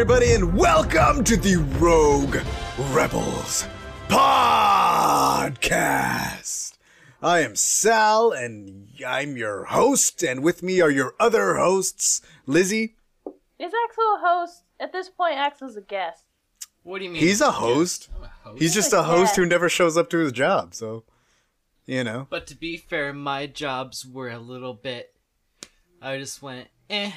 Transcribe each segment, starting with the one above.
everybody, and welcome to the Rogue Rebels podcast. I am Sal, and I'm your host, and with me are your other hosts, Lizzie. Is Axel a host? At this point, Axel's a guest. What do you mean? He's a host. I'm a host. He's just a a host who never shows up to his job, so you know. But to be fair, my jobs were a little bit. I just went eh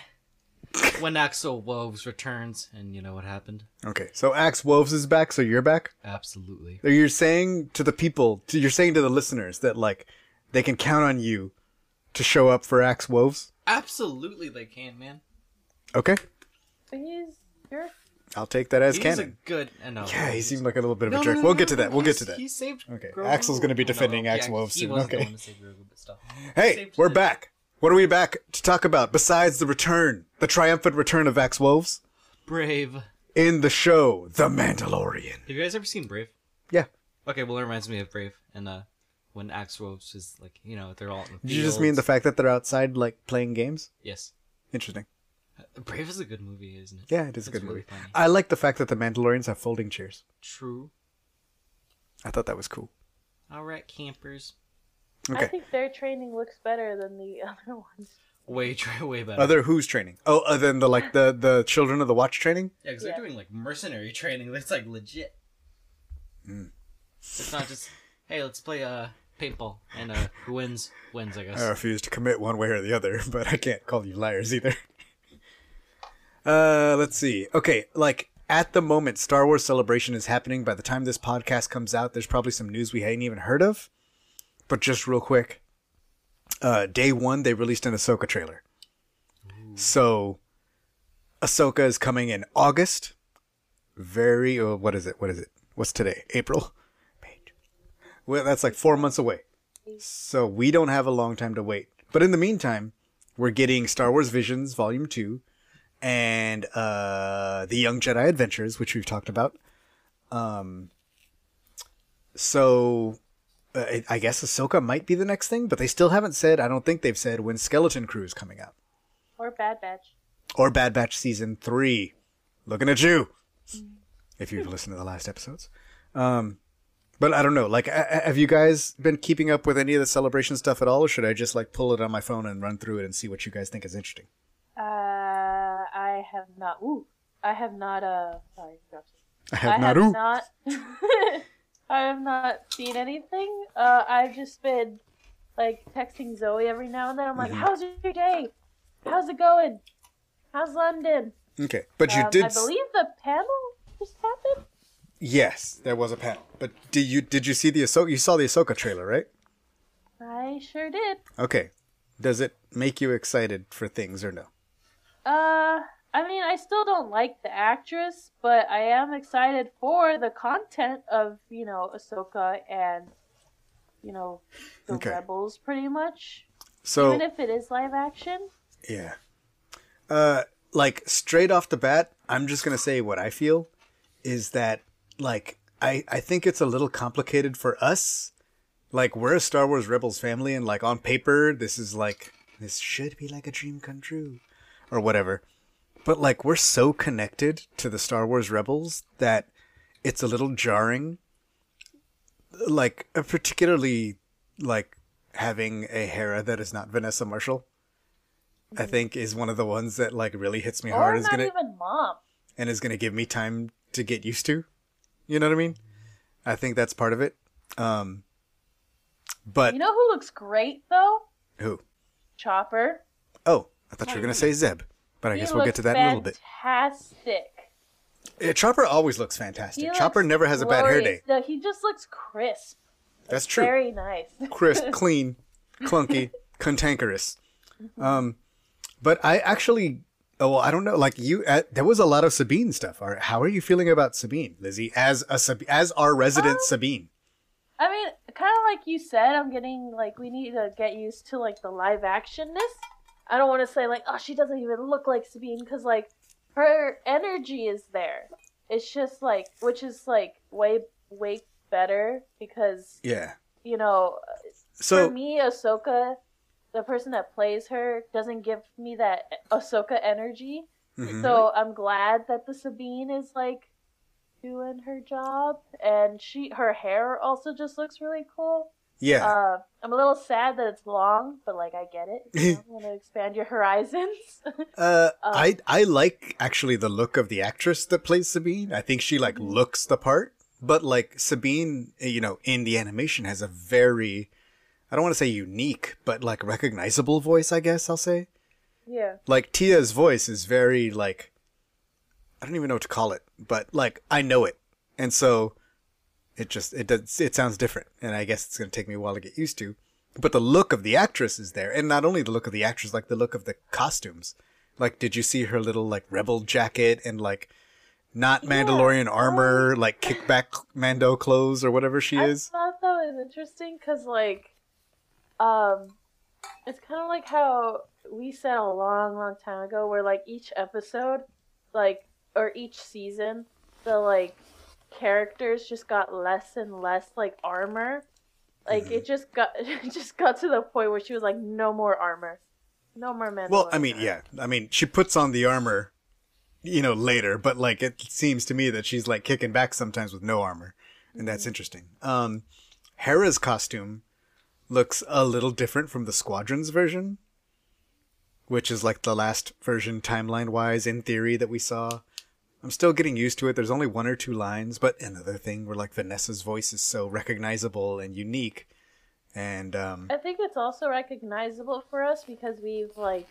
when Axel Woves returns, and you know what happened? Okay, so Axe Woves is back, so you're back. Absolutely. So You're saying to the people, to, you're saying to the listeners that like they can count on you to show up for Axe Woves. Absolutely, they can, man. Okay, he's you're I'll take that as He's canon. a good. Uh, no, Yeah, he he's- seemed like a little bit of a jerk. no, we'll no, get to no, that. We'll get to that. He saved. Okay, Grogu. Axel's gonna be No, defending Axe yeah, Wolf he soon. wasn't Okay. going to save Grogu, but still. Hey, Saved we're the- back. What are we back to talk about besides the return, the triumphant return of Axe Woves Brave. In the show The Mandalorian? Have you guys ever seen Brave? Yeah. Okay, well, it reminds me of Brave, and uh, when Axel Woves is like, you know, they're all in the Did you just mean the fact that they're outside like playing games? Yes. Interesting. Brave is a good movie, isn't it? Yeah, it is a good really movie. funny. I like the fact that the Mandalorians have folding chairs. True. I thought that was cool. All right, campers. I think their training looks better than the other ones. Way, try way better. Other who's training? Oh, other than the like the the Children of the Watch training. Yeah, because Yeah. they're doing like mercenary training. That's like legit. Hmm. It's not just hey, let's play uh paintball and uh who wins wins. I guess. I refuse to commit one way or the other, but I can't call you liars either. Uh, let's see. Okay, like at the moment, Star Wars Celebration is happening. By the time this podcast comes out, there's probably some news we hadn't even heard of. But just real quick, uh, day one they released an Ahsoka trailer. So, Ahsoka is coming in August. Very. Uh, what is it? What is it? What's today? April. Well, that's like four months away. So we don't have a long time to wait. But in the meantime, we're getting Star Wars Visions Volume 2 and uh, The Young Jedi Adventures, which we've talked about. Um, so uh, I- I guess Ahsoka might be the next thing, but they still haven't said, I don't think they've said when Skeleton Crew is coming out. Or Bad Batch. Or Bad Batch Season 3. Looking at you. If you've listened to the last episodes. Um, but I don't know. Like, have you guys been keeping up with any of the celebration stuff at all, or should I just like pull it on my phone and run through it and see what you guys think is interesting? Uh, I have not. Ooh, I have not. Uh, sorry. I have I not. have ooh. not. I have not seen anything. Uh, I've just been like texting Zoe every now and then. I'm like, Mhm. "How's your day? How's it going? How's London?" Okay, but you Um, did. I believe the panel just happened. Yes, there was a panel. But did you did you see the Ahsoka? You saw the Ahsoka trailer, right? I sure did. Okay. Does it make you excited for things or no? Uh, I mean, I still don't like the actress, but I am excited for the content of you know Ahsoka and you know the Okay. rebels, pretty much. So Even if it is live action. Yeah. Uh, like straight off the bat, I'm just gonna say what I feel is that like I I think it's a little complicated for us. Like we're a Star Wars Rebels family, and like on paper, this is like this should be like a dream come true, or whatever. But like we're so connected to the Star Wars Rebels that it's a little jarring. Like uh, particularly like having a Hera that is not Vanessa Marshall. I think is one of the ones that like really hits me hard. or Is not gonna even mom. and is gonna give me time to get used to. You know what I mean? I think that's part of it. Um, but You know who looks great though? who? Chopper. Oh, I thought you were gonna say Zeb, but I He guess we'll get to that in a little bit. Fantastic. Yeah, Chopper always looks fantastic. Chopper never has a bad hair day. No, he just looks crisp. That's true. Very nice. crisp, clean, clunky, cantankerous. Um, but I actually, oh, well, I don't know. Like you, uh, there was a lot of Sabine stuff. Right, how are you feeling about Sabine, Lizzie, as a as our resident Um, Sabine? I mean, kind of like you said, I'm getting like we need to get used to like the live actionness. I don't want to say like, oh, she doesn't even look like Sabine because like her energy is there. It's just like, which is like way way better because Yeah. you know, So for me, Ahsoka, the person that plays her, doesn't give me that Ahsoka energy. Mhm. So I'm glad that the Sabine is like doing her job, and she her hair also just looks really cool. Yeah. Uh, I'm a little sad that it's long, but like I get it. You know, want to expand your horizons. Uh, Um, I I like actually the look of the actress that plays Sabine. I think she like Mhm. looks the part, but like Sabine, you know, in the animation has a very, I don't want to say unique, but like recognizable voice. I guess I'll say. yeah. Like Tia's voice is very like, I don't even know what to call it, but like I know it, and so it just it does it sounds different, and I guess it's gonna take me a while to get used to. But the look of the actress is there, and not only the look of the actress, like the look of the costumes. Like, did you see her little like rebel jacket and like not Yeah, Mandalorian armor, um, like kickback Mando clothes or whatever she I is? thought that was interesting because, like, um, it's kind of like how we said a long, long time ago, where like each episode, like, or each season, the like characters just got less and less like armor. Like Mhm. it just got, it just got to the point where she was like, no more armor, no more men. Well, I mean, yeah. I mean, she puts on the armor, you know, later, but like it seems to me that she's like kicking back sometimes with no armor, and that's interesting. Um, Hera's costume looks a little different from the Squadron's version, which is like the last version timeline wise in theory that we saw. I'm still getting used to it. There's only one or two lines, but another thing where like Vanessa's voice is so recognizable and unique, and um, I think it's also recognizable for us because we've like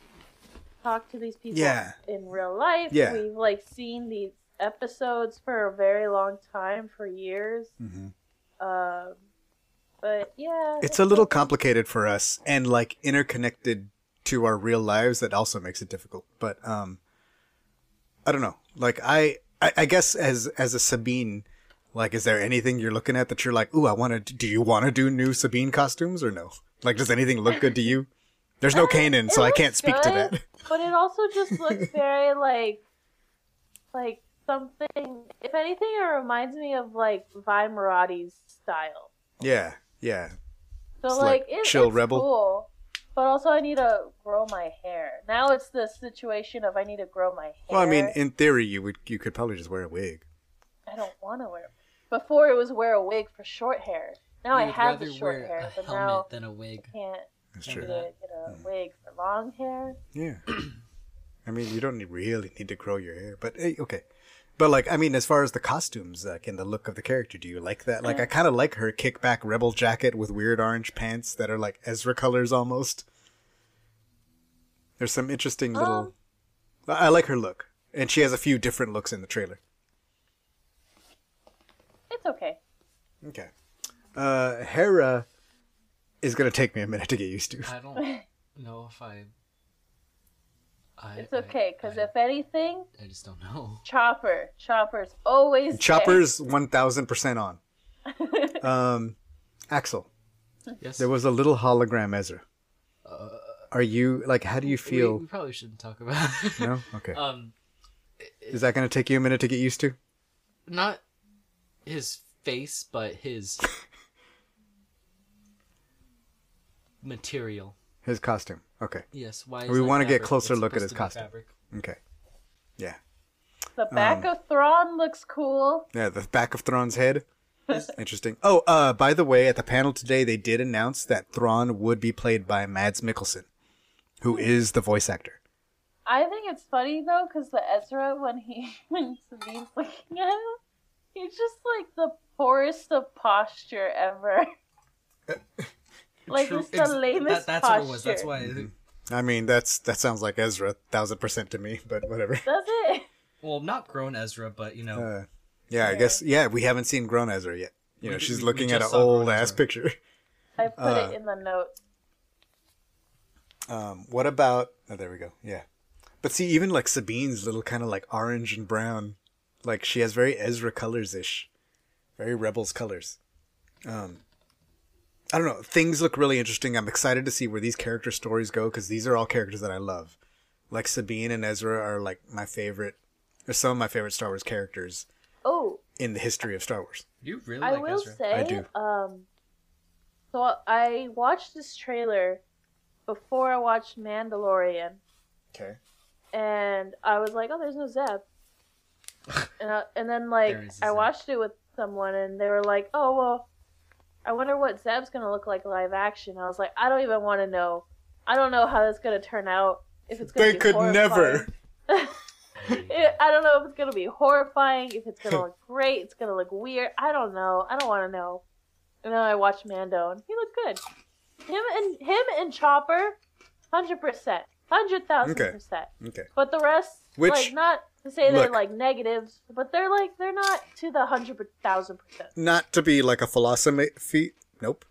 talked to these people Yeah. in real life. Yeah. We've like seen these episodes for a very long time, for years. mhm. Um, but yeah, it's a little complicated for us and like interconnected to our real lives that also makes it difficult but um i don't know like i i, I guess as as a sabine like is there anything you're looking at that you're like ooh i want to do you want to do new sabine costumes or no like does anything look good to you there's no kanan so i can't speak to that but it also just looks very like like something. If anything, it reminds me of like Vi Moradi's style. yeah yeah So It's like, like it, chill it's rebel. cool. But also, I need to grow my hair. Now it's the situation of I need to grow my hair. well i mean in theory you would you could probably just wear a wig I don't want to wear. Before it was wear a wig for short hair. Now I You'd have the short wear hair, a but helmet now than a wig. I can't that's get true a, get a Hmm. wig for long hair. Yeah. I mean, you don't need, really need to grow your hair, but hey, okay. But like, I mean, as far as the costumes, like, and the look of the character, do you like that? Like, I kind of like her kickback rebel jacket with weird orange pants that are like Ezra colors almost. There's some interesting little. Um, I I like her look, and she has a few different looks in the trailer. It's okay. Okay. Uh, Hera is gonna take me a minute to get used to. I don't know if I. I It's okay, because if anything, I, I just don't know. Chopper. Chopper's always there. Chopper's one thousand percent on. Um, Axel. Yes. There was a little hologram Ezra. Are you like? How do you feel? we probably shouldn't talk about. it. No. Okay. Um, Is that going to take you a minute to get used to? not his face, but his material. His costume. Okay. Yes. Why? We want wanna to get closer look at his costume. Fabric. Okay. Yeah. The back Um, of Thrawn looks cool. Yeah. The back of Thrawn's head. Interesting. Oh, uh, by the way, at the panel today, they did announce that Thrawn would be played by Mads Mikkelsen, who is the voice actor. I think it's funny though, because the Ezra when he when Sabine's looking at him, he's just like the poorest of posture ever. like True. it's the Ex- lamest that, that's posture. what it was. That's why. Mm-hmm. I mean, that's that sounds like Ezra, thousand percent to me, but whatever. Does it? Well, not grown Ezra, but you know. Uh, yeah, I guess. Yeah, we haven't seen grown Ezra yet. You know, she's we- we looking at an just saw grown old ass picture. I put Uh, it in the note. Um, what about? Oh, there we go. Yeah, but see, even like Sabine's little kind of like orange and brown, like she has very Ezra colors ish, very Rebels colors. Um, I don't know. Things look really interesting. I'm excited to see where these character stories go because these are all characters that I love. Like Sabine and Ezra are like my favorite, or some of my favorite Star Wars characters Oh, in the history of Star Wars. You really I like will Ezra. say, I do. um, so I watched this trailer before I watched Mandalorian, Okay. and I was like, oh, there's no Zeb. and, I, and then like There is a I watched it with someone, and they were like, oh well, I wonder what Zeb's gonna look like live action. I was like, I don't even want to know. I don't know how that's gonna turn out. If it's gonna They be could horrifying. never. It- I don't know if it's gonna be horrifying, if it's gonna look great, it's gonna look weird. I don't know. I don't want to know. And then I watched Mando, and he looked good. Him and him and Chopper, hundred percent, hundred thousand Okay. percent. Okay. But the rest, Which- like, not to say they're look. like negatives, but they're like they're not to the hundred thousand percent. Not to be like a philosophy. Nope.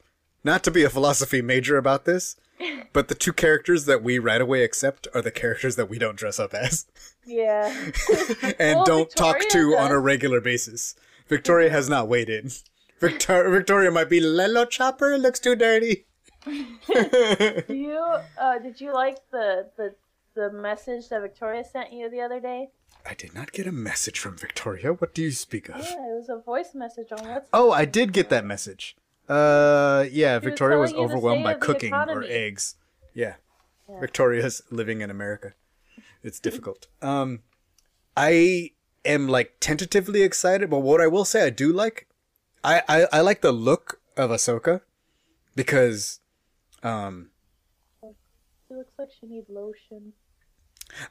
Not to be a philosophy major about this, but the two characters that we right away accept are the characters that we don't dress up as Yeah. and Well, don't talk Victoria to on a regular basis. Victoria has not waited. Victor- Victoria might be Lelo Chopper looks too dirty. Do you uh did you like the the the message that Victoria sent you the other day? I did not get a message from Victoria. What do you speak of? Yeah, it was a voice message on WhatsApp. Oh, I did get that message. Uh, yeah, was Victoria was the overwhelmed by cooking or eggs. Yeah. Yeah. Victoria's living in America. It's difficult. Um, I am like tentatively excited, but what I will say I do like, I I, I like the look of Ahsoka because, um, She looks like she needs lotion.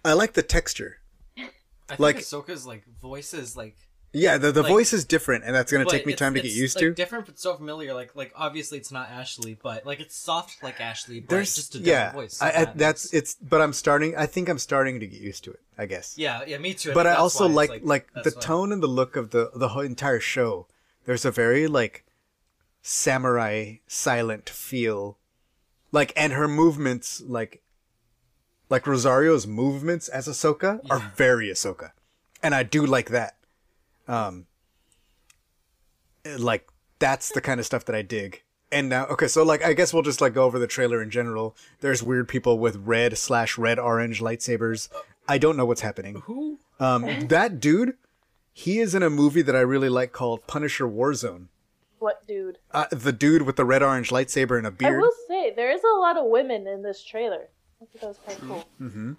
I like the texture. I think Like- Ahsoka's like voice is like Yeah, the the Like- voice is different, and that's gonna take me time to get used like, to. Different, but so familiar. Like, like obviously it's not Ashley, but like it's soft like Ashley, but There's just a different yeah, voice. so I, I, that's it's. But I'm starting. I think I'm starting to get used to it. I guess. yeah, yeah, me too. but I that's also why it's, like like, the why- tone and the look of the the whole entire show. There's a very like samurai silent feel, like and her movements like like Rosario's movements as Ahsoka are Yeah. very Ahsoka, and I do like that. Um, like that's the kind of stuff that I dig. And now, okay, so like I guess we'll just like go over the trailer in general. There's weird people with red slash red orange lightsabers. I don't know what's happening. Who? Um, that dude, he is in a movie that I really like called Punisher Warzone. What dude? Uh, the dude with the red orange lightsaber and a beard. I will say there is a lot of women in this trailer. I think that was kind of cool. Mhm.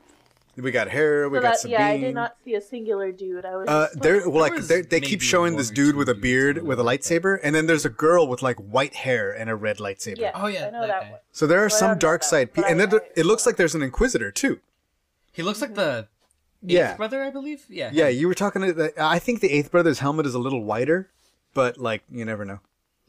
We got hair. We so got that Sabine. yeah, I did not see a singular dude. I was Uh, just they're like, well, like was they they keep showing this dude with a beard with a lightsaber, and then there's a girl with like white hair and a red lightsaber. yeah, Oh, yeah, I know that that, one. So there are Well, some dark side, one, pe- but and then I- it looks like there's an Inquisitor too. He looks like the Yeah. eighth brother, I believe. Yeah. Yeah, you were talking to. The, I think the Eighth Brother's helmet is a little wider, but like you never know.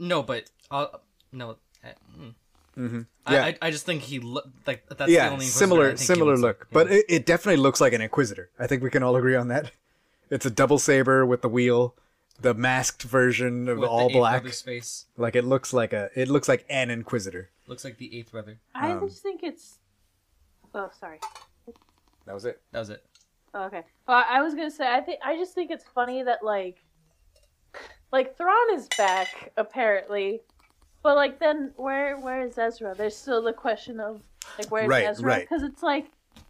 No, but uh, no. uh, mm. Mm-hmm. I, Yeah. I, I just think he look like that's the only Inquisitor I similar think similar look, like. but it, it definitely looks like an Inquisitor. I think we can all agree on that. It's a double saber with the wheel, the masked version of With all eighth black. brother's face Like it looks like a it looks like an Inquisitor. looks like the eighth brother. I Um, just think it's. Oh, sorry. That was it. That was it. Oh, okay. Well, I was gonna say I think I just think it's funny that like, like Thrawn is back apparently, but like then where where is Ezra? There's still the question of like where's Right, Ezra? right. Because it's like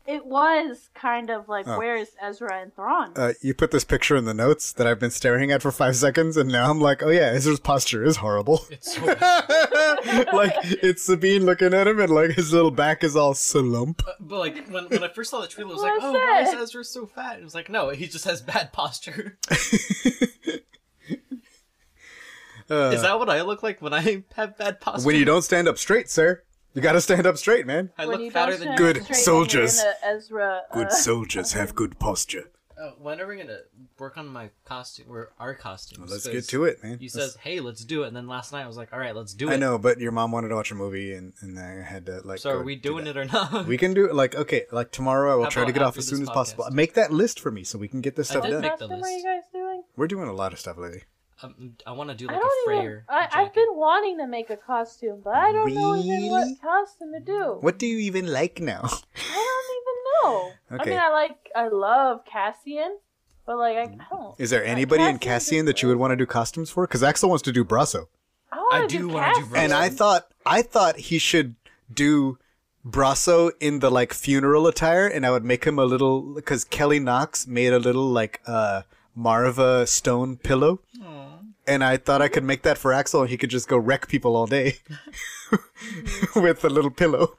it was kind of like Oh. where is Ezra and Thrawn? Uh, you put this picture in the notes that I've been staring at for five seconds, and now I'm like, oh yeah, Ezra's posture is horrible. It's so. like it's Sabine looking at him, and like his little back is all slump. but like when, when I first saw the trailer, I was What's like, "Oh, why is? Ezra so fat?" It was like, "No, he just has bad posture." Uh, is that what I look like when I have bad posture? when you don't stand up straight, sir? You got to stand up straight, man. I when look you fatter than stand Good straight when you're soldiers. in a Ezra. uh, soldiers have good posture. Oh, when are we gonna work on my costume or our costumes? let's get to it, man. You Let's- says, "Hey, let's do it," and then last night I was like, "All right, let's do it." I know, but your mom wanted to watch a movie, and, and I had to like. So are we doing that. it or not? We can do it like okay, like tomorrow. I will How try to get off as soon this as possible. Make that list for me so we can get this I stuff did done. make What the costume are you guys doing? We're doing a lot of stuff lately. Um, I want to do like a don't even. Freyr. I, I've been wanting to make a costume, but I don't know even what costume to do. What do you even like now? I don't even know. I Okay. mean, I like, I love Cassian, but like, I, I don't. Is there Like, anybody in Cassian just that you would want to do costumes for? Because Axel wants to do Brasso, I, I do do wanna do Brasso. and I thought I thought he should do Brasso in the like funeral attire, and I would make him a little because Kelly Knox made a little like uh Maarva stone pillow. Aw. and I thought I could make that for Axel, and he could just go wreck people all day with a little pillow.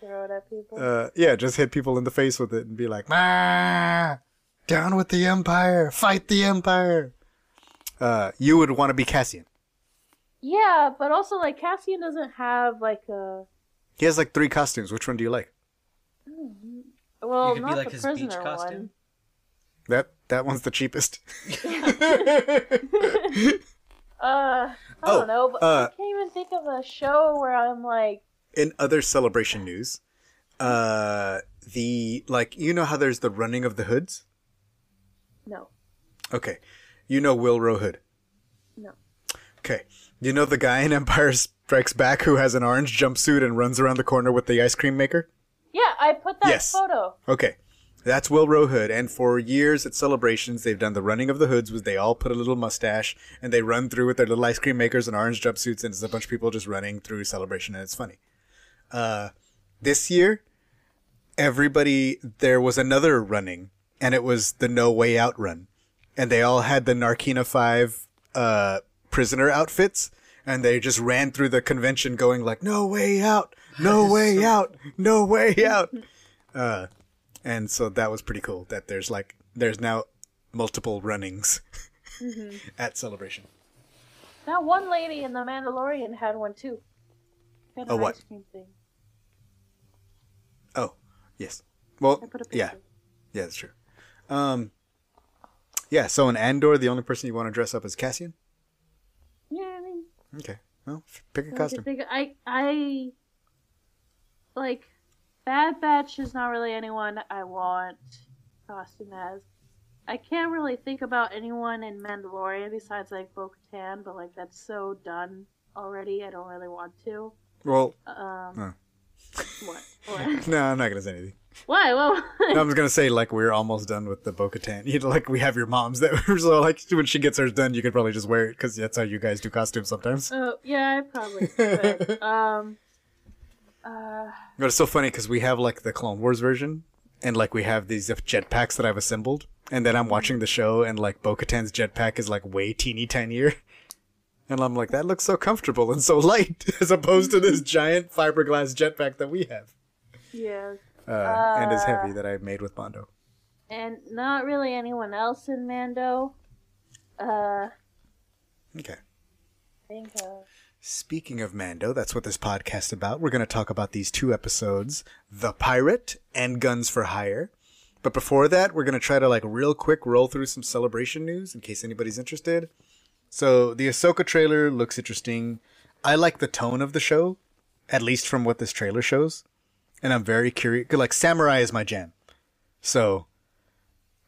Throw it at people. Uh, yeah, just hit people in the face with it and be like, "Ah, down with the Empire, fight the Empire." Uh, you would want to be Cassian. yeah, but also like Cassian doesn't have like a He has like three costumes. Which one do you like? well, You could be not like the his beach prisoner costume. That that one's the cheapest. Uh, I Oh, don't know, but uh, I can't even think of a show where I'm like, In other celebration news, uh, the like you know how there's the running of the hoods. no, Okay, you know Willrow Hood. no. Okay, you know the guy in Empire Strikes Back who has an orange jumpsuit and runs around the corner with the ice cream maker. Yeah, I put that Yes. photo. Okay. That's Willrow Hood, and for years at celebrations, they've done the running of the hoods, was they all put a little mustache and they run through with their little ice cream makers and orange jumpsuits, and it's a bunch of people just running through celebration, and it's funny. Uh, this year, everybody there was another running, and it was the No Way Out run, and they all had the Narkina Five uh, prisoner outfits, and they just ran through the convention going like "No way out, no way out, no way out." Uh, and so that was pretty cool. That there's like there's now multiple runnings at celebration. That one lady in The Mandalorian had one too. Had A what? thing. Oh, yes. Well, I put a yeah, yeah, that's true. Um, yeah. So in Andor, the only person you want to dress up as Cassian. Yeah, I mean, Okay. Well, pick a I costume. think- I, I, like, Bad Batch is not really anyone I want costume as. I can't really think about anyone in Mandalorian besides like Bo-Katan, but like that's so done already. I don't really want to. Well, Um, Huh. what? What? no, I'm not gonna say anything. Why? Well, No, I'm just gonna say like we're almost done with the Bo-Katan. You know, like we have your moms that so like when she gets hers done, you could probably just wear it because that's how you guys do costumes sometimes. oh yeah, I probably could. um, uh, But it's so funny because we have like the Clone Wars version, and like we have these jetpacks that I've assembled, and then I'm watching the show, and like Bo-Katan's jetpack is like way teeny tinier, and I'm like, that looks so comfortable and so light, as opposed to this giant fiberglass jetpack that we have, yeah. uh, and is heavy that I made with Bondo. and not really anyone else in Mando. Uh, Okay. Think uh, Speaking of Mando, that's what this podcast is about. We're going to talk about these two episodes, The Pirate and Guns for Hire. But before that, we're going to try to like real quick roll through some celebration news in case anybody's interested. So, the Ahsoka trailer looks interesting. I like the tone of the show, at least from what this trailer shows. And I'm very curious. Like, Samurai is my jam. So,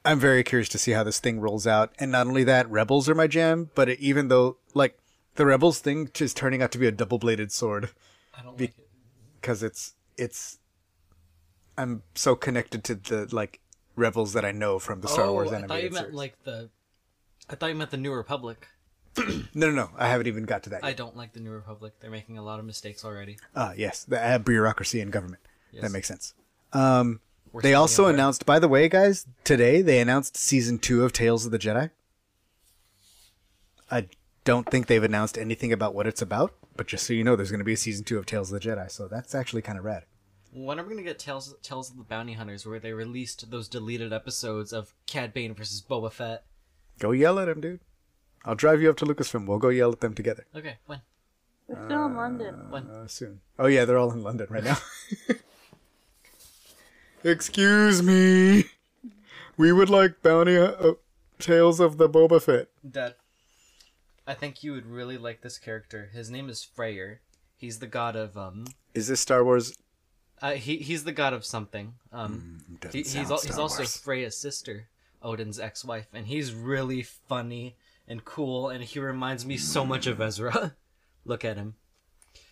I'm very curious to see how this thing rolls out. And not only that, Rebels are my jam, but even though, like, the Rebels thing is turning out to be a double bladed sword I don't Be- like it. because it's, it's, I'm so connected to the, like, Rebels that I know from the Star oh, Wars I thought you meant series. like the. I thought you meant the New Republic. no, no, no. I haven't even got to that Yet. I don't like the New Republic. They're making a lot of mistakes already. Ah, yes. The uh, bureaucracy in government. That makes sense. Um, they also announced, by the way, guys, today they announced season two of Tales of the Jedi. I don't think they've announced anything about what it's about, but just so you know, there's going to be a season two of Tales of the Jedi, so that's actually kind of rad. When are we gonna get Tales Tales of the Bounty Hunters, where they released those deleted episodes of Cad Bane versus Boba Fett? Go yell at him, dude. I'll drive you up to Lucasfilm. We'll go yell at them together Okay, when? we're still in London. When? uh, soon. Oh yeah, they're all in London right now. Excuse me. We would like bounty uh, Tales of the Boba Fett. Dad, I think you would really like this character. His name is Freyr. He's the god of um. Is this Star Wars? Uh, he he's the god of something. Um, Doesn't he, he's al- he's also. Freya's sister, Odin's ex-wife, and he's really funny and cool, and he reminds me so much of Ezra. Look at him,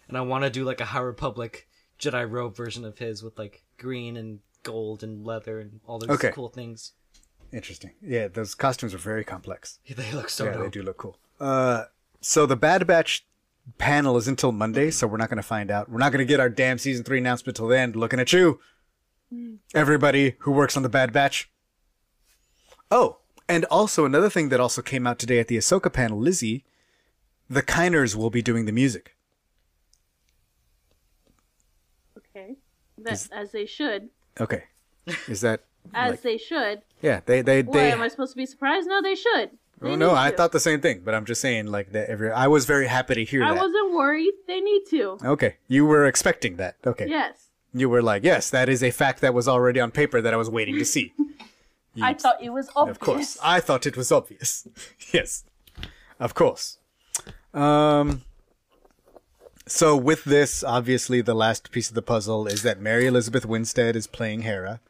and I want to do like a High Republic Jedi robe version of his with like green and gold and leather and all those Okay. cool things. Interesting. Yeah, those costumes are very complex. They look so yeah, dope. they do look cool. Uh, so the Bad Batch panel is until Monday, so we're not going to find out. We're not going to get our damn season three announcement till then. Looking at you, everybody who works on the Bad Batch. Oh, and also another thing that also came out today at the Ahsoka panel, Lizzie, the Kiners will be doing the music. Okay. That, Is- as they should. Okay. Is that As like- they should. yeah? They they What, they. am I supposed to be surprised? No, they should. They Oh, no, I to. thought the same thing, but I'm just saying like that. Every I was very happy to hear that. I that. wasn't worried. They need to. Okay, you were expecting that. Okay, Yes. you were like, yes, that is a fact that was already on paper that I was waiting to see. You- I thought it was obvious. Of course. I thought it was obvious. yes. Of course. Um so with this, obviously the last piece of the puzzle is that Mary Elizabeth Winstead is playing Hera.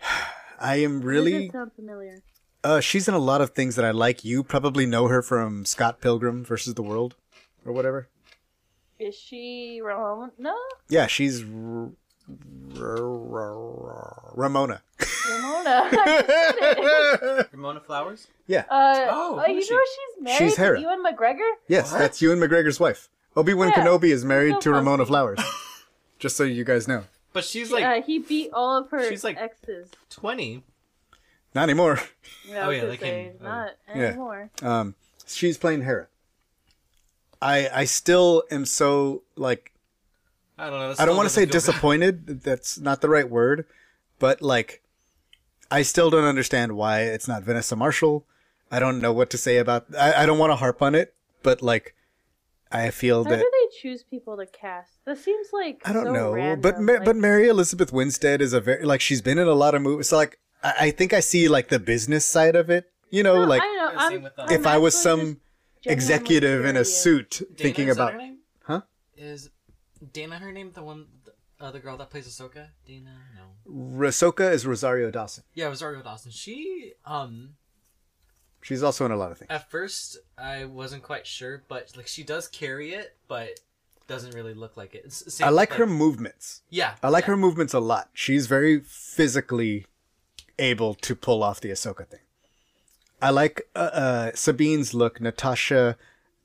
I am Does really it sound familiar? Uh she's in a lot of things that I like. You probably know her from Scott Pilgrim versus the World or whatever. Is she Ramona? No, Yeah, she's R- R- R- Ramona. Ramona. Ramona Flowers. yeah. uh, Oh, who you is know she? she's married She's to Hera. Ewan McGregor. Yes, What? that's Ewan McGregor's wife. Obi Wan Yeah. Kenobi is married So to Ramona. Flowers. Just so you guys know. But she's like uh, he beat all of her she's like- exes. twenty. Not anymore. Yeah, Oh, yeah, gonna they say, can- oh. not Yeah. anymore. Um, she's playing Hera. I I still am so like I don't know. I don't want to say doesn't bad. disappointed. That's not the right word, but like I still don't understand why it's not Vanessa Marshall. I don't know what to say about. I, I don't want to harp on it, but like I feel How that do they choose people to cast? That seems like I don't so know, random. but Ma- like, but Mary Elizabeth Winstead is a very like she's been in a lot of movies. So like I, I think I see like the business side of it. You know, no, like I know. Yeah, I'm, same with that. I'm if I was actually some just genuinely executive in a curious. suit Dana, thinking is that about her name? Huh? Is Dana her name? The one, the other girl that plays Ahsoka? Dana? No. Ahsoka is Rosario Dawson. Yeah, Rosario Dawson. She, um, She's also in a lot of things. at first I wasn't quite sure, but like she does carry it, but doesn't really look like it. It's the same I like with, her movements. Yeah, I like yeah. her movements a lot. She's very physically able to pull off the Ahsoka thing. I like uh, uh, Sabine's look, Natasha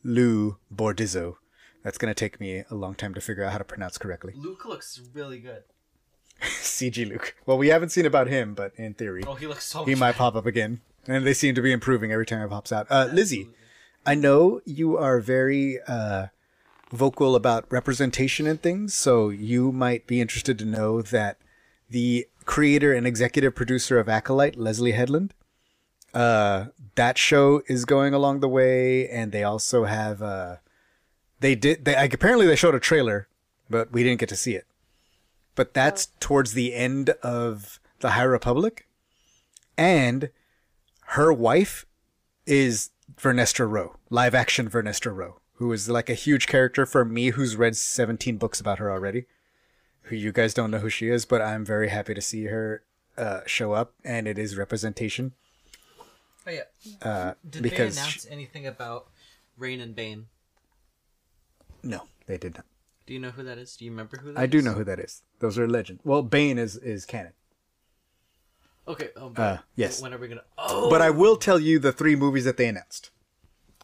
Liu Bordizzo. That's gonna take me a long time to figure out how to pronounce correctly. Luke looks really good. CG Luke. Well, we haven't seen about him, but in theory, Oh, he looks so. he might pop up again. And they seem to be improving every time it pops out. Uh, Lizzie, I know you are very uh, vocal about representation and things, so you might be interested to know that the creator and executive producer of Acolyte, Leslie Headland, uh, that show is going along the way, and they also have uh, they did they like, apparently they showed a trailer, but we didn't get to see it. But that's towards the end of the High Republic, and her wife is Vernestra Rowe, live action Vernestra Rowe, who is like a huge character for me who's read 17 books about her already. Who you guys don't know who she is, but I'm very happy to see her uh, show up, and it is representation. Oh yeah. Uh, Did because they announce anything about Rain and Bane? no, they did not. Do you know who that is? Do you remember who that I do know who that is. Those are legend. Well, Bane is is canon, Okay. Oh, Uh, yes. When are we gonna? Oh. but I will tell you the three movies that they announced,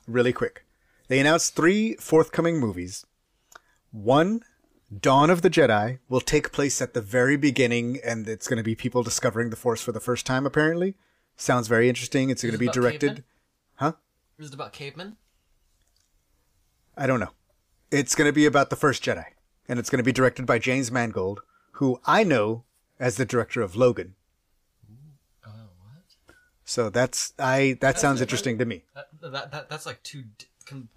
really quick. They announced three forthcoming movies. One, Dawn of the Jedi, will take place at the very beginning, and it's going to be people discovering the Force for the first time. Apparently, sounds very interesting. It's going to be directed. cavemen? Huh? Is it about cavemen? I don't know. It's going to be about the first Jedi, and it's going to be directed by James Mangold, who I know as the director of Logan. Oh, what? So that's I. That sounds interesting to me. That, that, that that's like two d- com-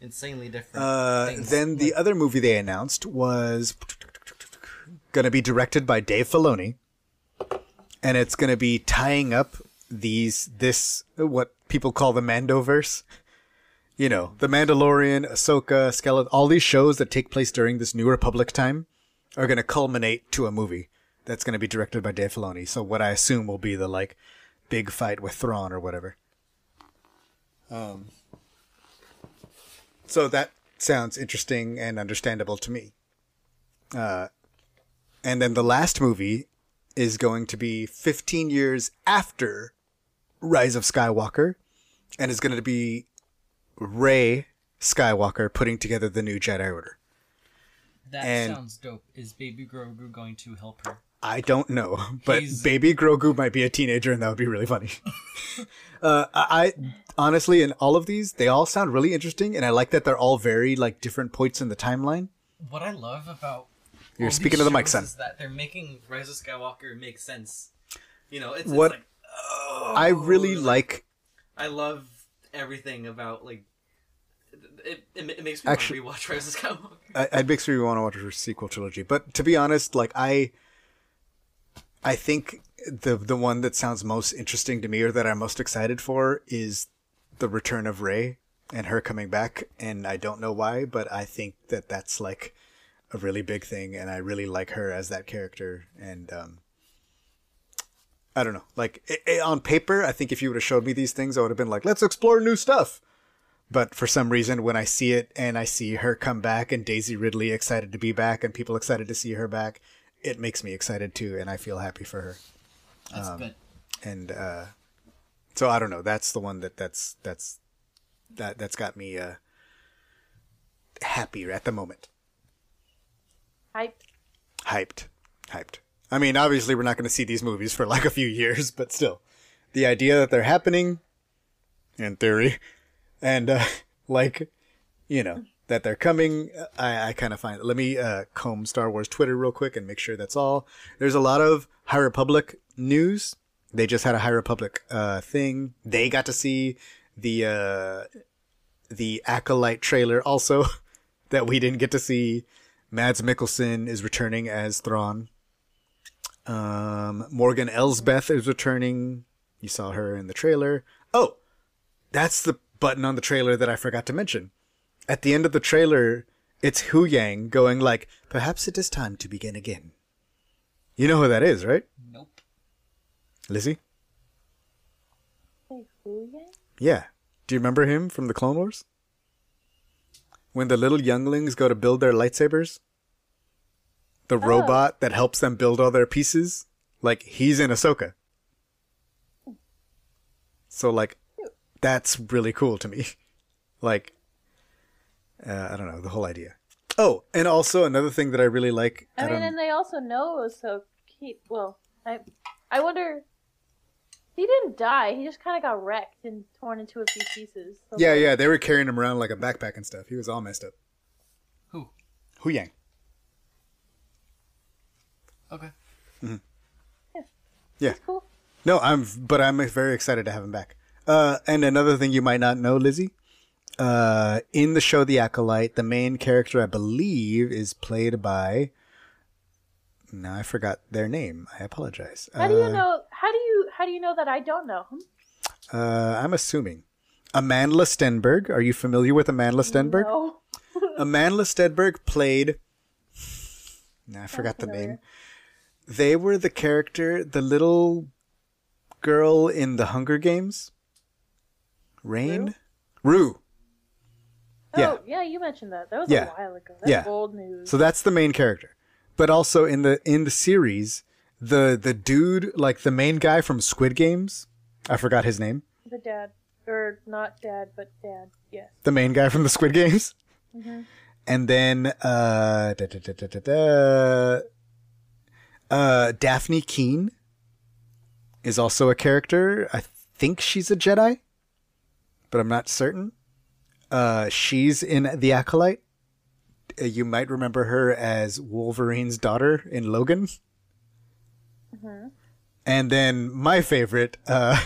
insanely different. Uh, then the other movie they announced was going to be directed by Dave Filoni, and it's going to be tying up these this what people call the Mandoverse. You know, the Mandalorian, Ahsoka, Skeleton, all these shows that take place during this New Republic time are going to culminate to a movie that's going to be directed by Dave Filoni. So what I assume will be the like big fight with Thrawn or whatever. Um, so that sounds interesting and understandable to me. Uh, and then the last movie is going to be 15 years after Rise of Skywalker, and is going to be Rey Skywalker putting together the new Jedi Order. that and- sounds dope. Is Baby Grogu going to help her? I don't know, but He's- Baby Grogu might be a teenager, and that would be really funny. uh, I, honestly, in all of these, they all sound really interesting, and I like that they're all very like different points in the timeline. What I love about You're speaking to the mic, son. Is that they're making Rise of Skywalker make sense? You know, it's, What- it's like oh, I really like. I love everything about like. It, it, it makes me Actually- want to rewatch Rise of Skywalker. I, it makes me want to watch her sequel trilogy. But to be honest, like I, I think the the one that sounds most interesting to me, or that I'm most excited for, is the return of Rey and her coming back. And I don't know why, but I think that that's like a really big thing, and I really like her as that character. And um, I don't know, like i i on paper, I think if you would have showed me these things, I would have been like, let's explore new stuff. But for some reason, when I see it and I see her come back and Daisy Ridley excited to be back and people excited to see her back, it makes me excited too, and I feel happy for her. That's Um, good. And uh, so I don't know. That's the one that that's that's that that's got me uh, happier at the moment. Hyped. Hyped, hyped. I mean, obviously, we're not going to see these movies for like a few years, but still, the idea that they're happening, in theory, and uh, like, you know, that they're coming, I, I kind of find. Let me uh, comb Star Wars Twitter real quick and make sure that's all. There's a lot of High Republic news. They just had a High Republic uh, thing. They got to see the uh, the acolyte trailer also that we didn't get to see. Mads Mikkelsen is returning as Thrawn. Um, Morgan Elsbeth is returning. You saw her in the trailer. Oh, that's the button on the trailer that I forgot to mention. At the end of the trailer, it's Huyang going like, "Perhaps it is time to begin again." You know who that is, right? Nope. Lizzie? Say who again? Yeah. Do you remember him from the Clone Wars? When the little younglings go to build their lightsabers? The oh. robot that helps them build all their pieces? Like, he's in Ahsoka. So, like, that's really cool to me. Like, uh, I don't know, the whole idea. Oh, and also another thing that I really like. I mean, and they also know so he well, I I wonder. He didn't die. He just kind of got wrecked and torn into a few pieces. So yeah, yeah, they were carrying him around like a backpack and stuff. He was all messed up. Who? Huyang. Okay. Mm-hmm. Yeah. Cool. No, I'm, but I'm very excited to have him back. Uh, and another thing you might not know, Lizzie, uh, in the show The Acolyte, the main character, I believe, is played by. Now I forgot their name. I apologize. How do you Uh, know? How do you how do you know that I don't know him? Uh, I'm assuming. Amanda Stenberg. Are you familiar with Amanda Stenberg? No. Amandla Stenberg played. Nah, I forgot the name. They were the character, the little girl in the Hunger Games. Rain? Rue. Yeah. Oh, yeah, you mentioned that. That was Yeah. a while ago. That's Yeah. old news. So that's the main character. But also in the in the series, the the dude, like the main guy from Squid Games, I forgot his name. the dad, or not dad, but dad. Yes. the main guy from the Squid Games. And then uh, da, da, da, da, da, da, uh, Dafne Keen is also a character. I think she's a Jedi, but I'm not certain. Uh, she's in The Acolyte. Uh, You might remember her as Wolverine's daughter in Logan. Mhm. And then my favorite, uh,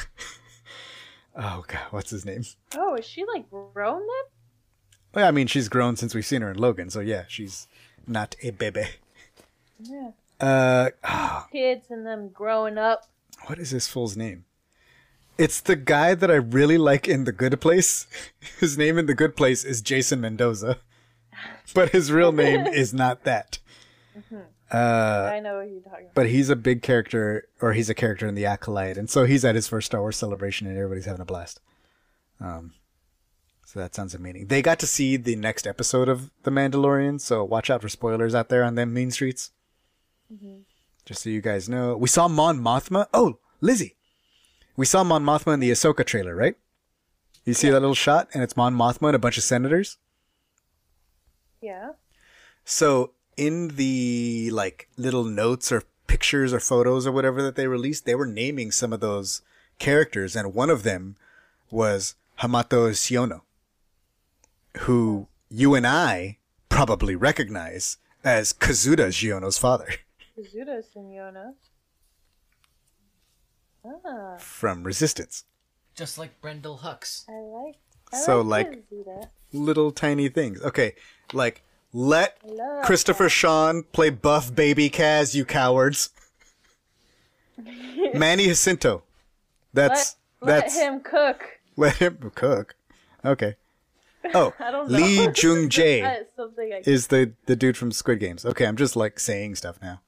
oh god, what's his name? Oh, is she like grown then? Well, I mean, she's grown since we've seen her in Logan, so yeah, she's not a baby. Yeah. Uh, ah, Kids and them growing up. what is this fool's name? It's the guy that I really like in The Good Place. His name in The Good Place is Jason Mendoza, but his real name is not that. Uh, I know what you're talking about. but he's a big character, or he's a character in The Acolyte, and so he's at his first Star Wars celebration, and everybody's having a blast. Um, so that sounds amazing. They got to see the next episode of The Mandalorian, so watch out for spoilers out there on them mean streets. Just so you guys know, we saw Mon Mothma. Oh, Lizzie, we saw Mon Mothma in the Ahsoka trailer, right? You see that little shot, and it's Mon Mothma and a bunch of senators. Yeah. So in the like little notes or pictures or photos or whatever that they released, they were naming some of those characters, and one of them was Hamato Xiono, who you and I probably recognize as Kazuda Xiono's father Kazuda Simeona. Ah, from Resistance. Just like Brendol Hux. I like. I So, like, like- Little tiny things. Okay, like let I love Christopher Sean play buff baby Kaz, you cowards. Manny Jacinto. That's let, that's let him cook. let him cook. Okay. Oh, I don't know. Lee Jung Jae That's something I is the the dude from Squid Games. Okay, I'm just like saying stuff now.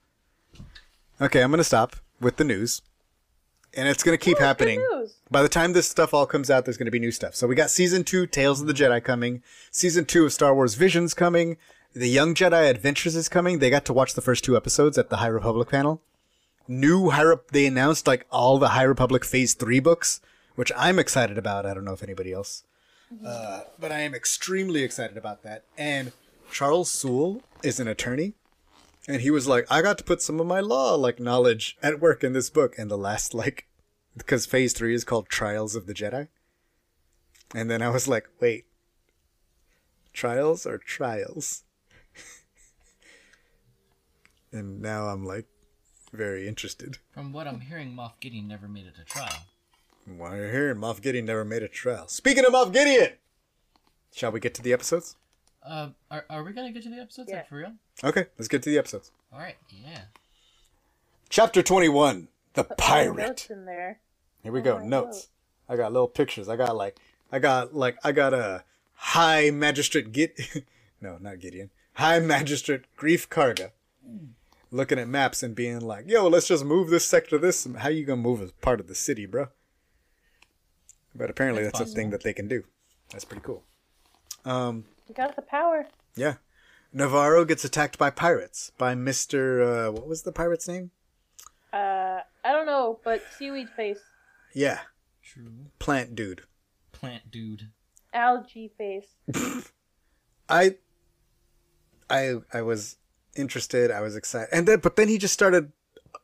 Okay, I'm gonna stop with the news, and it's gonna keep Ooh, happening. By the time this stuff all comes out, there's gonna be new stuff. So we got season two, Tales of the Jedi coming. Season two of Star Wars Visions coming. The Young Jedi Adventures is coming. They got to watch the first two episodes at the High Republic panel. New High Rep- they announced like all the High Republic Phase three books, which I'm excited about. I don't know if anybody else uh, but I am extremely excited about that. And Charles Soule is an attorney, and he was like, "I got to put some of my law like knowledge at work in this book." And the last like, because Phase Three is called Trials of the Jedi, and then I was like, "Wait, trials or trials?" and now I'm like, very interested. From what I'm hearing, Moff Gideon never made it to trial. Why are you here? Moff Gideon never made a trial. Speaking of Moff Gideon, shall we get to the episodes? Uh, are, are we gonna get to the episodes? Yeah. Like, for real? Okay, let's get to the episodes. Alright, yeah. Chapter 21 The Put Pirate. Notes in there. Here we go. Oh, my Notes. I got little pictures. I got like, I got like, I got a High Magistrate Gid. no, not Gideon. High Magistrate Greef Karga. Looking at maps and being like, yo, let's just move this sector this. How you gonna move as part of the city, bro? But apparently That's that's a thing that they can do. That's pretty cool. Um, You got the power. yeah. Nevarro gets attacked by pirates. By Mr. Uh, what was the pirate's name? Uh, I don't know, but seaweed face, Yeah. True. Plant dude. Plant dude. algae face. I I I was interested. I was excited, and then but then he just started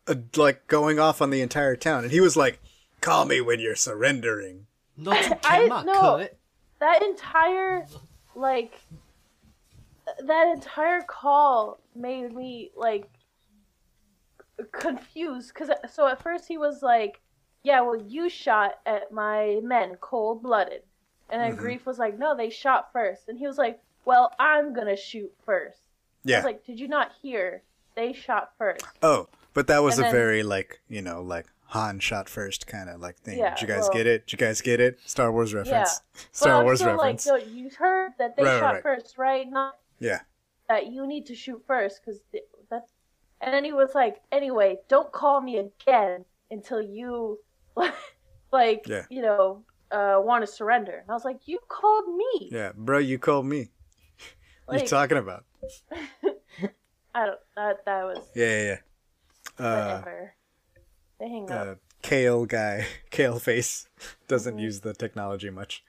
uh, like going off on the entire town, and he was like, "Call me when you're surrendering." No, you I- cannot no. cut. That entire, like, that entire call made me like confused because so at first he was like, "Yeah, well, you shot at my men, cold blooded," and then Mhm. Greef was like, "No, they shot first. and he was like, "Well, I'm gonna shoot first. Yeah. like, "Did you not hear? They shot first. oh, but that was And a then- very like you know like Han shot first kind of like thing. Yeah, Did you guys well- get it? Did you guys get it? Star Wars reference. but Star Wars still reference. like, you heard that they Right, shot right. first, right? Not yeah. that you need to shoot first because that's and then he was like anyway don't call me again until you like Yeah. you know uh want to surrender and i was like you called me Yeah, bro, you called me. what like you talking about? i don't that that was Yeah, yeah, yeah. Uh, whatever they hang uh, up kale guy, kale face, doesn't use the technology much.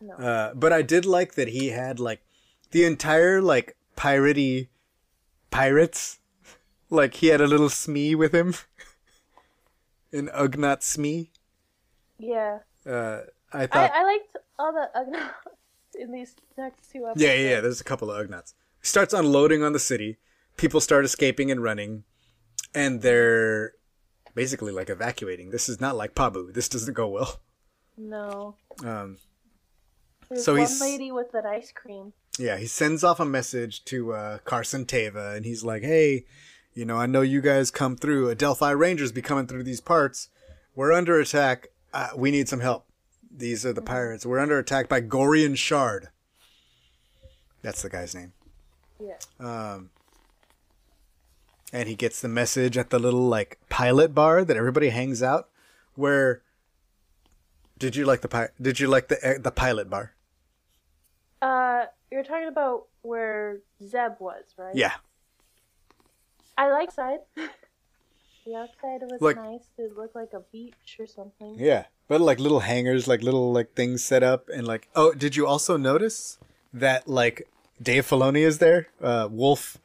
no Uh, but I did like that he had like the entire like piratey pirates. Like he had a little Smee with him. An Ugnaught Smee. yeah Uh, I I, thought I liked all the Ugnaughts in these next two episodes Yeah, yeah, yeah, there's a couple of Ugnaughts. He starts unloading on the city. People start escaping and running. And they're basically like evacuating. This is not like Pabu. This doesn't go well. no Um there's So one he's- lady with an ice cream Yeah, he sends off a message to uh, Carson Teva, and he's like, "Hey, you know, I know you guys come through. Adelphi Rangers be coming through these parts. We're under attack. Uh, we need some help. These are the pirates. We're under attack by Gorian Shard. That's the guy's name. yeah Um, and he gets the message at the little like pilot bar that everybody hangs out. Where did you like the pi- Did you like the eh, the pilot bar? uh you're talking about where zeb was right Yeah. I like side. the outside was Like- nice. It looked like a beach or something. Yeah, but like little hangars, like little like things set up, and like oh, did you also notice that like Dave Filoni is there? Uh, Wolf,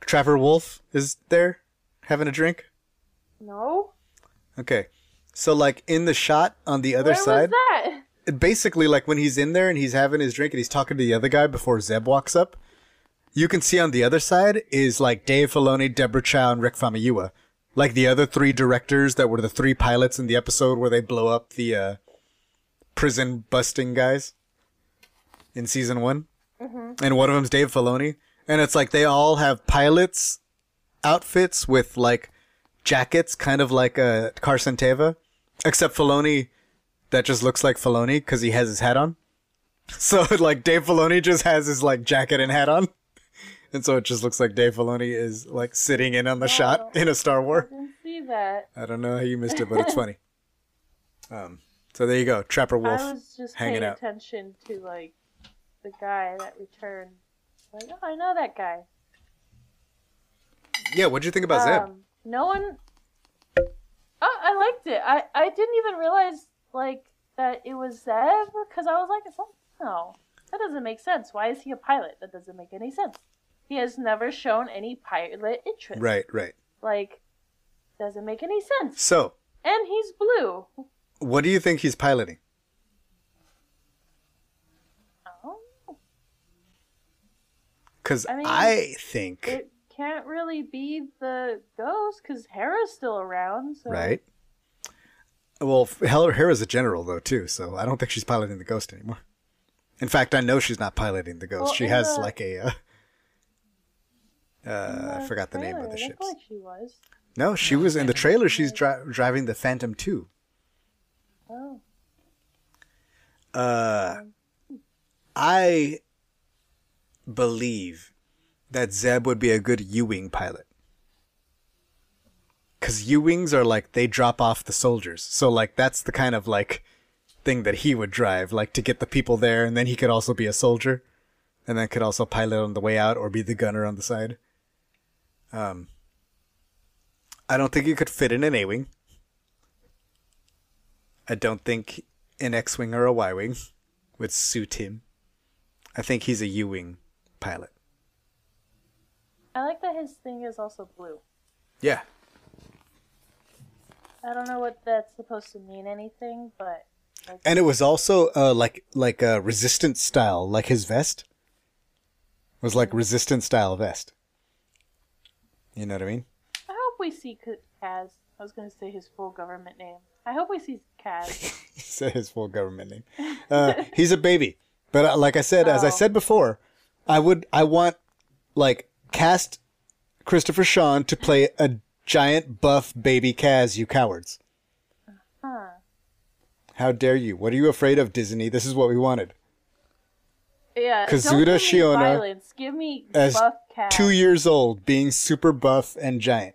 Trapper Wolf is there, having a drink. No? Okay, so like in the shot on the other Where side, was that? basically like when he's in there and he's having his drink and he's talking to the other guy before Zeb walks up, you can see on the other side is like Dave Filoni, Deborah Chow, and Rick Famuyiwa, like the other three directors that were the three pilots in the episode where they blow up the uh, prison busting guys in season one, and one of them's Dave Filoni, and it's like they all have pilots outfits with like jackets, kind of like a Carson Teva, except Filoni that just looks like Filoni because he has his hat on. So like Dave Filoni just has his like jacket and hat on. And so it just looks like Dave Filoni is like sitting in on the shot in a Star I Wars. didn't see that. I don't know how you missed it, but it's funny. Um, so there you go, Trapper Wolf. I was just hanging paying out. attention to like the guy that returned. Like, oh, I know that guy. Yeah, what'd you think about Zeb? Um, no one. Oh, I liked it. I I didn't even realize like that it was Zeb because I was like, it's not, no, that doesn't make sense. Why is he a pilot? That doesn't make any sense. He has never shown any pilot interest. Right, right. Like, doesn't make any sense. So, And he's blue. what do you think he's piloting? Oh, Because I I, think, it can't really be the ghost because Hera's still around. So. right? Well, Hera's a general though too, so I don't think she's piloting the Ghost anymore. In fact, I know she's not piloting the Ghost. Well, she has the- like a. Uh, uh, I forgot the name of the ship. like she was. No, she was in the trailer. She's dri- driving the Phantom Two. Oh. Uh, I believe that Zeb would be a good U-wing pilot. Cause U-wings are like they drop off the soldiers, so like that's the kind of like thing that he would drive, like to get the people there, and then he could also be a soldier, and then could also pilot on the way out or be the gunner on the side. Um, I don't think he could fit in an A-wing. I don't think an X-wing or a Y-wing would suit him. I think he's a U-wing pilot. I like that his thing is also blue. Yeah, I don't know what that's supposed to mean anything, but like, and it was also uh, like like a resistance style, like his vest was like resistance style vest. You know what I mean? I hope we see Kaz. I was gonna say his full government name. I hope we see Kaz. Say his full government name. Uh, he's a baby, but uh, like I said, as I Oh. said before, I would I want like cast Christopher Sean to play a giant buff baby Kaz. You cowards! huh. How dare you? What are you afraid of, Disney? This is what we wanted. Yeah. Kazuda don't give me Xiono Violence. Give me as buff Kaz. Two years old, being super buff and giant.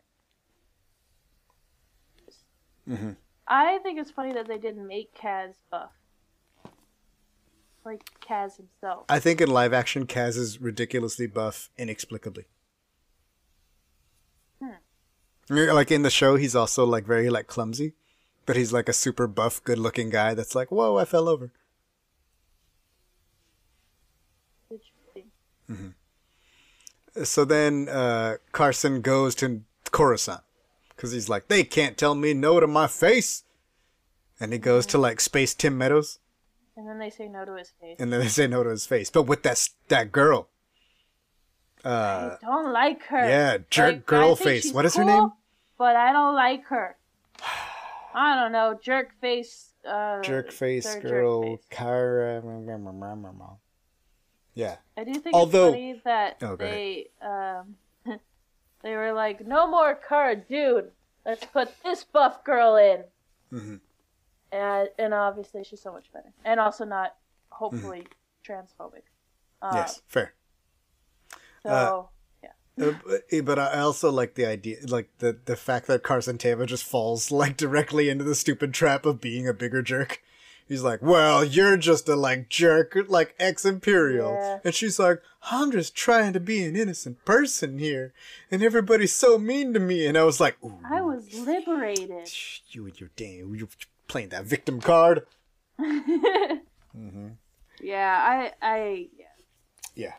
Mm-hmm. I think it's funny that they didn't make Kaz buff. Like Kaz himself. I think in live action, Kaz is ridiculously buff inexplicably. Hmm. Yeah, Like in the show, he's also like very like clumsy, but he's like a super buff, good-looking guy that's like, "Whoa, I fell over." Interesting. Mm-hmm. So then uh, Carson goes to Coruscant because he's like, "They can't tell me no to my face," and he goes to hmm. like Space Tim Meadows, And then they say no to his face. and then they say no to his face, but with that that girl. Uh, I don't like her. yeah, jerk Like, girl face. What is her name? But I don't like her. I don't know, jerk face. Uh, jerk face girl, Jerk face. Cara. Yeah. I do think Although- it's funny that Oh, they um they were like, no more Cara, dude. Let's put this buff girl in. Mhm. And and obviously she's so much better, and also not hopefully transphobic. Uh, Mm-hmm. yes, fair. So Uh, but, but I also like the idea, like the the fact that Carson Teva just falls like directly into the stupid trap of being a bigger jerk. He's like, "Well, you're just a like jerk, like ex imperial," Yeah. and she's like, "I'm just trying to be an innocent person here, and everybody's so mean to me." And I was like, Ooh, I was liberated. You and your damn, you playing that victim card." Mm-hmm. Yeah, I I yeah. Yeah.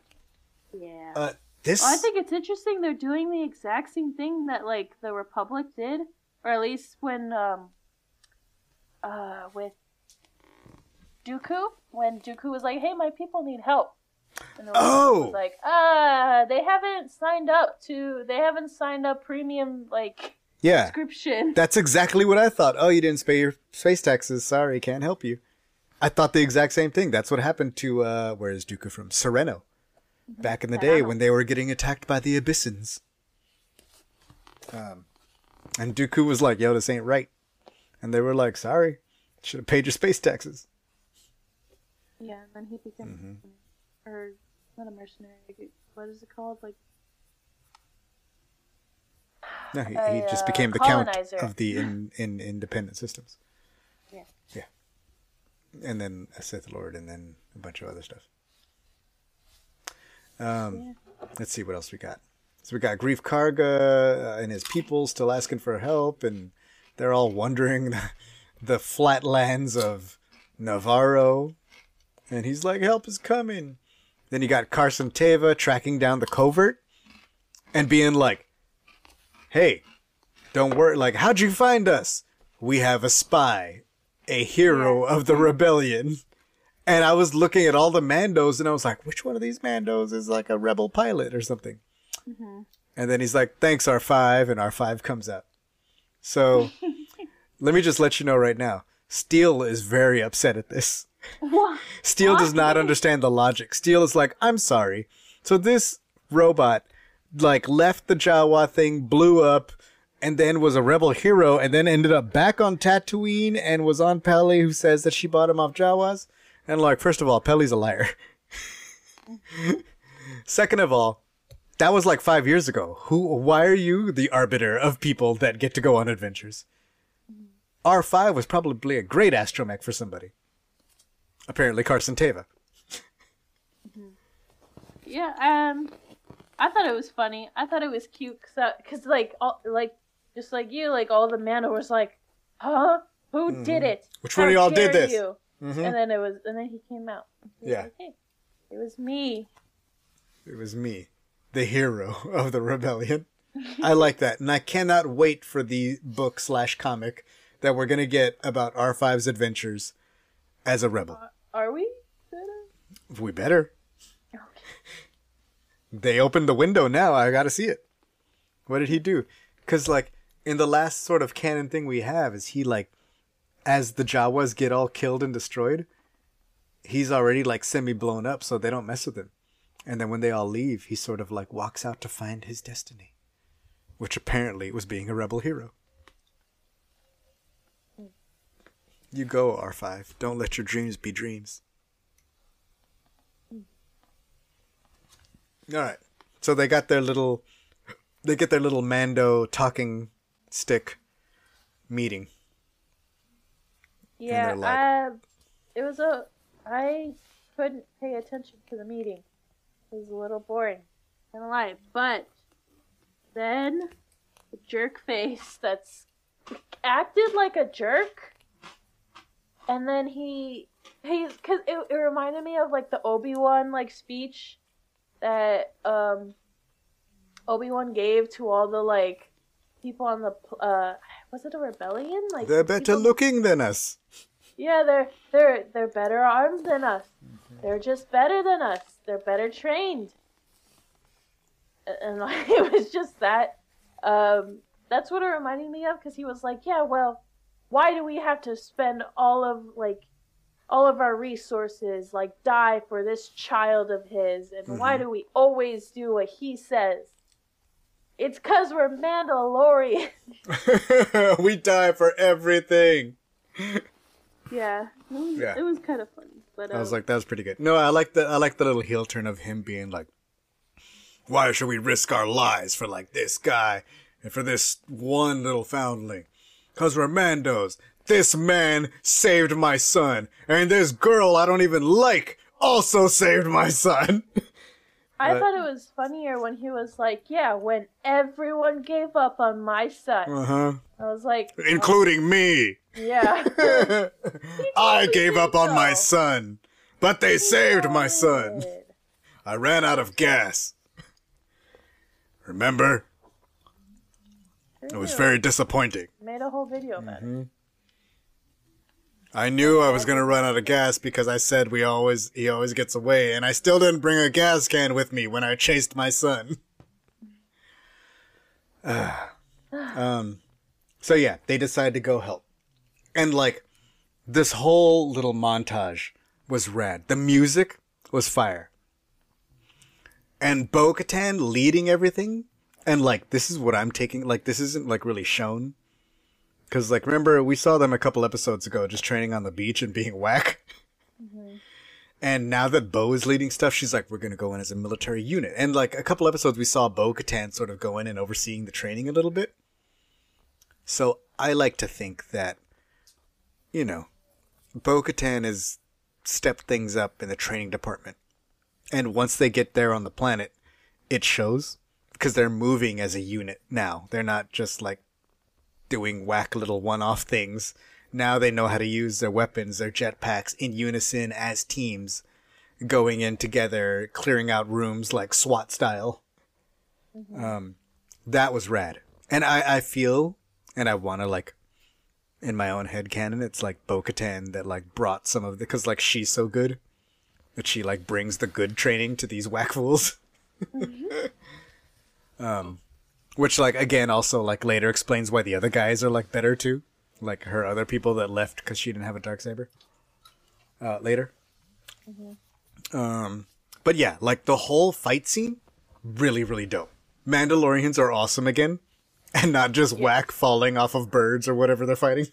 Yeah. Uh, this. Well, I think it's interesting they're doing the exact same thing that like the Republic did, or at least when um uh with Dooku, when Dooku was like, "Hey, my people need help," And the Oh! was like, ah, they haven't signed up to, they haven't signed up premium like Yeah. subscription. That's exactly what I thought. Oh, you didn't pay your space taxes. Sorry, can't help you. I thought the exact same thing. That's what happened to uh where is Dooku from? Serenno. Back in the day when they were getting attacked by the Abyssins. Um and Dooku was like, yo, this ain't right. And they were like, sorry. Should have paid your space taxes. Yeah, and then he became, Mm-hmm. or not a mercenary. What is it called? Like, No, he, A, he just uh, became the count of the in, in independent systems. Yeah. Yeah. And then a Sith Lord and then a bunch of other stuff. Um, Yeah. Let's see what else we got. So we got Greef Karga uh, and his people still asking for help, and they're all wandering the, the flatlands of Nevarro. And he's like, "Help is coming." Then you got Carson Teva tracking down the covert and being like, "Hey, don't worry. Like, how'd you find us? We have a spy, a hero of the rebellion." And I was looking at all the Mandos, and I was like, which one of these Mandos is like a rebel pilot or something? Mm-hmm. And then he's like, thanks, R5, and R5 comes up. So let me just let you know right now Steele is very upset at this. what? Steele does not understand the logic. Steele is like, I'm sorry. So this robot, like, left the Jawa thing, blew up, and then was a rebel hero, and then ended up back on Tatooine and was on Peli, who says that she bought him off Jawas. And like, first of all, Peli's a liar. Second of all, that was like five years ago. Who? Why are you the arbiter of people that get to go on adventures? R five was probably a great astromech for somebody. Apparently, Carson Teva. Yeah, um, I thought it was funny. I thought it was cute because, cause like, all, like, just like you, like all the Mando was like, "Huh? Who did it? Mm-hmm. Which one of y'all did this?" you?" Mhm. And then it was, and then he came out. He Yeah. like, hey, it was me. It was me, the hero of the rebellion. I like that, and I cannot wait for the book slash comic that we're gonna get about R 5s adventures as a rebel. Are we? gonna- We better. They opened the window now. I gotta see it. What did he do? Because like in the last sort of canon thing we have is he like, as the Jawas get all killed and destroyed, he's already like semi blown up, so they don't mess with him. And then when they all leave, he sort of like walks out to find his destiny, which apparently was being a rebel hero. You go, R5. Don't let your dreams be dreams. All right. So they got their little, they get their little Mando talking stick meeting. Yeah, like- uh, it was a. I couldn't pay attention to the meeting. It was a little boring, kind of lie. But then the jerk face that's acted like a jerk, and then he he because it, it reminded me of like the Obi Wan like speech that um Obi Wan gave to all the like people on the uh was it a rebellion like They're better people- looking than us. yeah, they're they're they're better armed than us. They're just better than us. They're better trained. And like, it was just that. Um, that's what it reminded me of because he was like, "Yeah, well, why do we have to spend all of like all of our resources, like die for this child of his, and why do we always do what he says?" It's because we're Mandalorian. we die for everything. yeah, it was, Yeah. it was kind of funny. But I was um, like, that was pretty good. No, I like the I like the little heel turn of him being like, "Why should we risk our lives for like this guy and for this one little foundling? Cause we're Mandos. This man saved my son, and this girl I don't even like also saved my son." I thought it was funnier when he was like, "Yeah, when everyone gave up on my son." uh huh. I was like, Including me. "Yeah." I gave up on my son, but they saved my son. I ran out of gas. Remember? It was very disappointing. Made a whole video about Mm-hmm. it. I knew I was gonna run out of gas because I said we always he always gets away, and I still didn't bring a gas can with me when I chased my son. Um, so yeah, they decide to go help, and like this whole little montage was rad. The music was fire, and Bo Katan leading everything, and like this is what I'm taking. Like this isn't like really shown because, like, remember we saw them a couple episodes ago, just training on the beach and being whack. Mm-hmm. And now that Bo is leading stuff, she's like, "We're gonna go in as a military unit." And like a couple episodes, we saw Bo Katan sort of go in and overseeing the training a little bit. So I like to think that, you know, Bo Katan has stepped things up in the training department, and once they get there on the planet, it shows because they're moving as a unit now. They're not just like doing whack little one-off things. Now they know how to use their weapons, their jetpacks in unison as teams, going in together, clearing out rooms like SWAT style. Um, that was rad, and I I feel and I want to like. In my own head canon, it's like Bo Katan that like brought some of the because like she's so good that she like brings the good training to these whack fools. um, which like again also like later explains why the other guys are like better too, like her other people that left because she didn't have a dark saber. Uh, later. Um, but yeah, like the whole fight scene, really really dope. Mandalorians are awesome again, and not just whack falling off of birds or whatever they're fighting,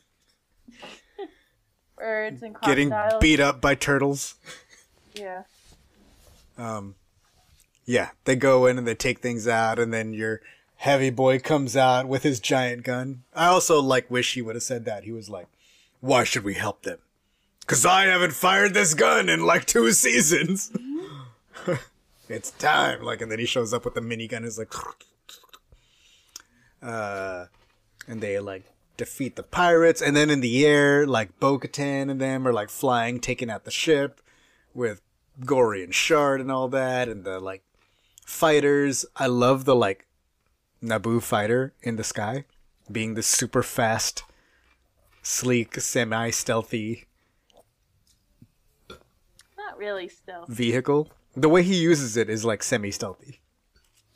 Birds and getting crocodiles. beat up by turtles. Yeah. Um, yeah, they go in and they take things out, and then your heavy boy comes out with his giant gun. I also like wish he would have said that. He was like, "Why should we help them? Cause I haven't fired this gun in like two seasons. it's time." Like, and then he shows up with the minigun. Is like, uh, and they like defeat the pirates, and then in the air, like Bo-Katan and them are like flying, taking out the ship with Gorian Shard and all that, and the like fighters. I love the like Naboo fighter in the sky, being the super fast, sleek, semi stealthy Not really still. vehicle. The way he uses it is like semi stealthy.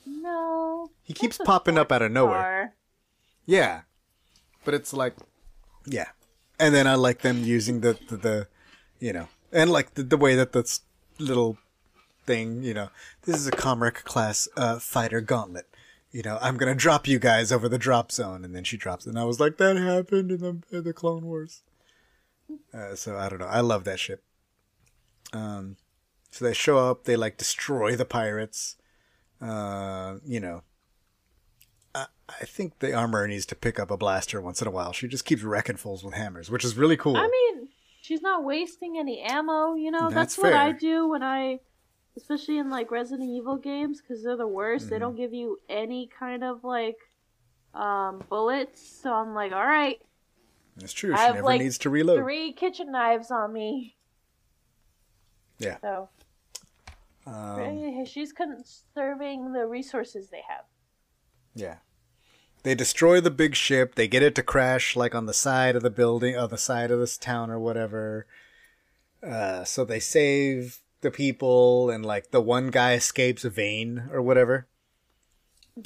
No. He keeps popping up out of nowhere. car. Yeah, but it's like, yeah. And then I like them using the the, the you know, and like the, the way that this little thing, you know, this is a Kom'rk class uh, fighter gauntlet. You know, I'm gonna drop you guys over the drop zone, and then she drops it, and I was like, that happened in the in the Clone Wars. Uh, so I don't know. I love that ship. Um, so they show up, they like destroy the pirates. Uh, you know, I think the armor needs to pick up a blaster once in a while. She just keeps wrecking fools with hammers, which is really cool. I mean, she's not wasting any ammo. You know, That's that's, what I do when I, especially in like Resident Evil games, because they're the worst. Mm-hmm. They don't give you any kind of like um, bullets. So I'm like, all right, That's true. I She have, never like, needs to reload. three kitchen knives on me. Yeah. So Um, she's conserving the resources they have. yeah. They destroy the big ship. They get it to crash like on the side of the building, on the side of this town or whatever. Uh, so they save the people, and like the one guy escapes Vane or whatever.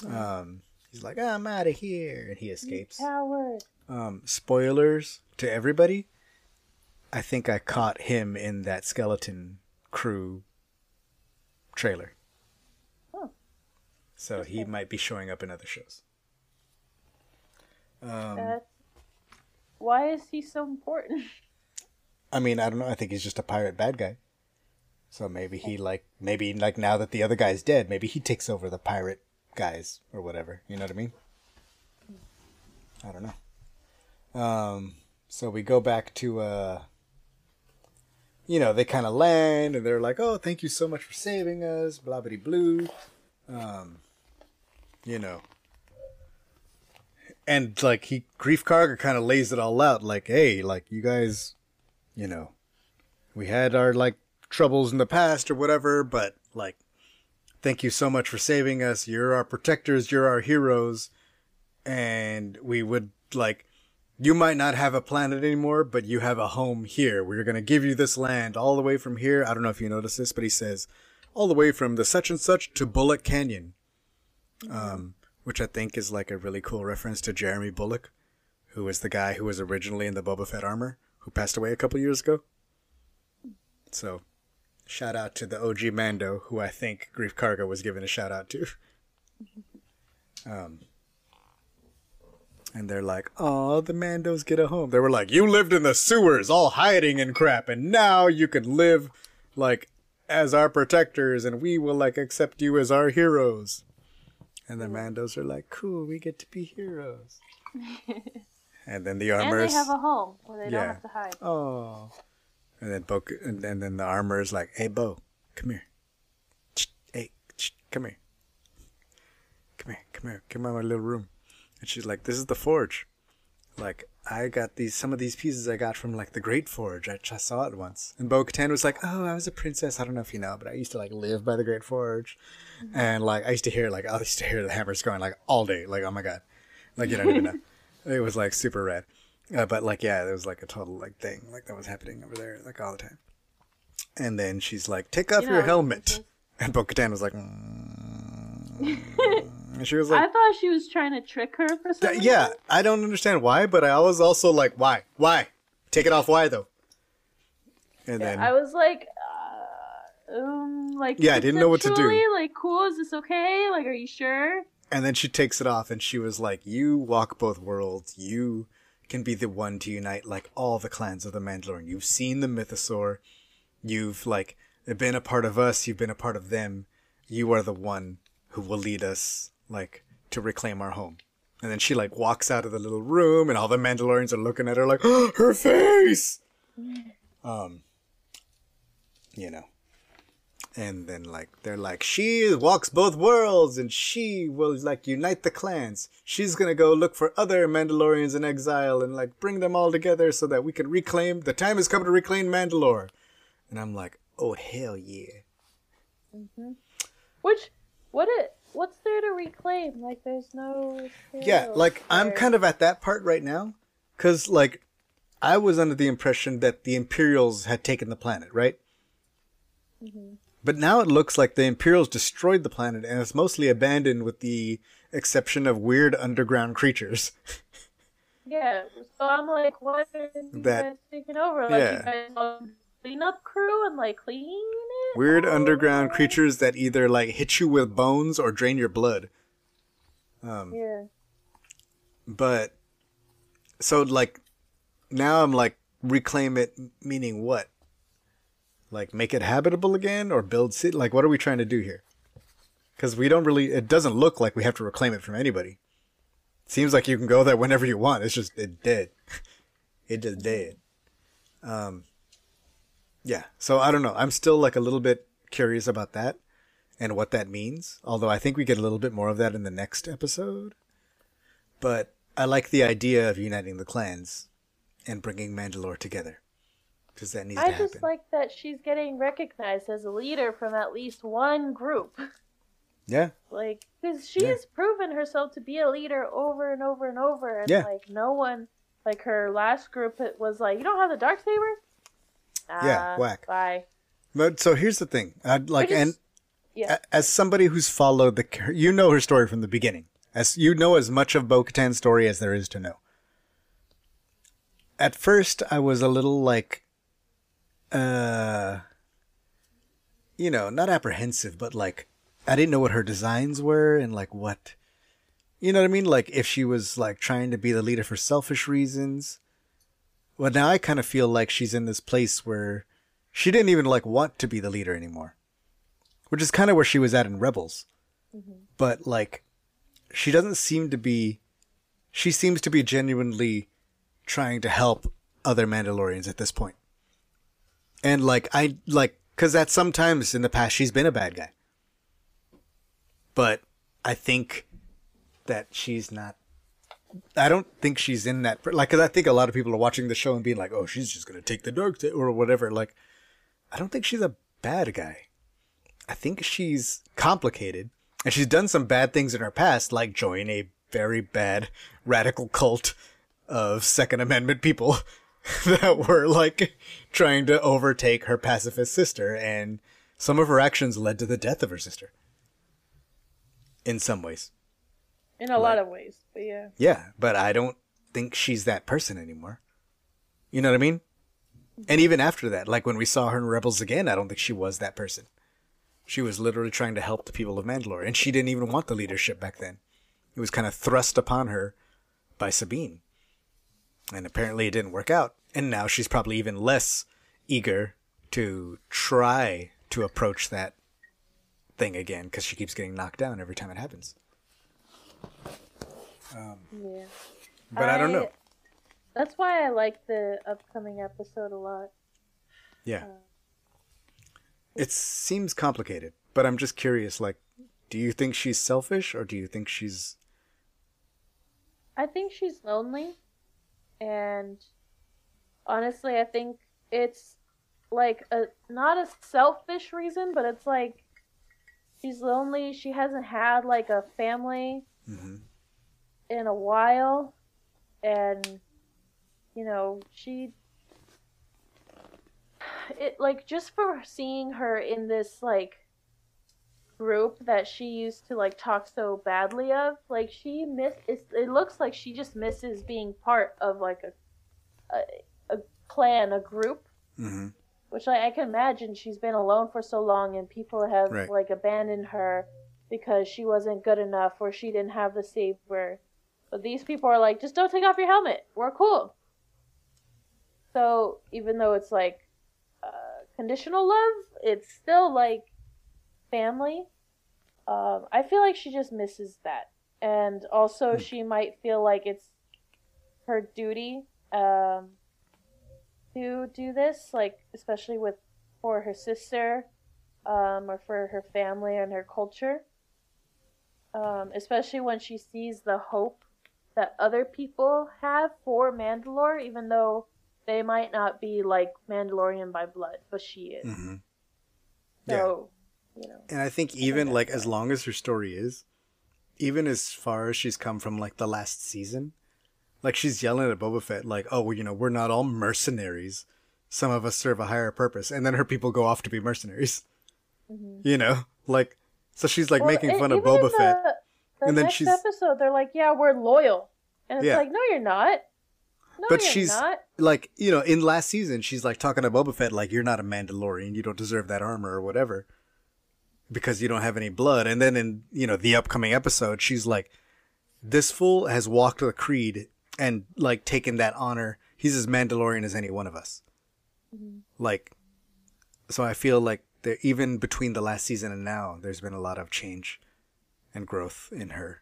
Um, he's like, "I'm out of here," and he escapes. Coward. um, spoilers to everybody. I think I caught him in that skeleton crew trailer. Oh. So he might be showing up in other shows. Um, That's- why is he so important? I mean, I don't know. I think he's just a pirate bad guy. So maybe he like maybe like now that the other guy's dead, maybe he takes over the pirate guys or whatever. You know what I mean? I don't know. Um, so we go back to uh, you know, they kind of land and they're like, "Oh, thank you so much for saving us." Blah blah blue. Um, you know. And like he Greef kind of lays it all out, like, "Hey, like you guys, you know, we had our like troubles in the past or whatever, but like, thank you so much for saving us. You're our protectors. You're our heroes, and we would like you might not have a planet anymore, but you have a home here. We're going to give you this land all the way from here. I don't know if you noticed this, but he says all the way from the such and such to Bulloch Canyon. Um, which I think is like a really cool reference to Jeremy Bulloch, who was the guy who was originally in the Boba Fett armor, who passed away a couple years ago. So, shout out to the OG Mando, who I think Greef Karga was given a shout out to. Um, and they're like, "Oh, the Mandos get a home." They were like, "You lived in the sewers, all hiding and crap, and now you can live like as our protectors, and we will like accept you as our heroes." And the Mandos are like, "Cool, we get to be heroes." and then the And they have a home where they Yeah. don't have to hide. oh, and then Bo, and, and then the armor is like, "Hey, Bo, come here. Hey, come here. Come here, come here, come of my little room." And she's like, "This is the forge. Like, I got these some of these pieces I got from like the Great Forge. I just saw it once." And Bo Katan was like, "Oh, I was a princess. I don't know if you know, but I used to like live by the Great Forge, mm-hmm. and like I used to hear like I used to hear the hammers going like all day. Like, oh my god, like you don't even know. It was like super rad." Uh, but like yeah, there was like a total like thing like that was happening over there like all the time. And then she's like, "Take off You your helmet," and Bo-Katan was like, mm. and she was like, I thought she was trying to trick her for something. "Th- "Yeah. I don't understand why, but I was also like, why, why? Take it off, why though?" And then I was like, uh, um, like Yeah, I didn't know what to do. Like, cool, is this okay? Like, are you sure? And then she takes it off and she was like, You walk both worlds. You can be the one to unite like all the clans of the Mandalorian. You've seen the Mythosaur. You've like been a part of us. You've been a part of them. You are the one who will lead us like to reclaim our home. And then she like walks out of the little room and all the Mandalorians are looking at her like, oh, her face. Um, you know. And then like they're like, she walks both worlds and she will like unite the clans. She's gonna go look for other Mandalorians in exile and like bring them all together so that we can reclaim the time has come to reclaim Mandalore. And I'm like, oh hell yeah. Mm-hmm. Which, what it, what's there to reclaim? Like, there's no. Yeah, like I'm kind of at that part right now, cause like I was under the impression that the Imperials had taken the planet, right? Mm-hmm. But now it looks like the Imperials destroyed the planet and it's mostly abandoned, with the exception of weird underground creatures. Yeah, so I'm like, what are you That- guys taking over? Like, yeah. you guys cleanup crew and like cleaning it? weird all underground creatures that either like hit you with bones or drain your blood. Um, yeah. But so like now I'm like reclaim it, meaning what? Like make it habitable again or build city? Like what are we trying to do here? Because we don't really. It doesn't look like we have to reclaim it from anybody. Seems like you can go there whenever you want. It's just it dead. it just dead. Um. Yeah. So I don't know. I'm still like a little bit curious about that and what that means. Although I think we get a little bit more of that in the next episode. But I like the idea of uniting the clans and bringing Mandalore together. Because that needs I to happen. just like that she's getting recognized as a leader from at least one group. yeah. Like, because she's Yeah. proven herself to be a leader over and over and over, and Yeah. like no one, like her last group, it was like, you don't have the dark saber. Yeah, Ah, whack. Bye. But so here's the thing. I'd like, But it's- and Yeah. a- as somebody who's followed the, you know her story from the beginning. As you know as much of Bo-Katan's story as there is to know. At first, I was a little like, uh, you know, not apprehensive, but like, I didn't know what her designs were and like what, you know what I mean? Like if she was like trying to be the leader for selfish reasons. Well, now I kind of feel like she's in this place where she didn't even like want to be the leader anymore which is kind of where she was at in rebels but like she doesn't seem to be she seems to be genuinely trying to help other mandalorians at this point and like i like because that sometimes in the past she's been a bad guy but i think that she's not I don't think she's in that like because I think a lot of people are watching the show and being like, "Oh, she's just gonna take the dark side or whatever." Like, I don't think she's a bad guy. I think she's complicated, and she's done some bad things in her past, like join a very bad radical cult of Second Amendment people that were like trying to overtake her pacifist sister, and some of her actions led to the death of her sister. In some ways. In a lot of ways, but yeah. Yeah, but I don't think she's that person anymore. You know what I mean? And even after that, like when we saw her in Rebels again, I don't think she was that person. She was literally trying to help the people of Mandalore, and she didn't even want the leadership back then. It was kind of thrust upon her by Sabine. And apparently it didn't work out. And now she's probably even less eager to try to approach that thing again because she keeps getting knocked down every time it happens. Um, yeah. But I, don't know. That's why I like the upcoming episode a lot. Yeah. Uh, it seems complicated, but I'm just curious like do you think she's selfish or do you think she's I think she's lonely, and honestly, I think it's like a not a selfish reason, but it's like she's lonely. She hasn't had like a family Mhm. in a while, and you know she it like just for seeing her in this like group that she used to like talk so badly of like she miss it, it looks like she just misses being part of like a a, a clan a group Mhm. which like, I can imagine she's been alone for so long and people have Right. like abandoned her because she wasn't good enough or she didn't have the saber. But these people are like, just don't take off your helmet. We're cool. So even though it's like uh, conditional love, it's still like family. Um, I feel like she just misses that, and also she might feel like it's her duty um, to do this, like especially with for her sister, um, or for her family and her culture. Um, especially when she sees the hope that other people have for Mandalore, even though they might not be like Mandalorian by blood, but she is. Mhm. So, you know, And I think even like as long as her story is, even as far as she's come from like the last season, like she's yelling at Boba Fett like, "Oh, well, you know, we're not all mercenaries. Some of us serve a higher purpose." And then her people go off to be mercenaries. Mm-hmm. You know, like so she's like Well, making fun of Boba Fett. The, and then she's- episode, they're like, "Yeah, we're loyal," and it's Yeah. like, "No, you're not. No, But she's not." like, you know, in last season, she's like talking to Boba Fett like, "You're not a Mandalorian. You don't deserve that armor or whatever." Because you don't have any blood. And then in, you know, the upcoming episode, she's like, this fool has walked the creed and like taken that honor. He's as Mandalorian as any one of us. Like, so I feel like there, even between the last season and now, there's been a lot of change and growth in her.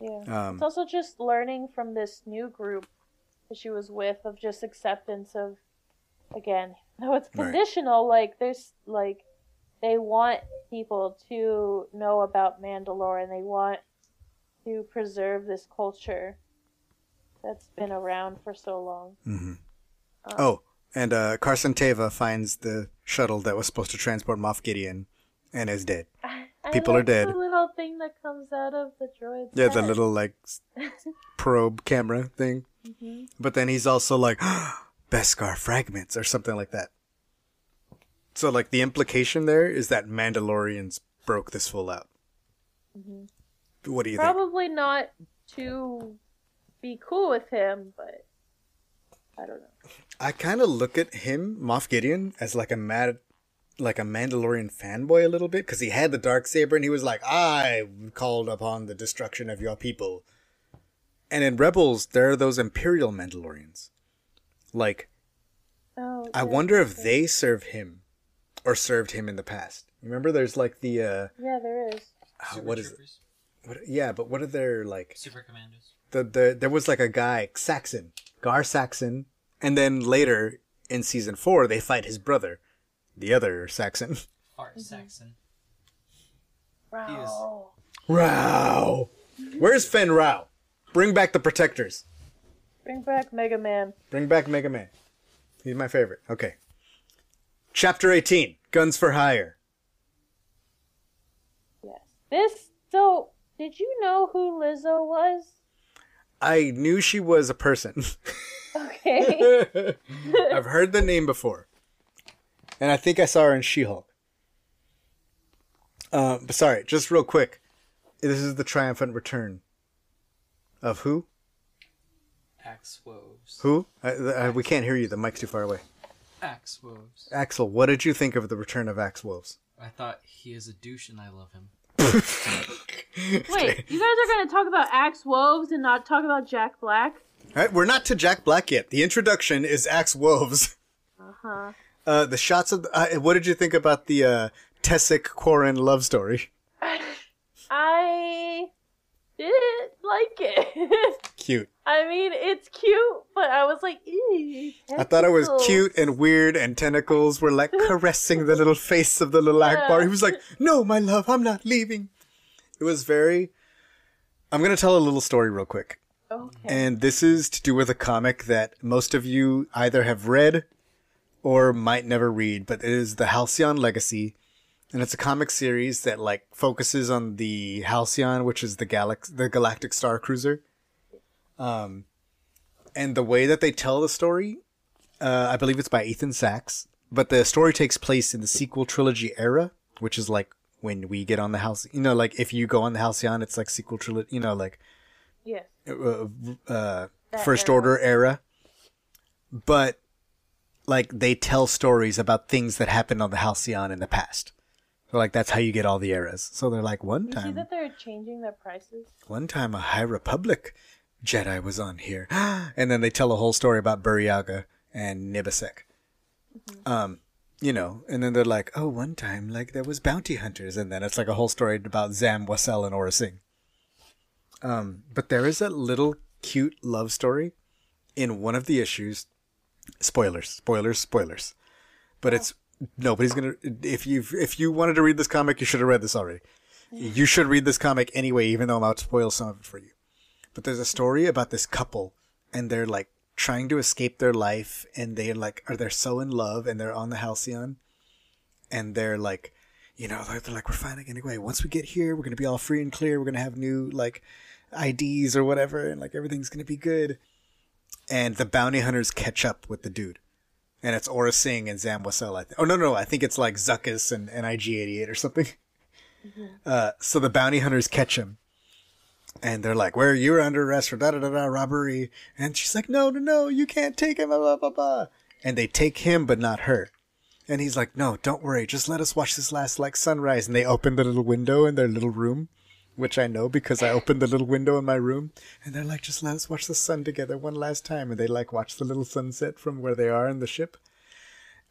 Yeah. Um, it's also just learning from this new group that she was with of just acceptance of, again, though it's Right. conditional. Like there's like, they want people to know about Mandalore and they want to preserve this culture that's been around for so long. Mm-hmm. Oh, and uh, Carson Teva finds the shuttle that was supposed to transport Moff Gideon and is dead. I People are like dead. The little thing that comes out of the droid's Yeah, the little like probe camera thing. But then he's also like Beskar fragments or something like that. So like the implication there is that Mandalorians broke this fool out. Mm-hmm. What do you think? Probably not to be cool with him, but I don't know. I kind of look at him, Moff Gideon, as like a mad, like a Mandalorian fanboy a little bit because he had the dark saber and he was like, "I called upon the destruction of your people." And in Rebels, there are those Imperial Mandalorians. Like, Oh, I wonder if they serve him, or served him in the past. Remember, there's like the uh, Yeah, there is. uh, Super what is it? troopers, What, yeah, but what are their like? Super commandos. the the there was like a guy Saxon, Gar Saxon, and then later in season four they fight his brother, the other Saxon. Art Saxon. Wow. Rau, where's Fenn Rau? Bring back the protectors. Bring back Mega Man. Bring back Mega Man. He's my favorite. Okay. Chapter eighteen: Guns for Hire. Yes. This. So, did you know who Lizzo was? I knew she was a person. Okay. I've heard the name before, and I think I saw her in She-Hulk. Um, but sorry, just real quick. This is the triumphant return of who? Axe Woves. Who? I, I, we can't hear you. The mic's too far away. Axe Woves. Axel, what did you think of the return of Axe Woves? I thought he is a douche and I love him. Wait, you guys are gonna talk about Axe Woves and not talk about Jack Black? All right, we're not to Jack Black yet. The introduction is Axe Woves. Uh huh. Uh, the shots of. The, uh, what did you think about the uh, Tessic Quarren love story? I didn't like it. Cute. I mean, it's cute, but I was like. I thought it was cute and weird, and tentacles were like caressing the little face of the little Ackbar. He was like, "No, my love, I'm not leaving." It was very. I'm gonna tell a little story real quick, Okay. and this is to do with a comic that most of you either have read or might never read, but it is the Halcyon Legacy, and it's a comic series that like focuses on the Halcyon, which is the galax the Galactic Star Cruiser. Um, and the way that they tell the story, uh, I believe it's by Ethan Sacks, but the story takes place in the sequel trilogy era, which is like when we get on the house. You know, like if you go on the Halcyon, it's like sequel trilogy. You know, like yes. uh, uh, first era. order era. But like they tell stories about things that happened on the Halcyon in the past. So like that's how you get all the eras. So they're like one You see time, that they're changing their prices? one time a High Republic Jedi was on here, and then they tell a whole story about Buryaga and Nibisek. Um, you know, and then they're like, oh, one time like there was bounty hunters, and then it's like a whole story about Zam Wesell and Aurra Sing. Um, but there is a little cute love story in one of the issues. Spoilers, spoilers, spoilers. But it's nobody's gonna. If you if you wanted to read this comic, you should have read this already. You should read this comic anyway, even though I'm about to spoil some of it for you. But there's a story about this couple, and they're like trying to escape their life, and they're like, are they're so in love, and they're on the Halcyon, and they're like, you know, they're, they're like, we're finally gonna go away. Once we get here, we're gonna be all free and clear. We're gonna have new like IDs or whatever, and like everything's gonna be good. And the bounty hunters catch up with the dude, and it's Aurra Sing and Zam Wesell. I think. Oh no, no, I think it's like Zuckuss and, and IG88 or something. Uh, so the bounty hunters catch him, and they're like, "Where you're under arrest for da da da da robbery," and she's like, "No, no, no, you can't take him." Blah blah blah blah. And they take him, but not her. And he's like, "No, don't worry, just let us watch this last like sunrise." And they open the little window in their little room, which I know because I opened the little window in my room. And they're like, "Just let us watch the sun together one last time." And they like watch the little sunset from where they are in the ship.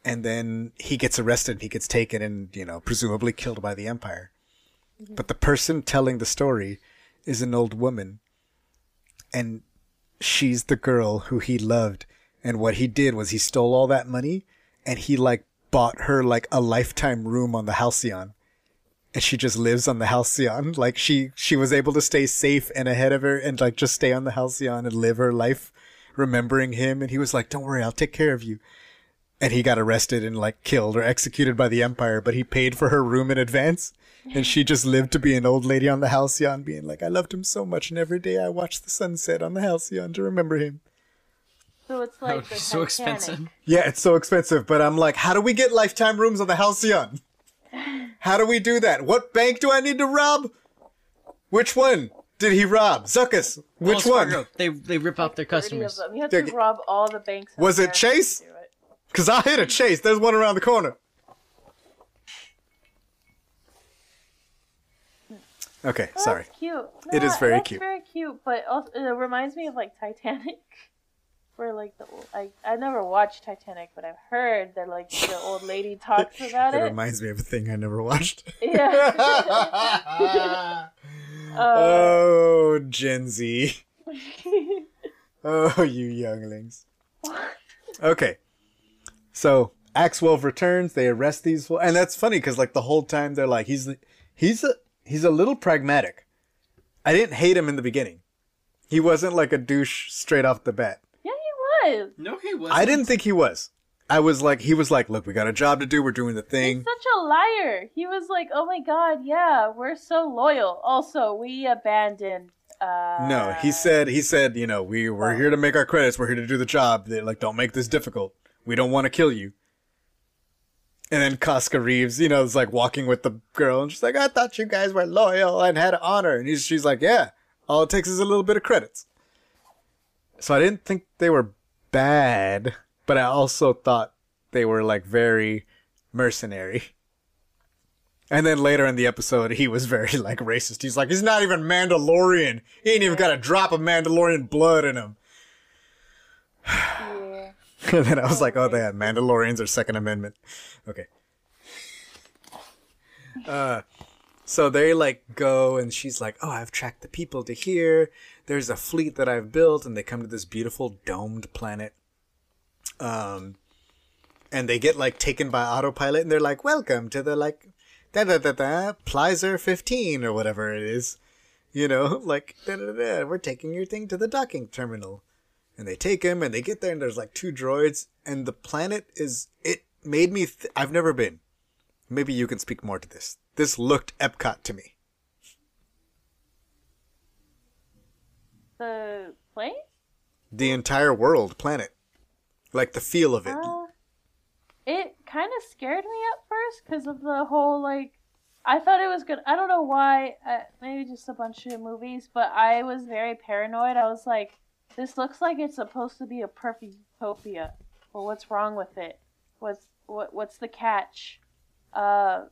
And then he gets arrested. He gets taken and you know presumably killed by the Empire. Mm-hmm. But the person telling the story is an old woman. And she's the girl who he loved. And what he did was he stole all that money and he like bought her like a lifetime room on the Halcyon. And she just lives on the Halcyon. Like she, she was able to stay safe and ahead of her and like just stay on the Halcyon and live her life remembering him. And he was like, don't worry, I'll take care of you. And he got arrested and like killed or executed by the Empire, but he paid for her room in advance. And she just lived to be an old lady on the Halcyon being like, I loved him so much. And every day I watch the sunset on the Halcyon to remember him. So it's oh, like would the be so expensive. Yeah, it's so expensive, but I'm like, how do we get lifetime rooms on the Halcyon? How do we do that? What bank do I need to rob? Which one did he rob? Zuckuss. Which Wells one? Fargo, They they rip off their customers. You have to rob all the banks. Was it Chase? Because I hit a chase. There's one around the corner. Okay, Oh, sorry. That's cute. It is very cute. very cute, but also it reminds me of like Titanic. Where like the I I never watched Titanic, but I've heard that like the old lady talks about It it. reminds me of a thing I never watched. Yeah. Uh, oh, Gen Z. Oh, you younglings. Okay. So, Axe Wolf returns, they arrest these and that's funny cuz like the whole time they're like he's he's a he's a little pragmatic. I didn't hate him in the beginning. He wasn't like a douche straight off the bat. yeah, he was. No, he wasn't. I didn't think he was. I was like he was like, "Look, we got a job to do. We're doing the He's thing." such a liar. He was like, "Oh my god, yeah, we're so loyal. Also, we abandoned Uh, No, he said he said, you know, we we're here to make our credits. We're here to do the job. They like don't make this difficult. We don't want to kill you. And then Koska Reeves, you know, is like walking with the girl, and she's like, "I thought you guys were loyal and had honor." And he's, she's like, "Yeah, all it takes is a little bit of credits." So I didn't think they were bad, but I also thought they were like very mercenary. And then later in the episode, he was very like racist. He's like, he's not even Mandalorian. He ain't even got a drop of Mandalorian blood in him. And then I was like, oh, yeah, Mandalorians are Second Amendment. Okay. Uh, so they like go, and she's like, oh, I've tracked the people to here. There's a fleet that I've built, and they come to this beautiful domed planet. Um, and they get like taken by autopilot, and they're like, welcome to the like, da da da da, Plazir 15 or whatever it is. You know, like, da da da, we're taking your thing to the docking terminal and they take him and they get there and there's like two droids and the planet is it made me th- i've never been maybe you can speak more to this this looked epcot to me The place? the entire world planet like the feel of it Uh, it kind of scared me at first because of the whole like. I thought it was good. I don't know why. Uh, maybe just a bunch of movies, but I was very paranoid. I was like, "This looks like it's supposed to be a perfect utopia. Well, what's wrong with it? What's what? What's the catch?" Uh,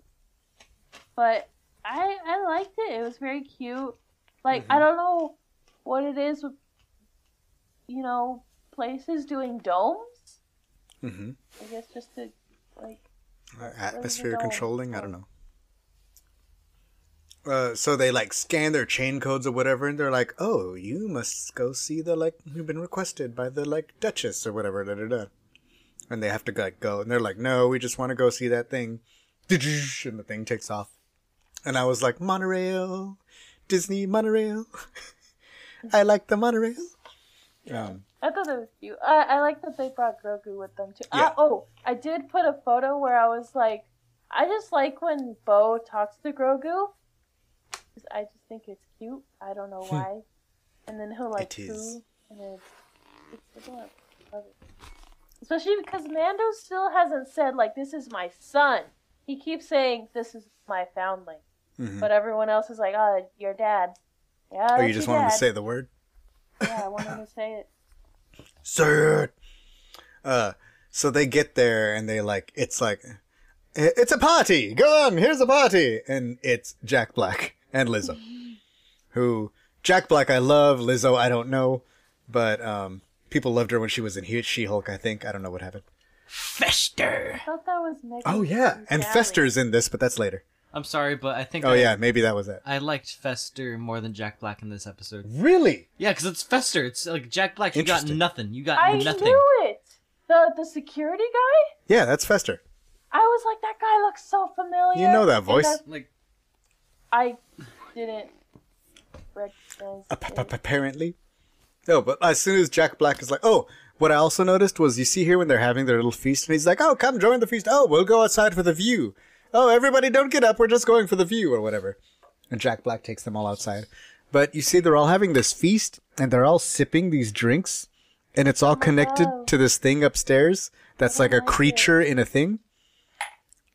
but I I liked it. It was very cute. Like I don't know what it is with you know places doing domes. mm-hmm. I guess just to like atmosphere controlling i don't know uh, so they like scan their chain codes or whatever and they're like oh you must go see the like you've been requested by the like duchess or whatever da, da, da. and they have to like go and they're like no we just want to go see that thing and the thing takes off and i was like monorail disney monorail i like the monorail um I thought it was cute. I, I like that they brought Grogu with them too. Yeah. Uh, oh, I did put a photo where I was like, I just like when Bo talks to Grogu. I just think it's cute. I don't know why. and then he'll like It coo, and it's, it's adorable. Love it. Especially because Mando still hasn't said like this is my son. He keeps saying this is my foundling, mhm. but everyone else is like, oh, your dad. Yeah. oh you just want him to say the word Yeah, I want him to say it. Say it. Uh, so they get there and they like, it's like, it's a party. Go on, here's a party, and it's Jack Black and Lizzo, who Jack Black I love, Lizzo I don't know, but um, people loved her when she was in She-Hulk. I think I don't know what happened. Fester. I thought that was Megan. Oh yeah, Thee and Stallion. Fester's in this, but that's later. I'm sorry, but I think Oh I, yeah, maybe that was it. I liked Fester more than Jack Black in this episode. Really? Yeah, because it's Fester. It's like Jack Black. You got nothing. You got I nothing. knew it. The the security guy. Yeah, that's Fester. I was like, that guy looks so familiar. You know that voice. that's- Like I didn't recognize. Ap- it. ap- Apparently. No, but as soon as Jack Black is like, oh, what I also noticed was you see here when they're having their little feast, and he's like, oh, come join the feast. Oh, we'll go outside for the view. Oh, everybody don't get up. We're just going for the view or whatever. And Jack Black takes them all outside. But you see, they're all having this feast, and they're all sipping these drinks, and it's all oh connected God. to this thing upstairs that's oh like a like it. creature in a thing.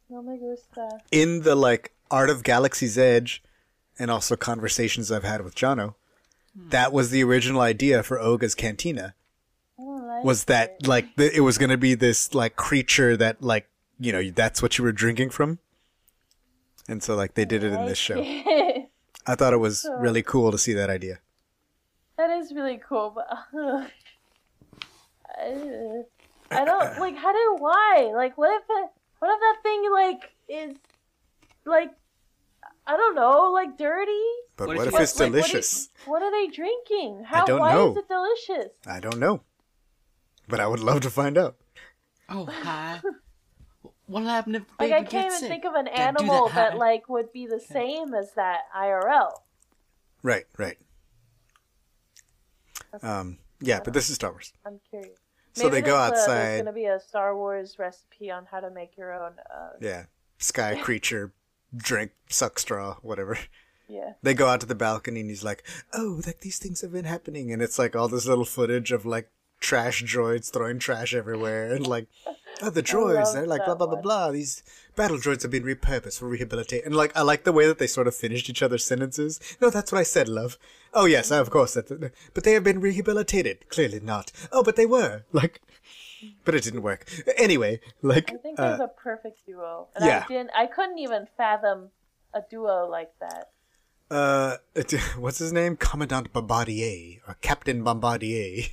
No me gusta. In the like Art of Galaxy's Edge, and also conversations I've had with Jono, that was the original idea for Oga's Cantina. Like was that it. like th- it was gonna be this like creature that like you know that's what you were drinking from and so like they did it in this show it. i thought it was really cool to see that idea that is really cool, but uh, I, I don't like. How do why? Like, what if it? What if that thing like is like I don't know, like dirty? but What what, if if, it's Like, what delicious What are they drinking? How? don't why know. is it delicious? i don't know but i would love to find out Oh, hi. what happened if Like I can't gets even sick? think of an Gotta animal that that, like would be the same as that IRL. right right um yeah but this is star wars I'm curious. So they go there's a- outside. there's gonna be a Star Wars recipe on how to make your own. Uh, yeah sky creature drink suck straw whatever Yeah. They go out to the balcony and he's like, "Oh, like these things have been happening," and it's like all this little footage of like trash droids throwing trash everywhere and like, "Oh, the droids, they're like blah blah blah blah. These battle droids have been repurposed for rehabilitate." And like, I like the way that they sort of finished each other's sentences. No, that's what I said, love. Oh yes, of course. That, but they have been rehabilitated. Clearly not. Oh, but they were like. But it didn't work. Anyway, like, I think uh, there's a perfect duo, and yeah. I didn't. I couldn't even fathom a duo like that. uh, it- what's his name? Commandant Bombardier or Captain Bombardier.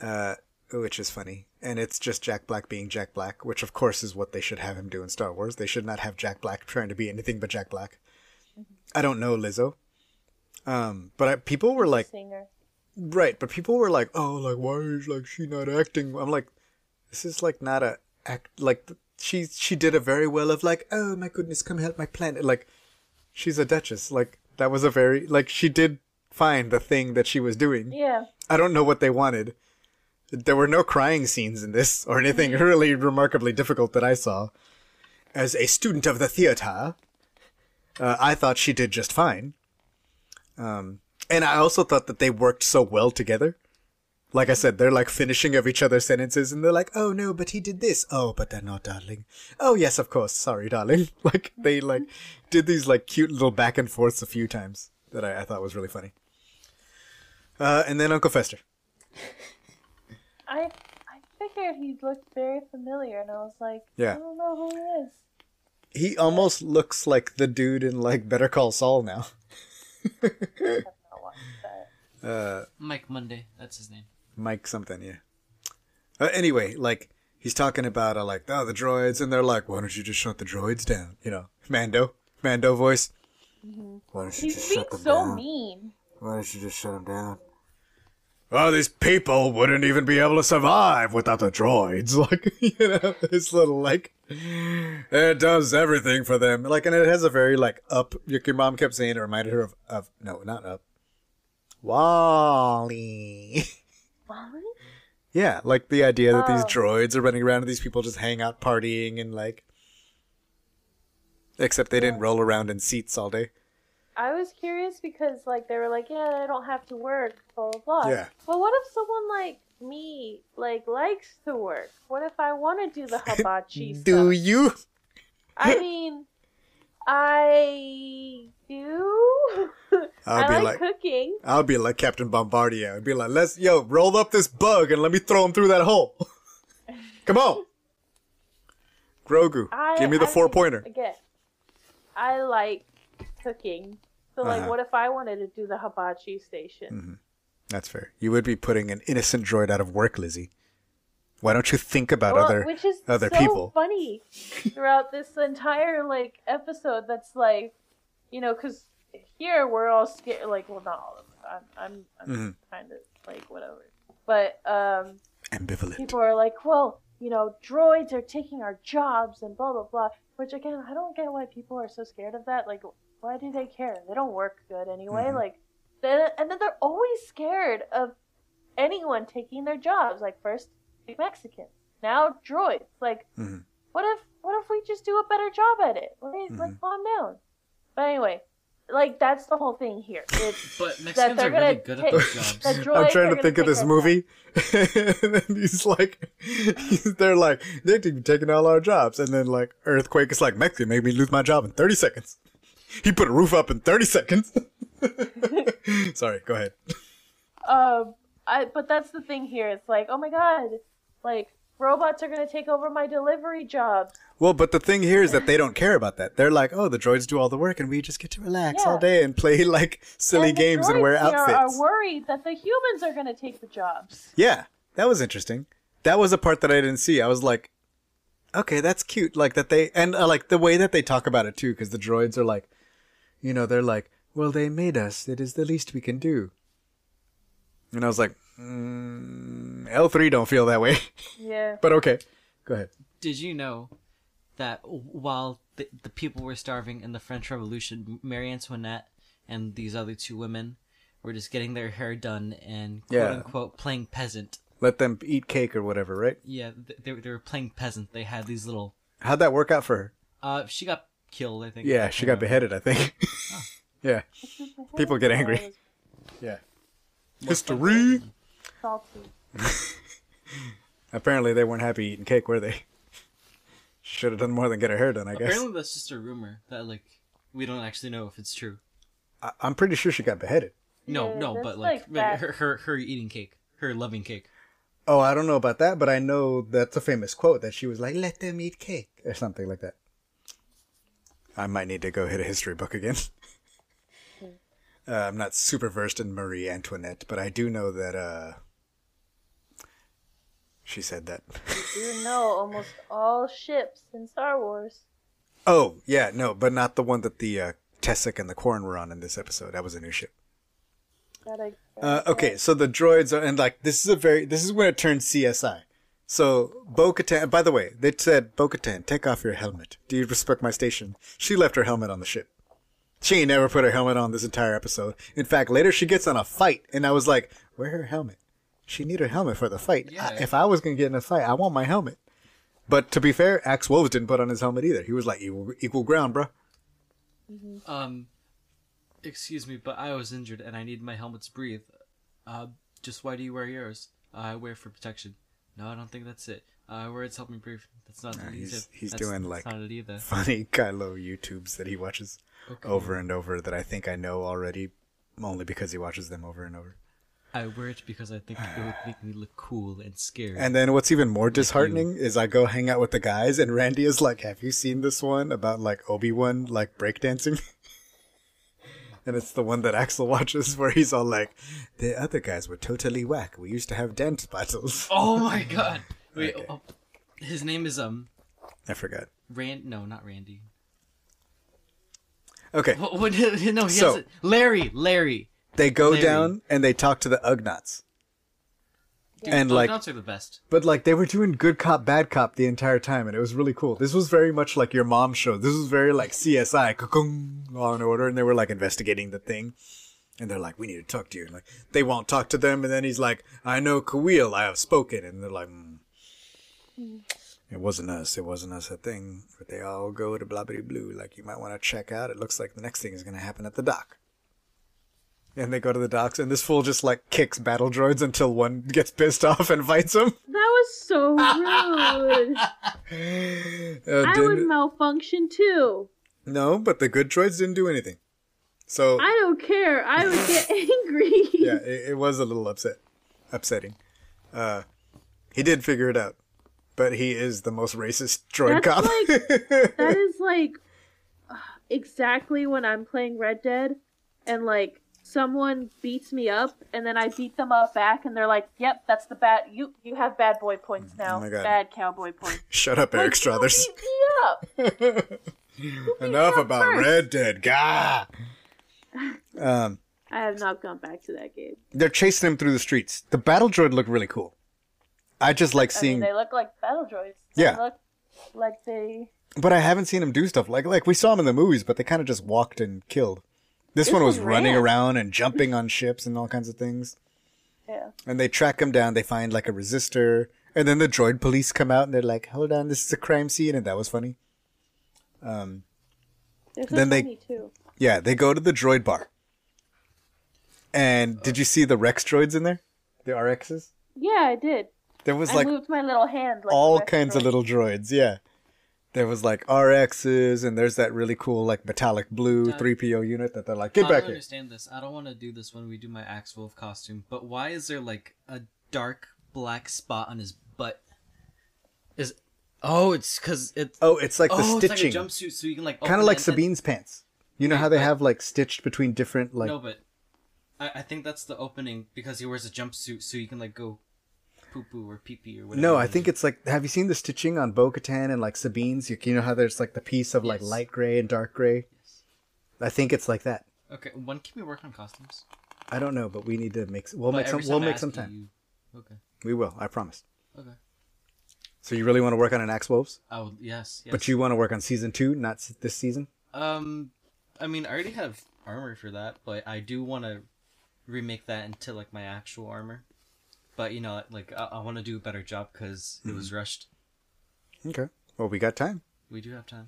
Uh, which is funny, and it's just Jack Black being Jack Black, which of course is what they should have him do in Star Wars. They should not have Jack Black trying to be anything but Jack Black. I don't know Lizzo, um, but I, people were like, Singer. Right, but people were like, oh, like why is like she not acting? I'm like, this is like not a act like she she did a very well of like, oh my goodness, come help my planet. Like, she's a duchess. Like that was a very like she did find the thing that she was doing. Yeah. I don't know what they wanted. There were no crying scenes in this or anything really remarkably difficult that I saw. As a student of the theater, uh, I thought she did just fine. Um, and I also thought that they worked so well together. Like I said, they're like finishing of each other's sentences and they're like, oh no, but he did this. Oh, but they're not, darling. Oh, yes, of course. Sorry, darling. Like, they like did these like cute little back and forths a few times that I, I thought was really funny. Uh, and then Uncle Fester. I I figured he looked very familiar, and I was like, Yeah. I don't know who he is. He almost looks like the dude in like Better Call Saul now. I have not watched that. Uh, Mike Monday, that's his name. Mike something, yeah. Uh, anyway, like he's talking about uh, like oh the droids, and they're like, why don't you just shut the droids down? You know, Mando, Mando voice. Why don't you He's just shut them so down? mean. Why don't you just shut them down? Oh, these people wouldn't even be able to survive without the droids. Like, you know, this little, like, it does everything for them. Like, and it has a very, like, up, your, your mom kept saying it reminded her of, of, no, not up. WALL-E. WALL-E? yeah, like the idea that these Oh. droids are running around and these people just hang out partying and, like, except they didn't roll around in seats all day. I was curious because like they were like, yeah, I don't have to work, blah blah blah. Yeah. But what if someone like me like likes to work? What if I want to do the hibachi Do stuff? you? I mean, I do. I'll I be like, like- cooking. I'll be like Captain Bombardier. I'd be like, let's, yo, roll up this bug and let me throw him through that hole. Come on. Grogu, I, give me the I four mean, pointer. Again, I like cooking. So like, Uh-huh. what if I wanted to do the hibachi station? That's fair. You would be putting an innocent droid out of work, Lizzie. Why don't you think about Well, other which is other so people? funny throughout this entire like episode. That's like, you know, because here we're all scared. Like, well, not all of us. I'm, I'm, I'm Mhm. kind of like whatever. But um, Ambivalent. people are like, well, you know, droids are taking our jobs and blah blah blah. Which again, I don't get why people are so scared of that. Like, why do they care? They don't work good anyway. Mhm. Like, and then they're always scared of anyone taking their jobs. Like first the Mexicans, now droids. Like, Mhm. what if what if we just do a better job at it? Like, like Mhm. calm down. But anyway, like that's the whole thing here. It's But Mexicans they're really gonna good take- at their jobs. the I'm trying to think of this movie, and then he's like, he's, they're like, they're taking all our jobs, and then like earthquake is like, Mexican made me lose my job in 30 seconds. He put a roof up in 30 seconds. Sorry, go ahead. Um, I but that's the thing here. It's like, oh my god, like robots are gonna take over my delivery jobs. Well, but the thing here is that they don't care about that. They're like, oh, the droids do all the work, and we just get to relax Yeah. all day and play like silly And games and wear outfits. Are worried that the humans are gonna take the jobs. Yeah, that was interesting. That was a part that I didn't see. I was like, okay, that's cute. Like that they and uh, like the way that they talk about it too, because the droids are like, you know, they're like, well, they made us. It is the least we can do. And I was like, mm, L three don't feel that way, Yeah. but okay, go ahead. Did you know that while the, the people were starving in the French Revolution, Marie Antoinette and these other two women were just getting their hair done and quote Yeah. unquote playing peasant. Let them eat cake or whatever, right? Yeah, they, they were playing peasant. They had these little. How'd that work out for her? Uh, she got killed, I think. Yeah, she got beheaded, I think. Yeah. People get angry. I was Yeah. History. Salty. Apparently, they weren't happy eating cake, were they? Should have done more than get her hair done, I guess. Apparently, that's just a rumor that like we don't actually know if it's true. I- I'm pretty sure she got beheaded. No, Yeah, no, that's but like, like that- her, her her eating cake, her loving cake. Oh, I don't know about that, but I know that's a famous quote that she was like, "Let them eat cake" or something like that. I might need to go hit a history book again. uh, I'm not super versed in Marie Antoinette, but I do know that uh, she said that. You know almost all ships in Star Wars. oh, yeah, no, but not the one that the uh, Tessic and the Corn were on in this episode. That was a new ship. Gotta, Uh, okay, so the droids are, and like this is a very, this is when it turns CSI. So Bo-Katan. By the way, they said Bo-Katan, take off your helmet. Do you respect my station? She left her helmet on the ship. She ain't never put her helmet on this entire episode. In fact, later she gets on a fight, and I was like, "Where her helmet? She need her helmet for the fight. I- if I was gonna get in a fight, I want my helmet." But to be fair, Axe Woves didn't put on his helmet either. He was like equal, equal ground, bro. Um, excuse me, but I was injured and I need my helmet to breathe. Uh, just why do you wear yours? I wear it for protection. No, I don't think that's it. I wear it to help me breathe. That's not Nah, he's- he's That's- doing, that's like, not it either. Funny Kylo YouTubes that he watches. Okay. over and over that I think I know already, only because he watches them over and over. I wear it because I think it would make me look cool and scary. And then what's even more disheartening is I go hang out with the guys, and Randy is like, "Have you seen this one about like Obi Wan like breakdancing?" and it's the one that Axel watches where he's all like, "The other guys were totally whack. We used to have dance battles." oh my god! Wait, Okay. oh, his name is um I forgot. Rand. No, not Randy. Okay, What? what no, he So- has it. Larry. Larry. They go Larry. down and they talk to the Ugnaughts. And like are the best. But like they were doing good cop, bad cop the entire time, and it was really cool. This was very much like your mom show. This was very like CSI, ka-kung, Law and Order, and they were like investigating the thing. And they're like, "We need to talk to you." And, like they won't talk to them, and then he's like, "I know Kuiil, I have spoken," and they're like, mm. "It wasn't us. It wasn't us. A thing." But they all go to blah blah blue. Like you might want to check out. It looks like the next thing is going to happen at the dock. And they go to the docks, and this fool just like kicks battle droids until one gets pissed off and fights him. That was so rude. Uh, I would malfunction too. no, but the good droids didn't do anything. So I don't care. I would get angry. yeah, it, it was a little upset, upsetting. Uh, he did figure it out, but he is the most racist droid That's cop. like- That is like uh, exactly when I'm playing Red Dead and like someone beats me up and then I beat them up back, and they're like, "Yep, that's the bad. You you have bad boy points now. Oh my God. Bad cowboy points." Shut up, Eric Like, Struthers. you beat me up. Enough up about first. Red Dead. Gah. Um, I have not gone back to that game. they're chasing him through the streets. The battle droid looked really cool. I just like I mean, seeing, they look like battle droids. They Yeah. look like they. but I haven't seen him do stuff like like we saw him in the movies, but they kind of just walked and killed. This, This one was running ran. around and jumping on ships and all kinds of things. Yeah. and they track him down. They find like a resistor, and then the droid police come out and they're like, "Hold on, this is a crime scene," and that was funny. Um, so Then they- funny too. yeah, they go to the droid bar, and did you see the Rex droids in there? The RXs. Yeah, I did. There was I like moved my little hand. Like all kinds of little droids. Yeah, there was like RXs, and there's that really cool like metallic blue Uh, three PO unit that they're like, "Get I back here." understand this. I don't want to do this when we do my Axe Wolf costume. But why is there like a dark black spot on his butt? Is oh, it's because it's Oh, it's like the oh, it's stitching, like a jumpsuit, so you can like kind of like it and- Sabine's pants. You know Wait, how they but- have like stitched between different like No, but I, I think that's the opening because he wears a jumpsuit, so you can like go poo poo or pee pee or whatever. No, I think it's like. Have you seen the stitching on Bo Katan and like Sabine's? You, you know how there's like the piece of like Yes. light gray and dark gray? Yes. I think it's like that. okay. When can we work on costumes? I don't know, but we need to make. We'll But make some. We'll make some time. you- Okay. We will. I promise. Okay. So you really want to work on an Axe Woves, Oh yes, yes. but you want to work on season two, not this season. Um, I mean, I already have armor for that, but I do want to remake that into like my actual armor. But you know, like I, I want to do a better job because it Mm-hmm. was rushed. Okay. Well, we got time. We do have time.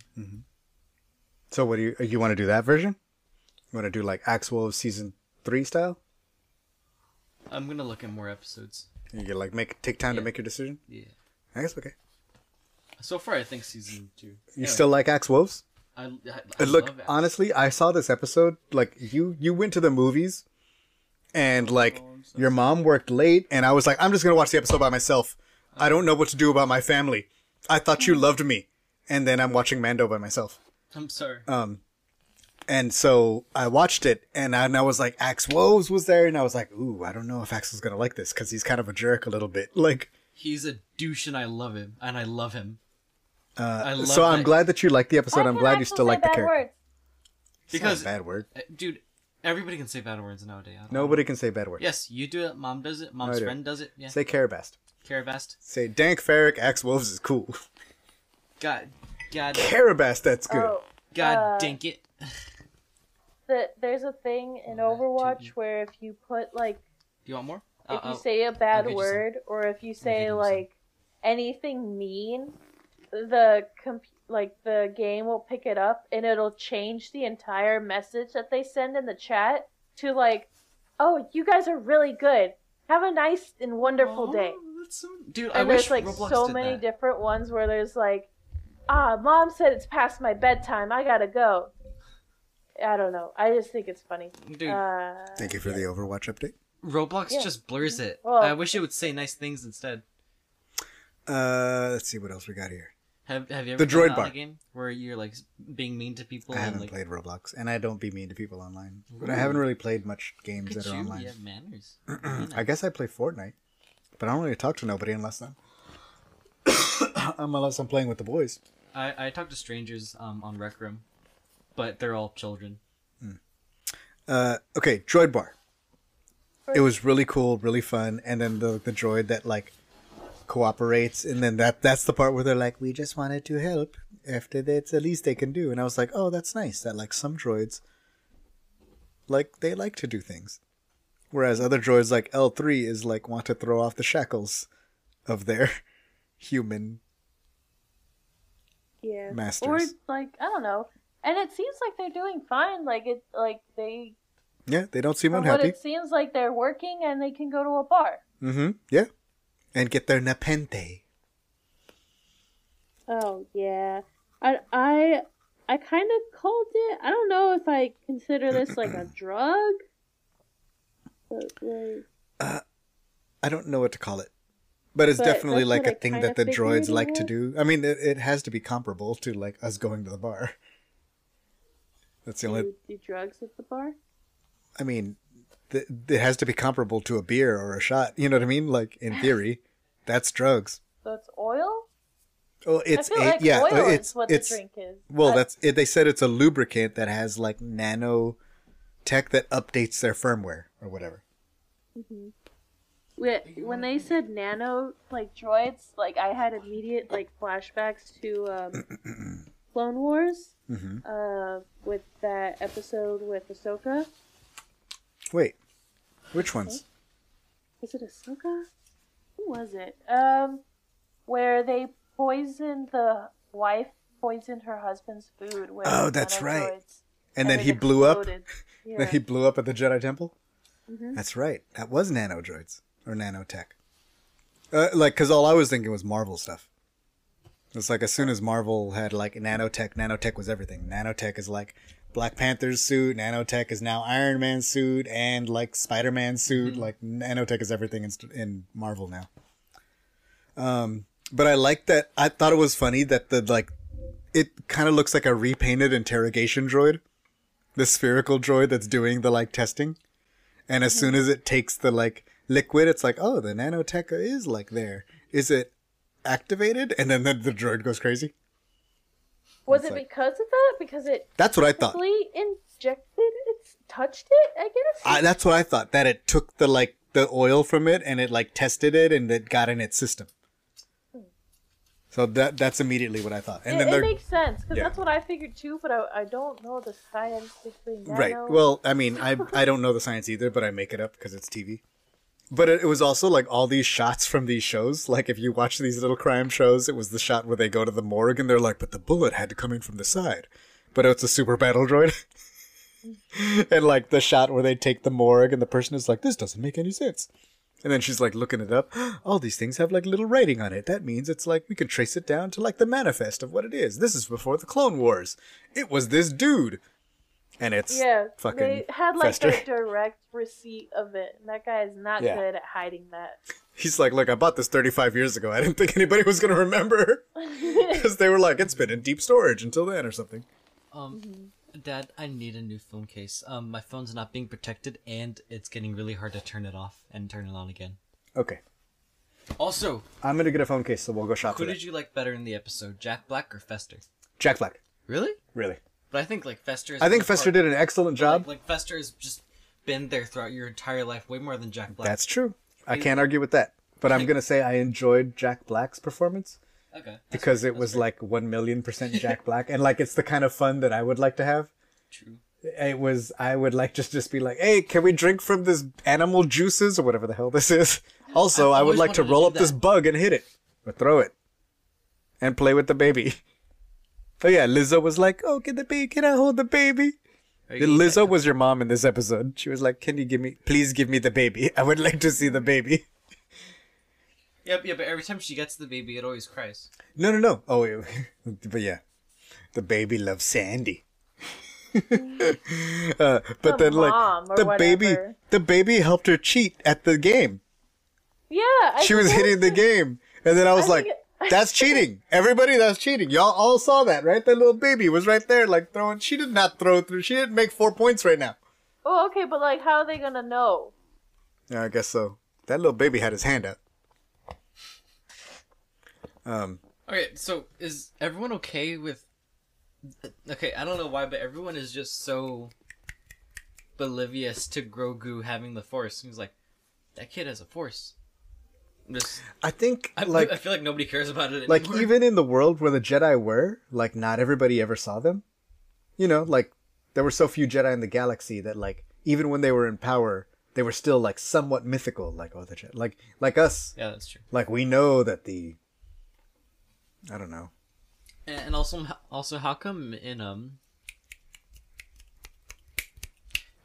So what do you? You want to do that version? You want to do like Axe Woves season three style? I'm gonna look at more episodes. You can like make take time to make your decision. Yeah. I guess okay. So far, I think season two. You Anyway, still like Axe Woves? I, I, I Look, honestly, I saw this episode. Like you, you went to the movies, and like your mom worked late, and I was like, I'm just gonna watch the episode by myself. I don't know what to do about my family. I thought you loved me, and then I'm watching Mando by myself. I'm sorry. Um, and so I watched it, and I, and I was like, Axe Woves was there, and I was like, ooh, I don't know if Axel's gonna like this because he's kind of a jerk a little bit. Like, He's a douche, and I love him, and I love him uh, I love so I'm that- glad that you liked the episode. Why I'm glad you still like the character. words? It's not a because, bad word. uh, dude, everybody can say bad words nowadays. I don't- Nobody can say bad words. Yes, you do it. Mom does it. Mom's I do. friend does it. Yeah. Say Karabast. Karabast. Say Dank farrik Axe Woves is cool. God, God, Karabast, that's good. Oh, God, uh, dink it. the, there's a thing in Oh, Overwatch too. where if you put like Do you want more? if Uh, you uh, say a bad get you some. word or if you say get some. like anything mean, the comp- like the game will pick it up and it'll change the entire message that they send in the chat to like, "Oh, you guys are really good. Have a nice and wonderful oh, day." that's so- Dude, I And wish there's like Roblox so did many that. different ones where there's like, "Ah, mom said it's past my bedtime. I gotta go." I don't know. I just think it's funny. Dude, Uh, Thank you for the Overwatch update. Roblox yeah. just blurs it. Well- I wish it would say nice things instead. Uh, let's see what else we got here. Have Have you ever The played droid bar. a game where you're like being mean to people I haven't like played Roblox, and I don't be mean to people online. But I haven't really played much games look that are you, online. you have manners. I guess I play Fortnite, but I don't really talk to nobody unless I'm unless I'm playing with the boys. I I talk to strangers um on Rec Room, but they're all children. Uh, okay, Droid Bar. It was really cool, really fun, and then the the droid that like cooperates, and then that that's the part where they're like, "We just wanted to help. After that's the least they can do." And I was like, "Oh, that's nice. That like some droids, like they like to do things, whereas other droids like L three is like want to throw off the shackles of their human yeah. masters. Or like I don't know. And it seems like they're doing fine. Like it, like they Yeah, they don't seem From what unhappy. it seems like they're working and they can go to a bar. Mm-hmm. Yeah, and get their nepenthe. Oh yeah, I I I kind of called it. I don't know if I consider this like a drug. But like, uh, I don't know what to call it, but it's But definitely like a I thing that the droids like to do. I mean, it, it has to be comparable to like us going to the bar. That's the only. do, do drugs at the bar? I mean, th- it has to be comparable to a beer or a shot. You know what I mean? Like in theory, that's drugs. So it's oil. Oh, it's I feel a like yeah. oil it's is what it's the drink is. well, I- that's it. They said it's a lubricant that has like nano tech that updates their firmware or whatever. Wh- When they said nano, like droids. Like I had immediate like flashbacks to um, Clone Wars hmm uh, with that episode with Ahsoka. Wait, which ones? Is it Ahsoka? Who was it? um, where they poisoned the wife, poisoned her husband's food. With Oh, that's right. nanodroids, And then he blew up. Yeah. That he blew up at the Jedi Temple. Mhm. That's right. That was nanodroids or nanotech. Uh, like, cause all I was thinking was Marvel stuff. It's like as soon as Marvel had like nanotech, nanotech was everything. Nanotech is like Black Panther's suit. Nanotech is now Iron Man's suit and like Spider Man's suit. Like nanotech is everything in, in Marvel now. Um, but I like that. I thought it was funny that the like, it kind of looks like a repainted interrogation droid the spherical droid that's doing the like testing. And as soon as it takes the like liquid, it's like, oh, the nanotech is like there. Is it activated? And then the, the droid goes crazy. Was It's it like- because of that? Because it That's what I thought. injected it, touched it. I guess. I, that's what I thought. That it took the like the oil from it and it like tested it and it got in its system. So that that's immediately what I thought. And it, then it makes sense because Yeah. that's what I figured too, but I, I don't know the science between. Right. Well, I mean, I I don't know the science either, but I make it up because it's TV. But it, it was also like all these shots from these shows. Like if you watch these little crime shows, it was the shot where they go to the morgue and they're like, "But the bullet had to come in from the side." But it's a super battle droid. and like the shot where they take the morgue and the person is like, this doesn't make any sense. And then she's like looking it up. All these things have like little writing on it. That means it's like we can trace it down to like the manifest of what it is. This is before the Clone Wars. It was this dude. And it's Yeah, fucking they had like Fester. a direct receipt of it. And that guy is not Yeah. good at hiding that. He's like, look, I bought this 35 years ago. I didn't think anybody was going to remember. Because they were like, it's been in deep storage until then or something. Um, Dad, I need a new phone case. Um, my phone's not being protected, and it's getting really hard to turn it off and turn it on again. Okay. Also, I'm going to get a phone case, so we'll go shop who for did you like better in the episode, Jack Black or Fester? Jack Black. Really? Really. But I think like Fester. Is I think Fester did an excellent job. Like, like Fester has just been there throughout your entire life, way more than Jack Black. That's true. I can't argue with that. But I'm going to say I enjoyed Jack Black's performance okay. Because fair, it was fair. like 1 million percent Jack Black. And like, it's the kind of fun that I would like to have. true. It was, I would like just, just be like, hey, can we drink from this animal juices or whatever the hell this is? Also, I've I would like to to roll do up this bug and hit it or throw it and play with the baby. Oh yeah, Lizzo was like, "Oh, can the baby? Can I hold the baby?" Are Lizzo get- was your mom in this episode. She was like, "Can you give me, please give me the baby? I would like to see the baby." Yep, yeah, but every time she gets the baby, it always cries. No, no, no. Oh, wait, but yeah, the baby loves Sandy. uh, but The then, like, mom or the baby, the baby helped her cheat at the game. Yeah, I She was hitting the game, and then I was I like, think- "That's cheating! Everybody, that's cheating! Y'all all saw that, right? That little baby was right there, like throwing. She did not throw through. She didn't make four points right now. Oh, okay, but like, how are they gonna know? Yeah, I guess so. That little baby had his hand up. Um, Okay, so is everyone okay with? Okay, I don't know why, but everyone is just so oblivious to Grogu having the Force. He's like, "That kid has a Force." Just, I think I, like I feel like nobody cares about it. like even in the world where the Jedi were, like not everybody ever saw them. You know, like there were so few Jedi in the galaxy that like even when they were in power, they were still like somewhat mythical. Like oh, the Jedi, like like us, yeah, that's true. like we know that the. I don't know. And and also, also, how come in um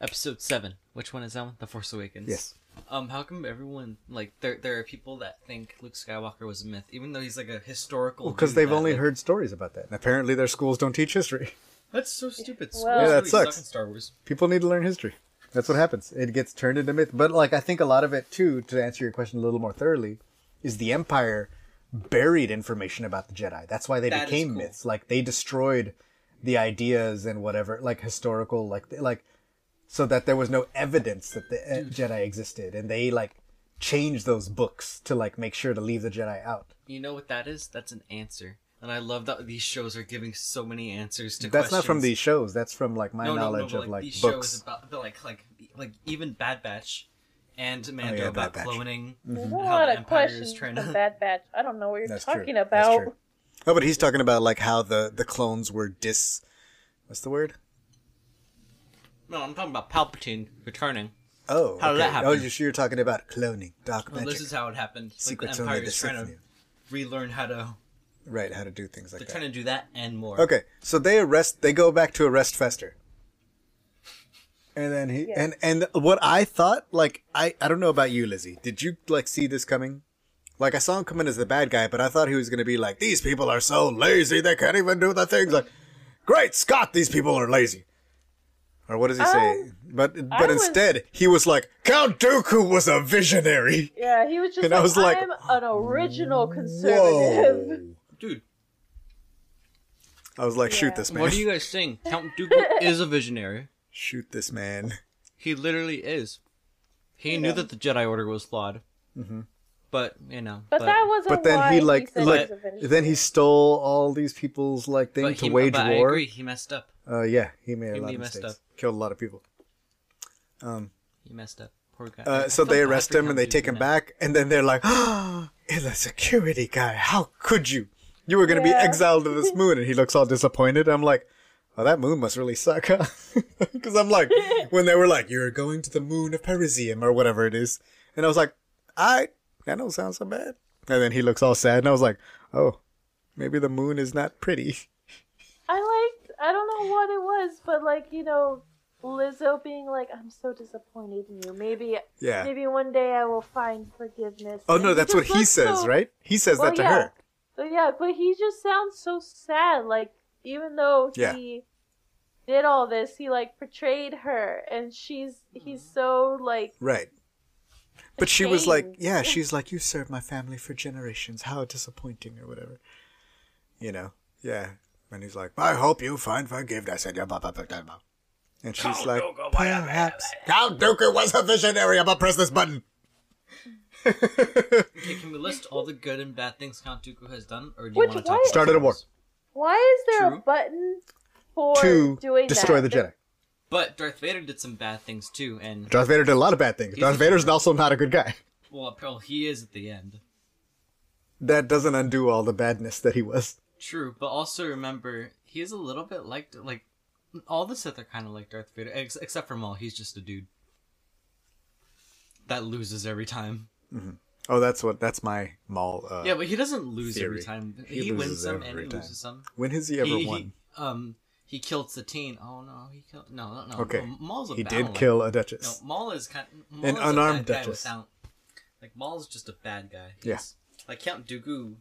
episode seven, which one is that one? The Force Awakens. Yes. Um, how come everyone like there there are people that think Luke Skywalker was a myth, even though he's like a historical? Because dude they've that, only like- heard stories about that. And apparently their schools don't teach history. That's so stupid. Well- Yeah, that really sucks. in Star Wars. People need to learn history. That's what happens. It gets turned into myth. But like I think a lot of it too, to answer your question a little more thoroughly, is the Empire buried information about the Jedi. That's why they That is became cool. myths. Like they destroyed the ideas and whatever, like historical, like like so that there was no evidence that the uh, Jedi existed, and they like changed those books to like make sure to leave the Jedi out. You know what that is? That's an answer, and I love that these shows are giving so many answers to. Questions. That's not from these shows. That's from like my no, no, knowledge no, of but, like these books. shows about the, like like like even Bad Batch and Mando Oh, yeah, about Bad Batch. cloning. There's a How lot the of questions trying to- Bad Batch. I don't know what you're That's true. talking That's about. true. Oh, but he's talking about like how the the clones were dis. What's the word? No, I'm talking about Palpatine returning. Oh, How did okay. that happen? Oh, you're, sure you're talking about cloning, dark Well, magic. this is how it happened. Like the Empire is trying Sith to knew. relearn how to. Right, how to do things like that. They're trying to do that and more. Okay, so they arrest. They go back to arrest Fester. And then he Yeah. and and what I thought, like I I don't know about you, Lizzie. Did you like see this coming? Like I saw him coming as the bad guy, but I thought he was gonna be like, these people are so lazy they can't even do the things. Like, great Scott, these people are lazy. Or what does he say? Um, But I but was- instead, he was like, Count Dooku was a visionary. Yeah, he was just And I was like, I'm an original conservative. Whoa. Dude, I was like, shoot this man. what are you guys saying? Count Dooku is a visionary. Shoot this man. He literally is. He knew that the Jedi Order was flawed. Mm-hmm. But you know. But, that wasn't But then why he like said like he was a visionary. then he stole all these people's like thing but to he, wage but I war. agree. He messed up. Uh, yeah, he made a He- lot of mistakes. up. Killed a lot of people. Um, He messed up. Poor guy. uh, so they arrest him and they take him now. back, and then they're like, "Ah, it's a security guy. How could you? You were gonna be exiled to this moon." And he looks all disappointed. I'm like, "Oh, that moon must really suck, huh?" Because I'm like, when they were like, "You're going to the moon of Parisium or whatever it is," and I was like, "I that don't sound so bad." And then he looks all sad, and I was like, "Oh, maybe the moon is not pretty." I liked. I don't know what it was, but like you know, Lizzo being like, "I'm so disappointed in you. Maybe, Yeah. maybe one day I will find forgiveness." Oh And no, that's what he says, so- right? He says Well, that to yeah. her. But yeah, but he just sounds so sad. Like even though Yeah. he did all this, he like portrayed her, and she's he's mm-hmm. so like Right. But she was like, yeah, she's like, you served my family for generations. How disappointing, or whatever. You know, yeah. And he's like, I hope you find forgiveness in your blah, blah, blah, blah, blah. And she's like, perhaps. Count Dooku was a visionary. I'm gonna press this button. Okay, can we list all the good and bad things Count Dooku has done, or do you Which- want to why- talk? Started a war. Why is there True. a button for to doing destroy that? the Jedi. But Darth Vader did some bad things too, and Darth Vader did a lot of bad things. Darth a- Vader's also not a good guy. well, well, he is at the end. That doesn't undo all the badness that he was. True, but also remember he is a little bit like like all the Sith are kind of like Darth Vader, ex- except for Maul. He's just a dude that loses every time. Oh, that's what. That's my Maul. Uh, yeah, but he doesn't lose every time. He He, wins some and he time. loses some. When has he ever he, won? He, um, he killed Satine. Oh no, he killed no, no, no. Okay. no, Maul's a bad He did kill a No, Duchess. Maul is kind. Maul An is unarmed Duchess. Without, like Maul is just a bad guy. Yeah. Like Count Dooku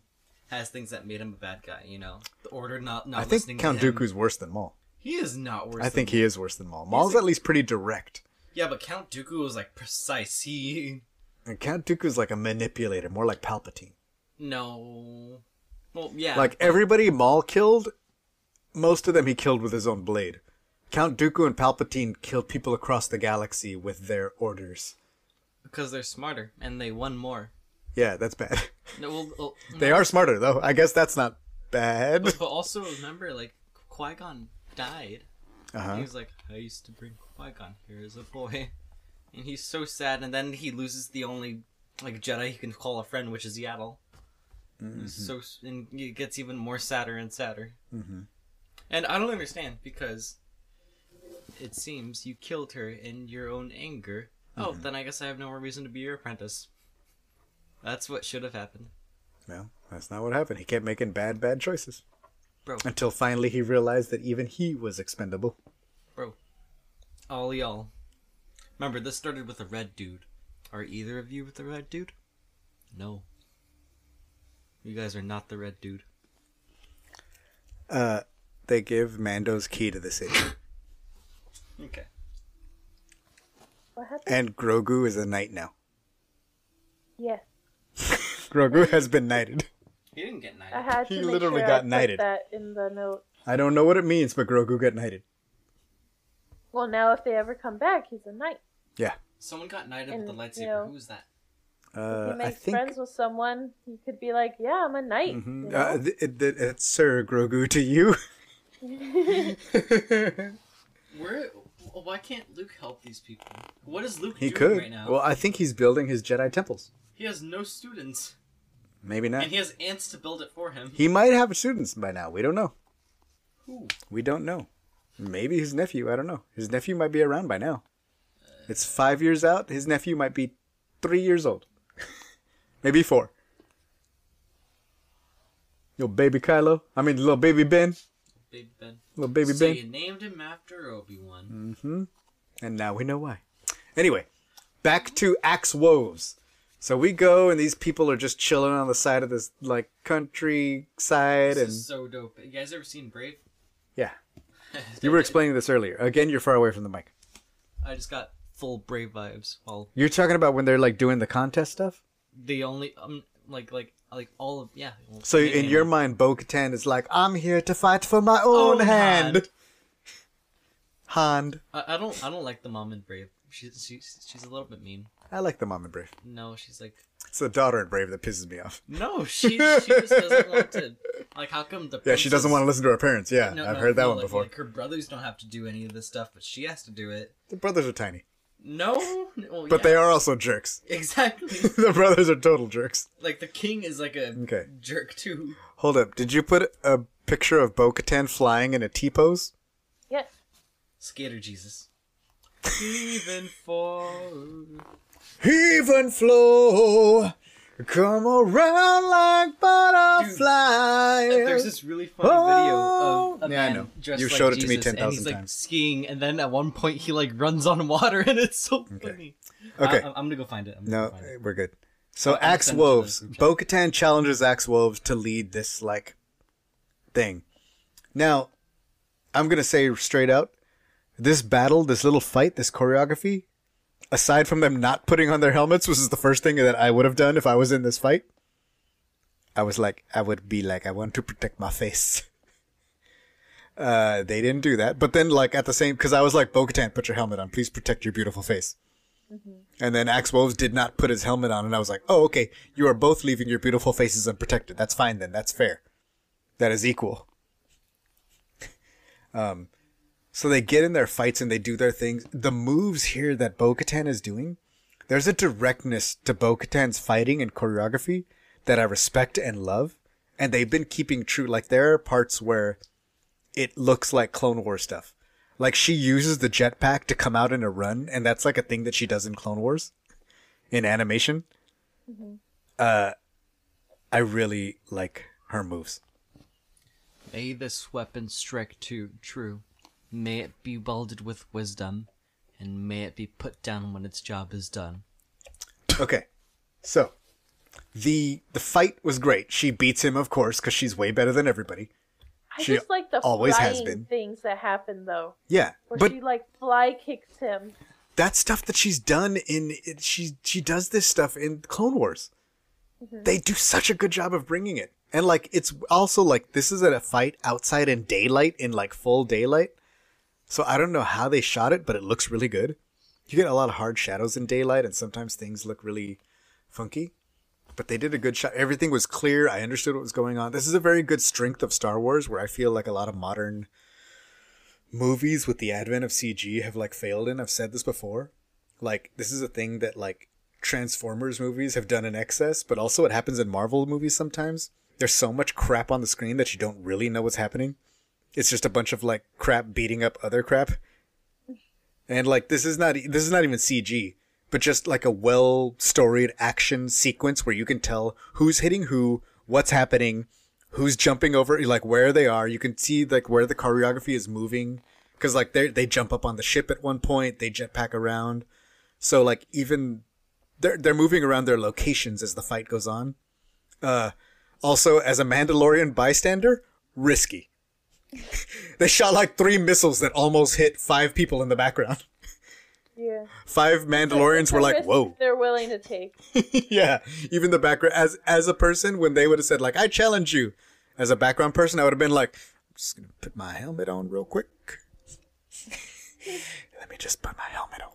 has things that made him a bad guy. You know, the Order not not I think Count. Dooku's worse than Maul. He is not worse. I think he is worse than Maul. Maul's a- at least pretty direct. Yeah, but Count Dooku was like precise. He And Count Dooku's like a manipulator, more like Palpatine. no. Well, yeah. Like everybody Maul killed, most of them he killed with his own blade. Count Dooku and Palpatine killed people across the galaxy with their orders. because they're smarter and they won more. Yeah, that's bad. No, well, well, they are smarter though. I guess that's not bad. But, but also remember, like Qui Gon died. Uh-huh. He was like, I used to bring Qui Gon here as a boy, and he's so sad. And then he loses the only like Jedi he can call a friend, which is Yaddle. He's so and it gets even more sadder and sadder. Mhm. And I don't understand because it seems you killed her in your own anger. Oh, then I guess I have no more reason to be your apprentice. That's what should have happened, Well, that's not what happened. He kept making bad, bad choices. Bro. Until finally he realized that even he was expendable. Bro, all y'all. Remember, this started with a red dude. Are either of you with the red dude? No. You guys are not the red dude. Uh, they give Mando's key to the city. Okay. What happened? and Grogu is a knight now. Yes, Grogu has been knighted. He didn't get I knighted. had He to make literally sure got I put knighted. that in the note. I don't know what it means, but Grogu got knighted. Well, now if they ever come back, he's a knight. Yeah. Someone got knighted And, with the you lightsaber. know- Who was that? Uh, he I makes think friends with someone, he could be like, "Yeah, I'm a knight." Mhm. you know? uh, th- it- th- it's Sir Grogu to you. Where? Why can't Luke help these people? What is Luke he doing could. right now? Well, I think he's building his Jedi temples. he has no students, Maybe not. and he has ants to build it for him. He might have students by now. We don't know. Who? We don't know. Maybe his nephew. I don't know. His nephew might be around by now. It's five years out. His nephew might be three years old. Maybe four. Yo, baby Kylo. I mean, little baby Ben. Baby Ben. Little baby so Ben. you named him after Obi Wan. Mm hmm And now we know why. Anyway, back to Axe Woves. So we go, and these people are just chilling on the side of this like countryside, This and is so dope. You guys ever seen Brave? yeah, you were explaining this earlier. Again, you're far away from the mic. I just got full Brave vibes. Well, You're talking about when they're like doing the contest stuff. the only um like like like all of yeah. So in your mind, Bo-Katan is like, I'm here to fight for my own Own hand. hand. Hand. I, I don't I don't like the mom in Brave. She's she's she's a little bit mean. I like the mom in Brave. No, she's like It's the daughter in Brave that pisses me off. no. She she just doesn't want to. Like how come the Yeah, she doesn't want to listen to her parents. Yeah, No, I've no, heard that no, one like, before. Like her brothers don't have to do any of this stuff, but she has to do it. The brothers are tiny, No, well, but yeah, they are also jerks. exactly. the brothers are total jerks. like the king is like a Okay. jerk too. Hold up. Did you put a picture of Bo Katan flying in a T pose? yes. Skater Jesus. Even for Heave and flow. Come around like butterflies. There's this really funny Oh! video of oh. a Yeah, I know. dressed You've like showed it to me Jesus, 10,000 and he's like times. skiing, and then at one point he like runs on water, and it's so Okay. funny. Okay. I, am gonna go find it. I'm gonna No, go find it. we're good. So I'll- I'll Axe send it to the Wolves, group. Bo Katan challenges Axe Woves to lead this like thing. Now, I'm gonna say straight out, this battle, this little fight, this choreography, aside from them not putting on their helmets, which is the first thing that I would have done if I was in this fight. I was like, I would be like, I want to protect my face. Uh, they didn't do that, but then like at the same, because I was like, Bo-Katan, put your helmet on, please protect your beautiful face. And then Axe Woves did not put his helmet on, and I was like, oh, okay, you are both leaving your beautiful faces unprotected. That's fine then. That's fair. That is equal. um, so they get in their fights and they do their things. The moves here that Bo Katan is doing, there's a directness to Bo Katan's fighting and choreography that I respect and love. And they've been keeping true. Like, there are parts where it looks like Clone Wars stuff. Like she uses the jetpack to come out in a run, and that's like a thing that she does in Clone Wars, in animation. Uh, I really like her moves. May this weapon strike too true. May it be welded with wisdom, and may it be put down when its job is done. Okay, so the the fight was great. She beats him, of course, because she's way better than everybody. I She just like the always has been. things that happen though, Yeah, where but she like fly kicks him. That stuff that she's done in it, she she does this stuff in Clone Wars. Mm-hmm. They do such a good job of bringing it. And like it's also like this is at a fight outside in daylight in like full daylight. So I don't know how they shot it, but it looks really good. You get a lot of hard shadows in daylight and sometimes things look really funky. But they did a good shot. Everything was clear. I understood what was going on. This is a very good strength of Star Wars where I feel like a lot of modern movies with the advent of CG have like failed in. I've said this before. Like this is a thing that like Transformers movies have done in excess, but also it happens in Marvel movies sometimes. There's so much crap on the screen that you don't really know what's happening. It's just a bunch of like crap beating up other crap. And like this is not this is not even CG, but just like a well storied action sequence where you can tell who's hitting who, what's happening, who's jumping over, like where they are. You can see like where the choreography is moving because like they they jump up on the ship at one point, they jetpack around. So like even they're they're moving around their locations as the fight goes on. Uh, also as a Mandalorian bystander, risky. They shot like three missiles that almost hit five people in the background. Yeah. Five Mandalorians were like, "Whoa." They're willing to take. yeah, even the background as as a person when they would have said like I challenge you as a background person I would have been like I'm just going to put my helmet on real quick. Let me just put my helmet on.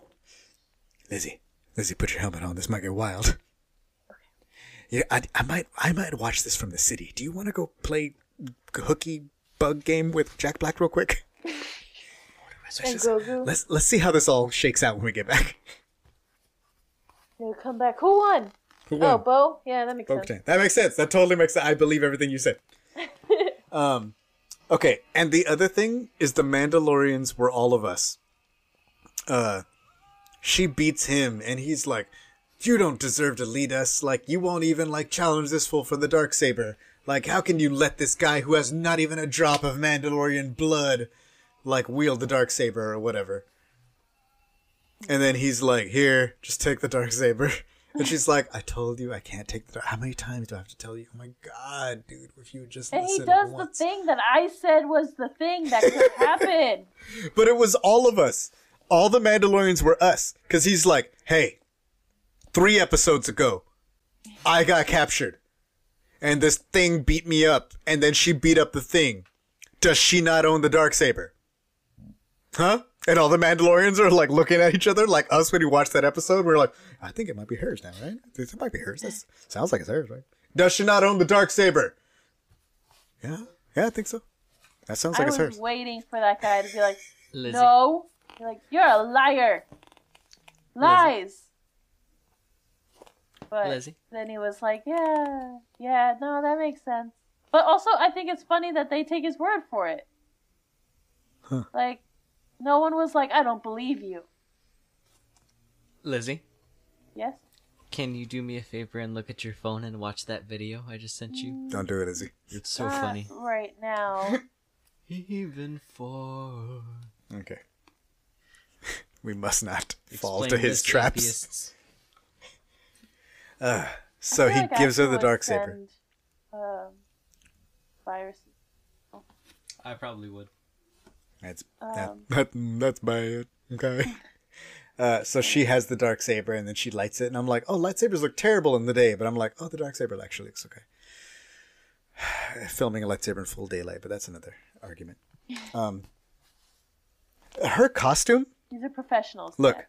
Lizzie, Lizzie put your helmet on. This might get wild. Yeah, I, I might I might watch this from the city. Do you want to go play hooky bug game with Jack Black real quick? Let's, And just- Grogu. let's let's see how this all shakes out when we get back. They'll come back. Who won? Who won? Oh. Bo. Yeah, that makes sense. Okay, that makes sense. That totally makes sense. I believe everything you said. um, okay, and the other thing is the Mandalorians were all of us. Uh, she beats him, and he's like, "You don't deserve to lead us. Like, you won't even like challenge this fool for the dark saber. Like, how can you let this guy who has not even a drop of Mandalorian blood, like, wield the dark saber or whatever?" And then he's like, "Here, just take the dark saber." And she's like, "I told you I can't take the dark. How many times do I have to tell you? Oh my god, dude! If you would just And he does once." the thing that I said was the thing that could happen. But it was all of us. All the Mandalorians were us. Because he's like, hey, three episodes ago, I got captured. And this thing beat me up. And then she beat up the thing. Does she not own the dark saber? Huh? And all the Mandalorians are like looking at each other like us when we watched that episode. We're like, I think it might be hers now, right? It might be hers. That sounds like it's hers, right? Does she not own the dark saber? Yeah, yeah, I think so. That sounds I like it's was hers. waiting for that guy to be like, Lizzie. no. You're like, you're a liar. Lies. But Lizzie. then he was like, yeah, yeah, no, that makes sense. But also, I think it's funny that they take his word for it. Huh. Like, no one was like, I don't believe you. Lizzie, Yes? Can you do me a favor and look at your phone and watch that video I just sent you? Mm. Don't do it, Izzy. It's so Not funny. right now. Even for Okay. We must not fall Explain to his traps. atheists. Uh, so he like gives her the dark saber. send, Um, viruses. I probably would. That's that, Um, that, that's bad. Okay. Uh, so she has the dark saber and then she lights it, and I'm like, oh, lightsabers look terrible in the day, but I'm like, oh, the dark saber actually looks okay. Filming a lightsaber in full daylight, but that's another argument. Um, her costume, These are professionals. look, Dad.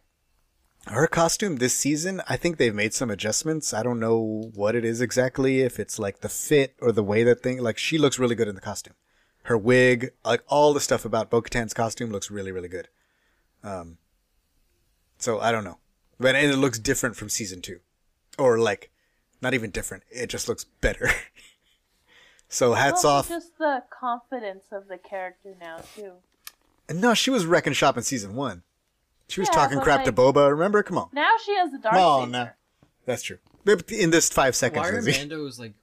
Her costume this season, I think they've made some adjustments. I don't know what it is exactly, if it's like the fit or the way that thing. Like she looks really good in the costume. Her wig, like all the stuff about Bo-Katan's costume looks really, really good. Um, so I don't know, but and it looks different from season two, or like not even different. It just looks better. so hats Also off. Just the confidence of the character now too. And no, she was wrecking shop in season one. She was Yeah, talking but, crap to like- Boba. Remember? Come on. Now she has the dark Oh no, that's true. In this five seconds, Why are Lizzie. Mandos like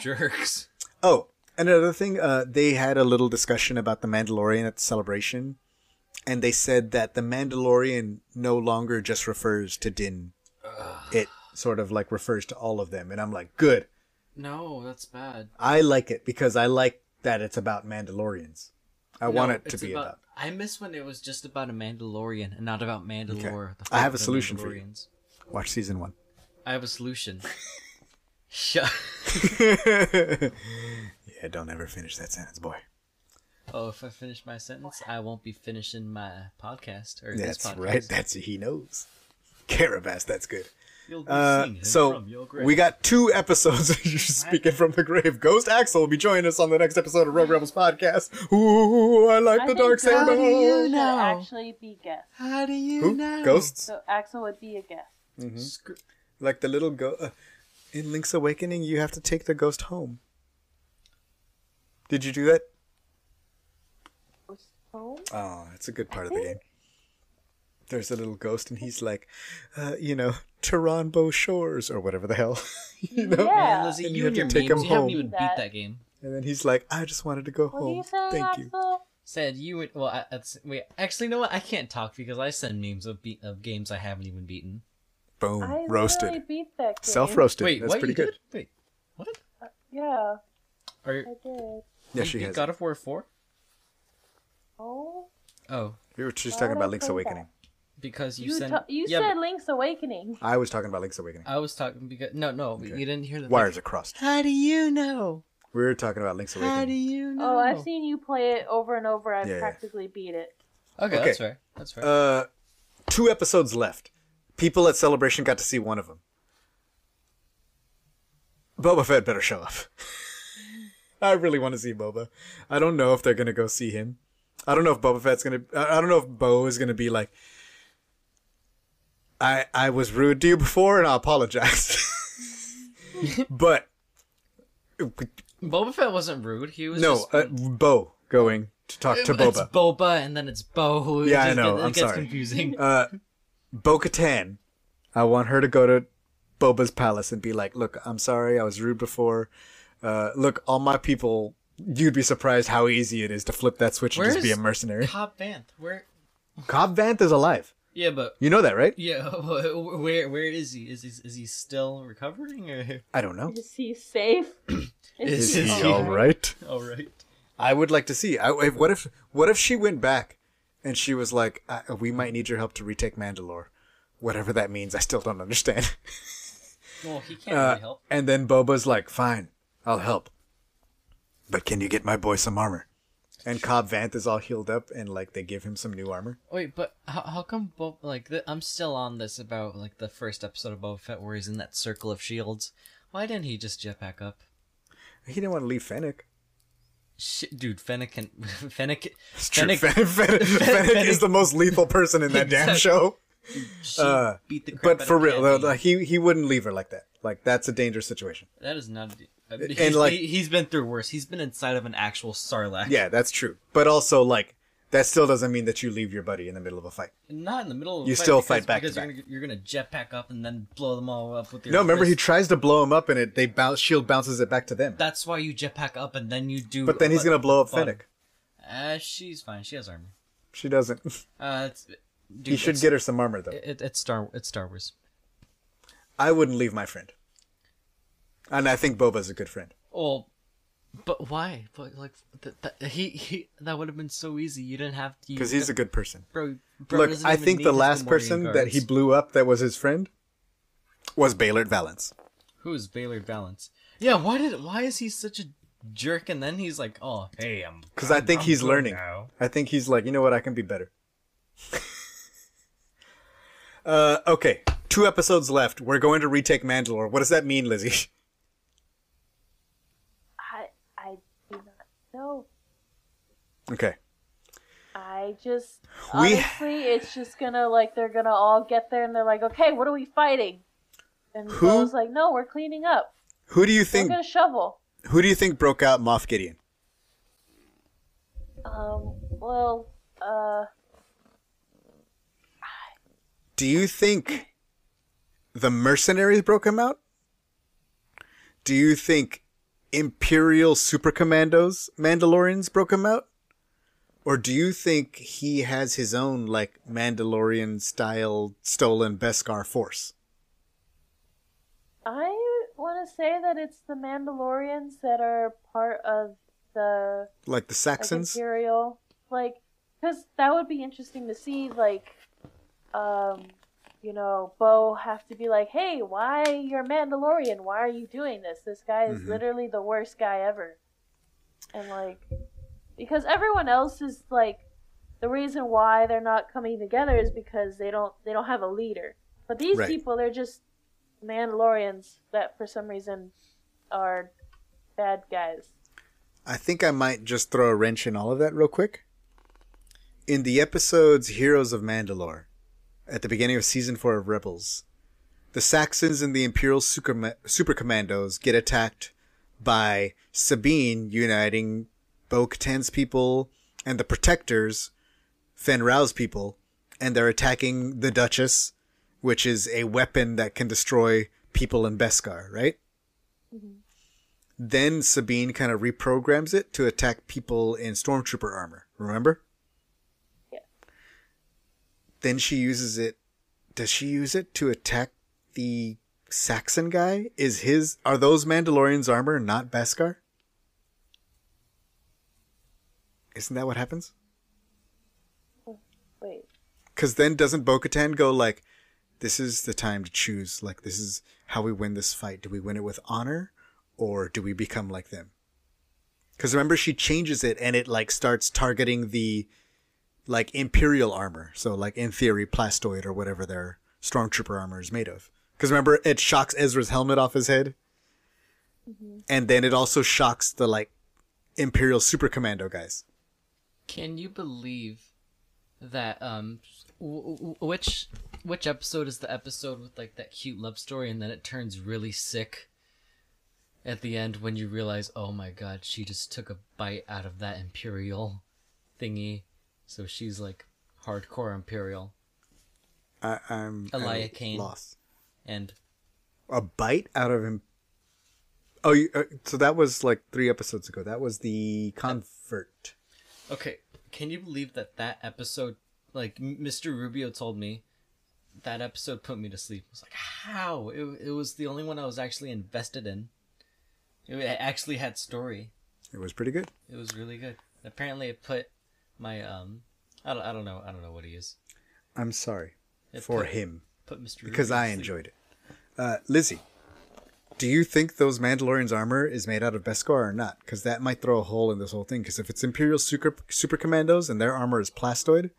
jerks? Oh, another thing, uh, they had a little discussion about the Mandalorian at the celebration, and they said that the Mandalorian no longer just refers to Din. It sort of like refers to all of them, and I'm like, good. No, that's bad. I like it because I like that it's about Mandalorians. I want it to be about. I miss when it was just about a Mandalorian and not about Mandalore. the I have a fight of the solution for you. Watch season one. I have a solution. Shut. yeah, don't ever finish that sentence, boy. Oh, if I finish my sentence, I won't be finishing my podcast or That's this podcast. right. That's he knows. Karabast, that's good. You'll be Uh, so from your grave. we got two episodes. You're speaking from the grave. Ghost Axel will be joining us on the next episode of Rogue Rebels podcast. Ooh, I like I the think dark Ghost saber. should know? actually be guest. How do you Who? know? Ghosts? So Axel would be a guest. Screw- Like the little go. Uh, in Link's Awakening, you have to take the ghost home. Did you do that? Ghost home? Oh, it's a good part of the game. There's a little ghost, and he's like, uh, you know, Toronbo Shores or whatever the hell, you know. Yeah. Man, Lizzie, And you you have to take memes, him you haven't home. even beat That- that game. And then he's like, I just wanted to go What home. you saying, Thank you. Said you would. Well, I, that's, wait. Actually, you know what? I can't talk because I send memes of be- of games I haven't even beaten. Boom, I roasted, beat that game. self roasted. Wait, That's what? pretty you good. Did? Wait, what? Uh, yeah, Are you, I did. Yeah, you she beat has. God of War four? Oh, Oh, We were just Why talking about Link's Awakening. Because you, you sent. ta- you yeah, said but Link's Awakening. I was talking about Link's Awakening. I was talking because no, no, Okay. you didn't hear the Wires are crossed. How do you know? We were talking about Link's Awakening. How do Awakening. you know? Oh, I've seen you play it over and over. I've Yeah, yeah. practically beat it. Okay, Okay. that's fair. That's fair. Uh, two episodes left. People at Celebration got to see one of them. Boba Fett better show up. I really want to see Boba. I don't know if they're gonna go see him. I don't know if Boba Fett's gonna. I I don't know if Bo is gonna be like. I I was rude to you before, and I apologize. but Boba Fett wasn't rude. He was no, Just, uh, Bo going to talk to Boba. It's Boba. Boba, and then it's Bo. Who Yeah, I know, Get, it I'm gets sorry. confusing. uh, Bo Katan, I want her to go to Boba's palace and be like, "Look, I'm sorry, I was rude before. Uh, look, all my people, you'd be surprised how easy it is to flip that switch and just be a mercenary." Cobb Vanth. Where? Cobb Vanth is alive. Yeah, but You know that, right? yeah, where where is he? Is he is he still recovering or? I don't know. Is he safe? Is Is he he all right? All right. I would like to see. I, if- what if what if she went back and she was like, I, "We might need your help to retake Mandalore." Whatever that means, I still don't understand. Well, he can't Uh, really help. and then Boba's like, "Fine, I'll help, but can you get my boy some armor?" And Cobb Vanth is all healed up, and like they give him some new armor. Wait, but how, how come Bo- like th- I'm still on this about like the first episode of Boba Fett where he's in that circle of shields? Why didn't he just jetpack up? He didn't want to leave Fennec. Shit, dude, Fennec can Fennec. It's true. Fennec, Fennec, Fennec, Fennec is the most lethal person in that damn show. Uh, the But for real, though, he he wouldn't leave her like that. Like that's a dangerous situation. That is not. A, And, like- he, he's been through worse. He's been inside of an actual Sarlacc. Yeah, that's true. But also, like, That still doesn't mean that you leave your buddy in the middle of a fight. Not in the middle of You a fight still because, fight back because you're gonna, you're gonna jetpack up and then blow them all up with your No, remember he tries to blow him up and it they bounce shield bounces it back to them. That's why you jetpack up and then you do But then he's uh, gonna blow up. Fennec. Uh, she's fine. She has armor. She doesn't. Uh, it's, dude, he should get her some armor though. It, it's Star. It's Star Wars. I wouldn't leave my friend. And I think Boba's a good friend. Well, but why? But like, th- th- he he that would have been so easy. You didn't have to. Because he's a good person. bro. bro Look, I think the last person that he blew up that was his friend was Beilert Valance. Who is Beilert Valance? Yeah, why did why is he such a jerk? And then he's like, oh, hey, I'm. Because I think I'm he's learning. now. I think he's like, you know what, I can be better. uh, okay, two episodes left. We're going to retake Mandalore. What does that mean, Lizzie? I I do not know. Okay. I just We- honestly, it's just gonna like they're gonna all get there and they're like, okay, what are we fighting? And Who- Bo's like, no, we're cleaning up. Who do you think? We'll think? get a shovel. Who do you think broke out Moff Gideon? Um, well, uh, Do you think the mercenaries broke him out? Do you think Imperial super commandos, Mandalorians broke him out? Or do you think he has his own like Mandalorian style stolen Beskar force? I want to say that it's the Mandalorians that are part of the Like the like, Saxons? Imperial, like, because that would be interesting to see, like, um, you know, Bo have to be like, hey, why you're Mandalorian? Why are you doing this? This guy is Mhm. literally the worst guy ever, and like, because everyone else is like, the reason why they're not coming together is because they don't they don't have a leader. But these Right. people, they're just Mandalorians that for some reason are bad guys. I think I might just throw a wrench in all of that real quick. In the episodes Heroes of Mandalore, at the beginning of season four of Rebels, the Saxons and the Imperial super, super Commandos get attacked by Sabine uniting Bo Katan's people and the Protectors, Fenn Rau's people, and they're attacking the Duchess, which is a weapon that can destroy people in Beskar, right? Mm-hmm. Then Sabine kind of reprograms it to attack people in stormtrooper armor. Remember? Yeah. Then she uses it. Does she use it to attack the Saxon guy? Is his are those Mandalorians armor not Beskar? Isn't that what happens? Oh, wait. Because then doesn't Bo-Katan go like, "This is the time to choose. Like this is how we win this fight. Do we win it with honor, or do we become like them?" Because remember, she changes it, and it like starts targeting the like Imperial armor. So like in theory, plastoid or whatever their stormtrooper armor is made of. Because remember, it shocks Ezra's helmet off his head, mm-hmm. and then it also shocks the like Imperial super commando guys. Can you believe that? Um, w- w- which which episode is the episode with like that cute love story, and then it turns really sick at the end when you realize, oh my god, she just took a bite out of that imperial thingy, so she's like hardcore imperial, I, I'm Elia Kane. lost. and a bite out of him. Oh, you, uh, so that was like three episodes ago. That was the convert. Okay, can you believe that that episode, like Mr. Rubio told me, that episode put me to sleep. I was like, how? It, it was the only one I was actually invested in. It actually had story. It was pretty good. It was really good. Apparently, it put my um, I don't, I don't know, I don't know what he is. I'm sorry It for put, him put Mr. because Rubio to I enjoyed it. Uh, Lizzie, do you think those Mandalorians' armor is made out of Beskar or not? Because that might throw a hole in this whole thing. Because if it's Imperial super super commandos and their armor is plastoid,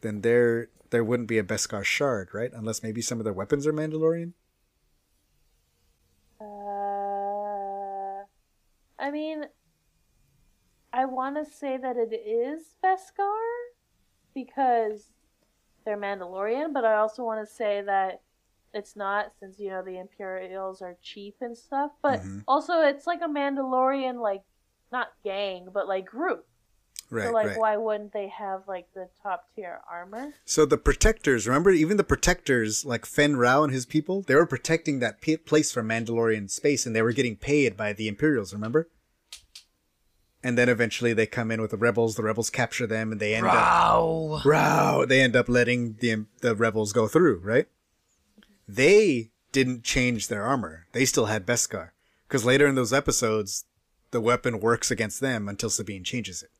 then there there wouldn't be a Beskar shard, right? Unless maybe some of their weapons are Mandalorian. Uh, I mean, I want to say that it is Beskar because they're Mandalorian, but I also want to say that it's not since you know the Imperials are cheap and stuff. But Mhm. also, it's like a Mandalorian, like not gang, but like group. Right, so like, right. why wouldn't they have like the top tier armor? So the protectors, remember, even the protectors, like Fenn Rau and his people, they were protecting that p- place from Mandalorian space, and they were getting paid by the Imperials. Remember? And then eventually they come in with the rebels. The rebels capture them, and they end up Wow. Rau. They end up letting the the rebels go through. Right? They didn't change their armor. They still had Beskar, because later in those episodes, the weapon works against them until Sabine changes it.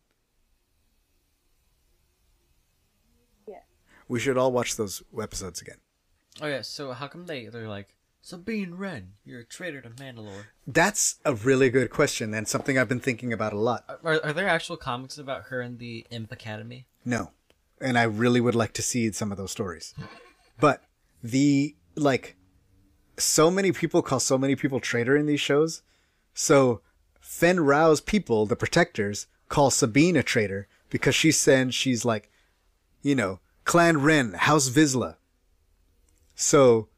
Yeah. We should all watch those episodes again. Oh yeah. So how come they they're like Sabine Wren? You're a traitor to Mandalore. That's a really good question and something I've been thinking about a lot. Are, are there actual comics about her in the Imp Academy? No. And I really would like to see some of those stories. But the like so many people call so many people traitor in these shows. So Fenn Rau's people, the protectors, call Sabine a traitor because she said she's like, you know, Clan Wren, House Vizsla. So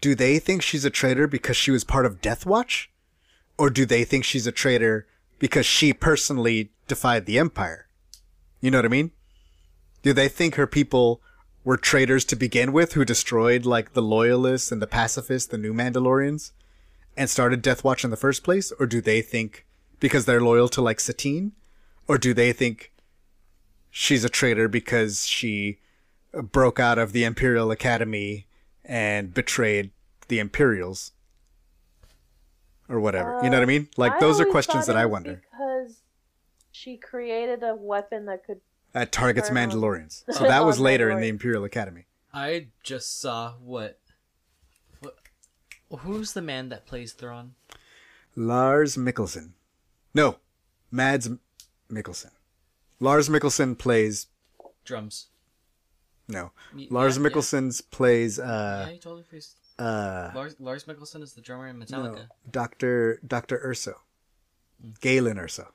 do they think she's a traitor because she was part of Death Watch? Or do they think she's a traitor because she personally defied the Empire? You know what I mean? Do they think her people were traitors to begin with who destroyed like the loyalists and the pacifists, the new Mandalorians, and started Death Watch in the first place? Or do they think because they're loyal to like Satine? Or do they think she's a traitor because she broke out of the Imperial Academy and betrayed the Imperials? Or whatever. you know what I uh, mean? Like those are questions that I wonder. Because she created a weapon that could. That targets Turn on- Mandalorians. So that was later in the Imperial Academy. I just saw what. What? Who's the man that plays Thrawn? Lars Mikkelsen. No, Mads Mikkelsen. Lars Mikkelsen plays Drums. no. Y- Lars yeah, yeah. Mikkelsen plays yeah, uh he totally plays. uh Lars Lars Mikkelsen is the drummer in no, Metallica. Doctor Doctor Erso. Galen Erso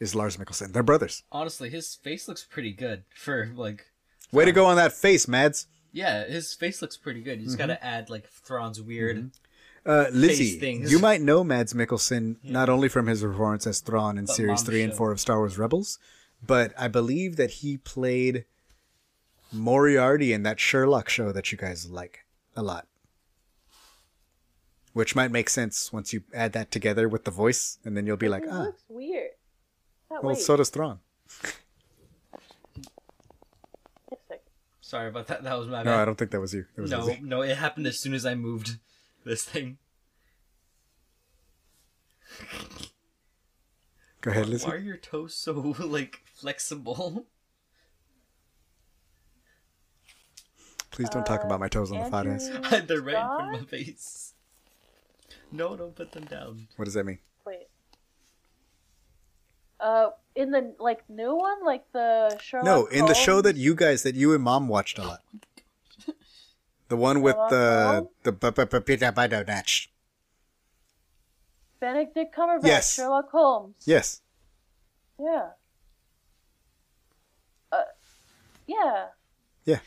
is Lars Mikkelsen. They're brothers. Honestly, his face looks pretty good for like. Way to go on that face, Mads. Yeah, his face looks pretty good. You just gotta add like Thrawn's weird. Uh, Lizzie, things. you might know Mads Mikkelsen not only from his performance as Thrawn in But Series Mom 3 and 4 of Star Wars Rebels, but I believe that he played Moriarty in that Sherlock show that you guys like a lot. Which might make sense once you add that together with the voice, and then you'll be like, it ah, looks weird. Not well, wait. so does Thrawn. Sorry about that. That was my No, I don't think that was you. It was No, Lizzie. no, it happened as soon as I moved this thing. Go ahead, Lizzie. Why are your toes so like flexible? Please don't talk about my toes on the podcast. Andrew They're right in front of my face. No, don't put them down. What does that mean? Uh, in the like new one, like the Sherlock. No, in the show that you guys that you and mom watched a lot. The one with the Holmes? the natch. Benedict Cumberbatch, Yes. Sherlock Holmes. Yes. Yeah. Uh, yeah. Yeah.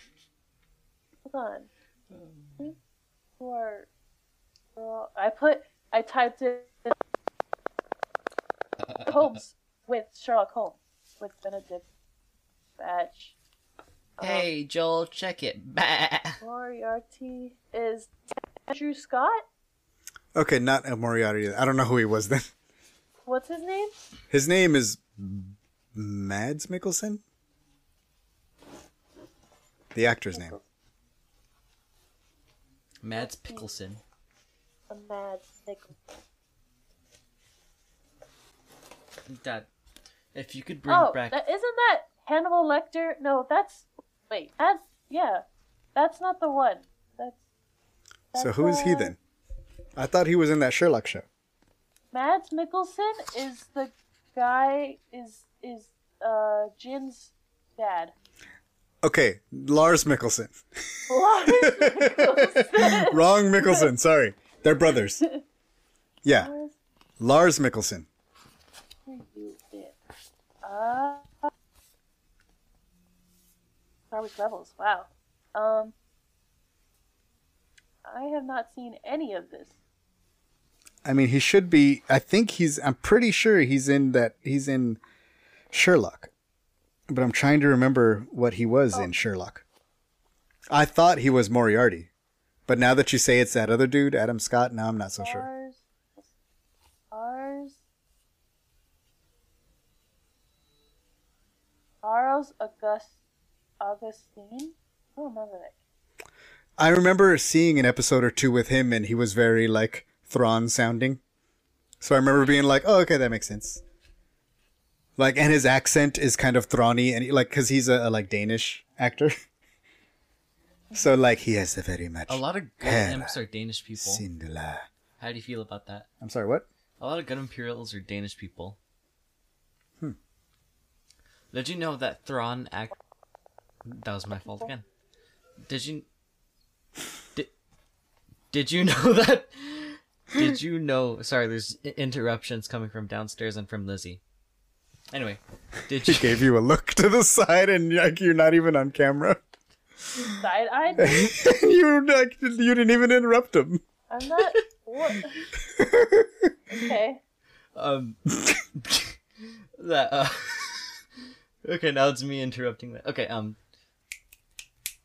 Hold on. Well, I put. I typed it. Holmes with Sherlock Holmes with Benedict Batch. Um, hey, Joel, check it. Bah. Moriarty is Andrew Scott. Okay, not El Moriarty. I don't know who he was then. What's his name? His name is Mads Mikkelsen. The actor's name. Mads Pickleson. A Mad Nickel. Dad, if you could bring Oh, back. that, isn't that Hannibal Lecter? No, that's wait. That's yeah. That's not the one. That's. So that's, who is he uh, then? I thought he was in that Sherlock show. Mads Mikkelsen is the guy. Is is uh Jyn's dad. Okay, Lars Mikkelsen. Lars Mikkelsen. Wrong Mikkelsen. Sorry, they're brothers. Yeah, Lars Lars Mikkelsen. Uh, Star Wars Rebels. Wow. Um, I have not seen any of this. I mean, he should be. I think he's. I'm pretty sure he's in that. He's in Sherlock. but I'm trying to remember what he was in Sherlock. I thought he was Moriarty, but now that you say it's that other dude, Adam Scott, now I'm not so sure. Charles August Augustine. I don't remember that. I remember seeing an episode or two with him, and he was very like Thrawn sounding. So I remember being like, "Oh, okay, that makes sense." Like, and his accent is kind of Thrawny, and he, like, cause he's a, a like Danish actor. so like, he has a very much. A lot of good Hera. imps are Danish people. Cinderella. How do you feel about that? I'm sorry, what? A lot of good Imperials are Danish people. Did you know that Thrawn act? That was my fault again. Did you? Did, did you know that? Did you know? Sorry, there's interruptions coming from downstairs and from Lizzie. Anyway, did He you? gave you a look to the side, and like you're not even on camera. Side eyed. you like you didn't even interrupt him. I'm not. What? Okay. um that uh okay now it's me interrupting that okay um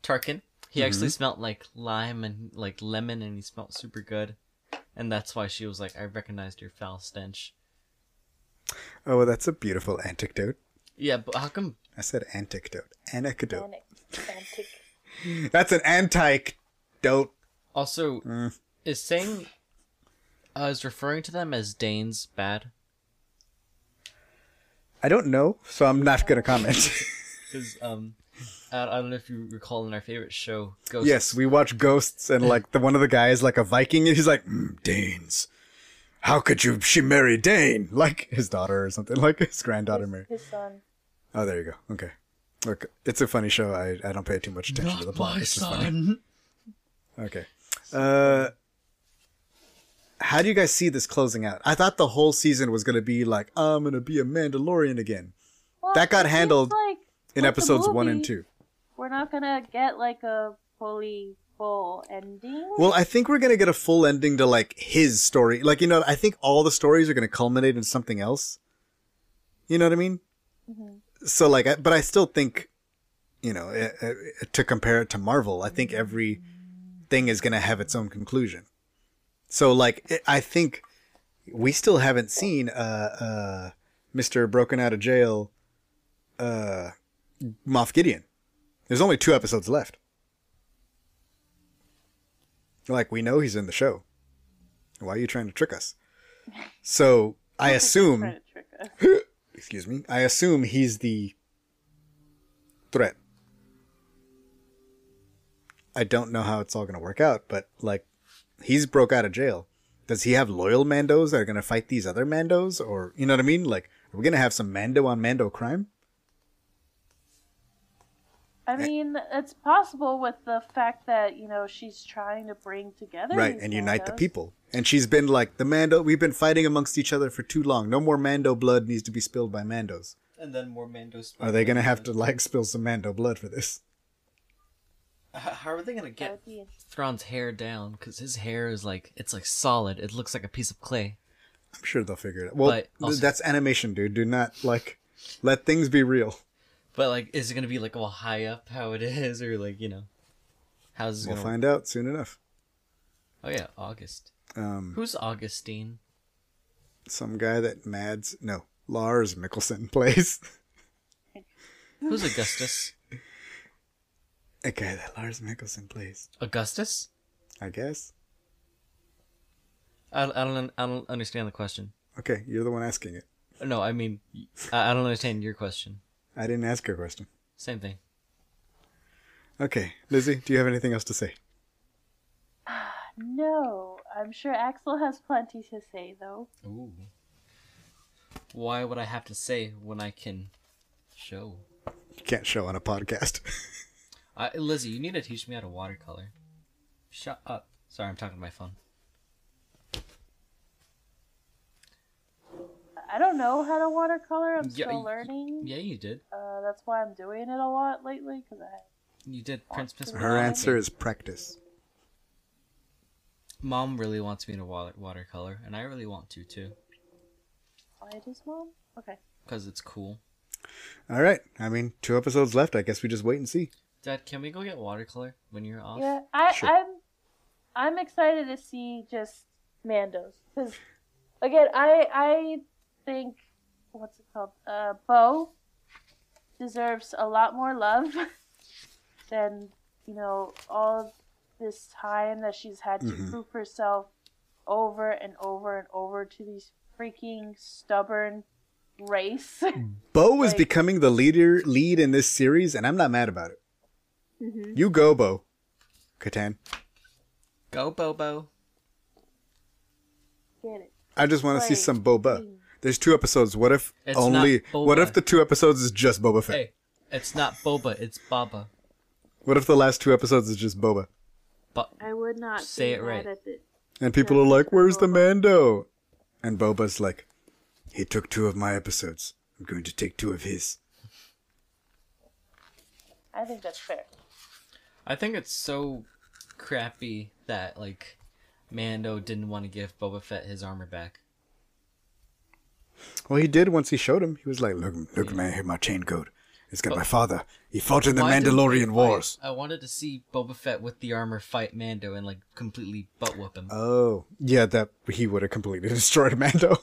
tarkin he actually smelled like lime and like lemon and he smelled super good and that's why she was like i recognized your foul stench Oh, well, that's a beautiful anecdote. yeah but how come I said anecdote. Anecdote. Antic. That's an antidote. also Mm. is saying uh, is referring to them as danes bad I don't know, so I'm not gonna comment. because um I, I don't know if you recall in our favorite show Ghosts. yes, we watch Ghosts, and like the one of the guys, like a Viking, and he's like, mm, Danes. How could you? She marry Dane, like his daughter or something, like his granddaughter married. His son. Oh, there you go. Okay, look, it's a funny show. I I don't pay too much attention to the not plot. my It's just funny. son Okay. Uh, how do you guys see this closing out? I thought the whole season was gonna be like, I'm gonna be a Mandalorian again. Well, That got handled like In episodes one and two. We're not gonna get like a fully full ending. Well, I think we're gonna get a full ending to like his story. Like, you know, I think all the stories are gonna culminate in something else. You know what I mean? So, like, I, but I still think, you know, uh, uh, to compare it to Marvel, I think every thing is gonna have its own conclusion. So, like, it, I think we still haven't seen uh, uh, Mister Broken Out of Jail, uh, Moff Gideon. There's only two episodes left. Like we know he's in the show. Why are you trying to trick us? So I assume, to excuse me, I assume he's the threat. I don't know how it's all gonna work out, but like, he's broke out of jail. Does he have loyal Mandos that are gonna fight these other Mandos, or you know what I mean? Like, are we gonna have some Mando on Mando crime? I eh. mean, it's possible with the fact that you know she's trying to bring together right these and unite the people. And she's been like the mando we've been fighting amongst each other for too long. No more mando blood needs to be spilled by mandos. And then more mandos are they gonna have to like spill some mando blood for this? H- How are they gonna get would be- Thrawn's hair down? Because his hair is like it's like solid. It looks like a piece of clay. i'm sure they'll figure it out well But th- that's animation dude do not like let things be real But like, is it gonna be like all high up how it is, or like you know, how's it we'll gonna? find out soon enough Oh yeah, August. um Who's Augustine? some guy that mads no Lars Mikkelsen plays Who's Augustus? A guy that Lars Mikkelsen plays Augustus? i guess I, I don't I don't understand the question. okay you're the one asking it No, I mean, I, I don't understand your question. i didn't ask your question Same thing. okay lizzie do you have anything else to say No, I'm sure Axel has plenty to say though. Ooh. Why would I have to say when I can show? you can't show on a podcast I, Lizzie, you need to teach me how to watercolor. Shut up. Sorry, I'm talking to my phone. I don't know how to watercolor. I'm Yeah, still learning. Yeah, you did. Uh, that's why I'm doing it a lot lately because I. You did. Prince Miss her answer is practice Mom really wants me to water watercolor, and I really want to too, Why does mom? Okay. because it's cool. All right. I mean, two episodes left. I guess we just wait and see. Dad, can we go get watercolor when you're off? Yeah, I, Sure. I'm I'm excited to see just Mandos because again, I I think what's it called? Uh, Bo deserves a lot more love than you know all this time that she's had to Mhm. prove herself over and over and over to these freaking stubborn race. Bo is becoming the leader lead in this series, and I'm not mad about it. Mhm. You go, Bo. Katan. Go, Bobo. Get it? I just want to see some Boba. There's two episodes. What if It's only? Boba. What if the two episodes is just Boba Fett? Hey, it's not Boba, it's Baba. What if the last two episodes is just Boba? But I would not Say be it right. mad at it. And people are like, for "Where's the Mando?" And Boba's like, "He took two of my episodes. I'm going to take two of his." I think that's fair. I think it's so crappy that like Mando didn't want to give Boba Fett his armor back. Well, he did once he showed him. He was like, "Look, look, man, here my chain code. It's got But- my father. He fought in the Why didn't they Mandalorian? Wars." I wanted to see Boba Fett with the armor fight Mando and like completely butt whoop him. Oh, yeah, that he would have completely destroyed Mando.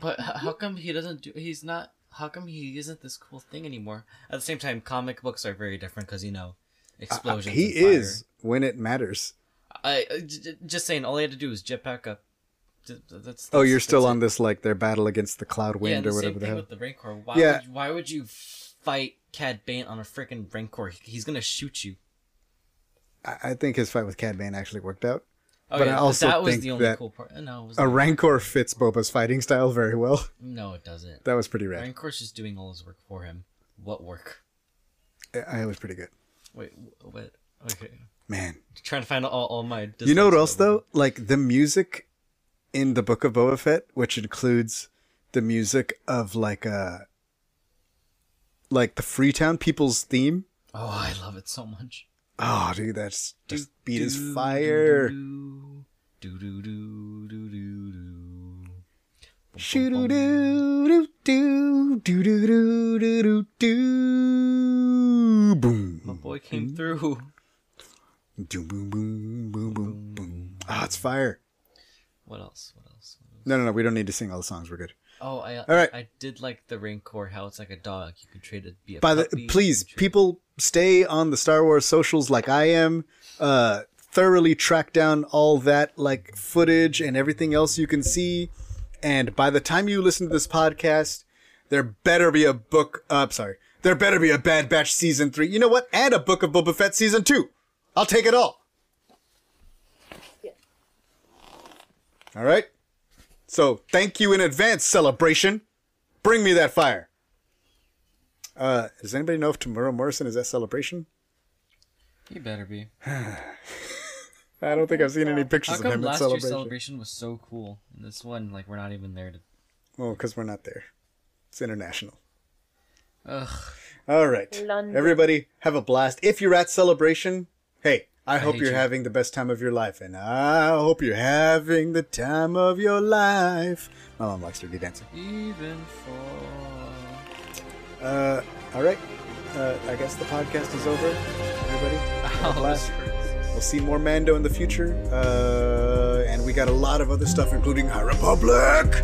But how come he doesn't do? He's not. How come he isn't this cool thing anymore? At the same time, comic books are very different because you know explosions. Uh, he is when it matters. I uh, j- just saying. All he had to do was jetpack up. That's, that's, Oh, you're still it. on this like their battle against the Cloud Yeah, Wind and or whatever same the thing hell. with the Rancor. Why Yeah. would why would you fight Cad Bane on a freaking Rancor? He's gonna shoot you. I, I think his fight with Cad Bane actually worked out. Oh, But yeah, I also that was think the only that cool part. No, it was A. Rancor fits Boba's fighting style very well. No, it doesn't. That was pretty rad. Rancor's just doing all his work for him. What work? I, I was pretty good. Wait, wh- what? Okay, Man, trying to find all, all my. you know what else though? Like the music in the Book of Boba Fett, which includes the music of like uh like the Freetown people's theme. Oh, I love it so much. Oh, dude, that's just beat is fire. Do do do do do do do. Shoo doo doo doo doo doo doo doo doo doo boom. Boy came through. Boom boom boom boom boom boom. Ah, it's fire. What else? What else? What else? No, no, no. We don't need to sing all the songs. We're good. Oh, I All right. I did like the Rancor. How it's like a dog. You can trade it. Be a By the puppy, you please, people, stay on the Star Wars socials like I am. Uh, thoroughly track down all that like footage and everything else you can see. And by the time you listen to this podcast, there better be a book. Uh, sorry, there better be a Bad Batch season three. You know what? And a Book of Boba Fett season two. I'll take it all. Yeah. All right. So thank you in advance, celebration. Bring me that fire. Uh, does anybody know if Temuera Morrison is at celebration? He better be. I don't think I've seen any How pictures of come him at last year's celebration. celebration was so cool? And this one, like, we're not even there to. Well, because we're not there. It's international. Ugh. All right. London. Everybody, have a blast. If you're at celebration, hey, I, hope you're you. having the best time of your life. And I hope you're having the time of your life. My mom likes to Dirty Dancing. Even for. Uh, all right. Uh, I guess the podcast is over. Everybody, have a Oh, blast. We'll see more Mando in the future. Uh, and we got a lot of other stuff, including High Republic.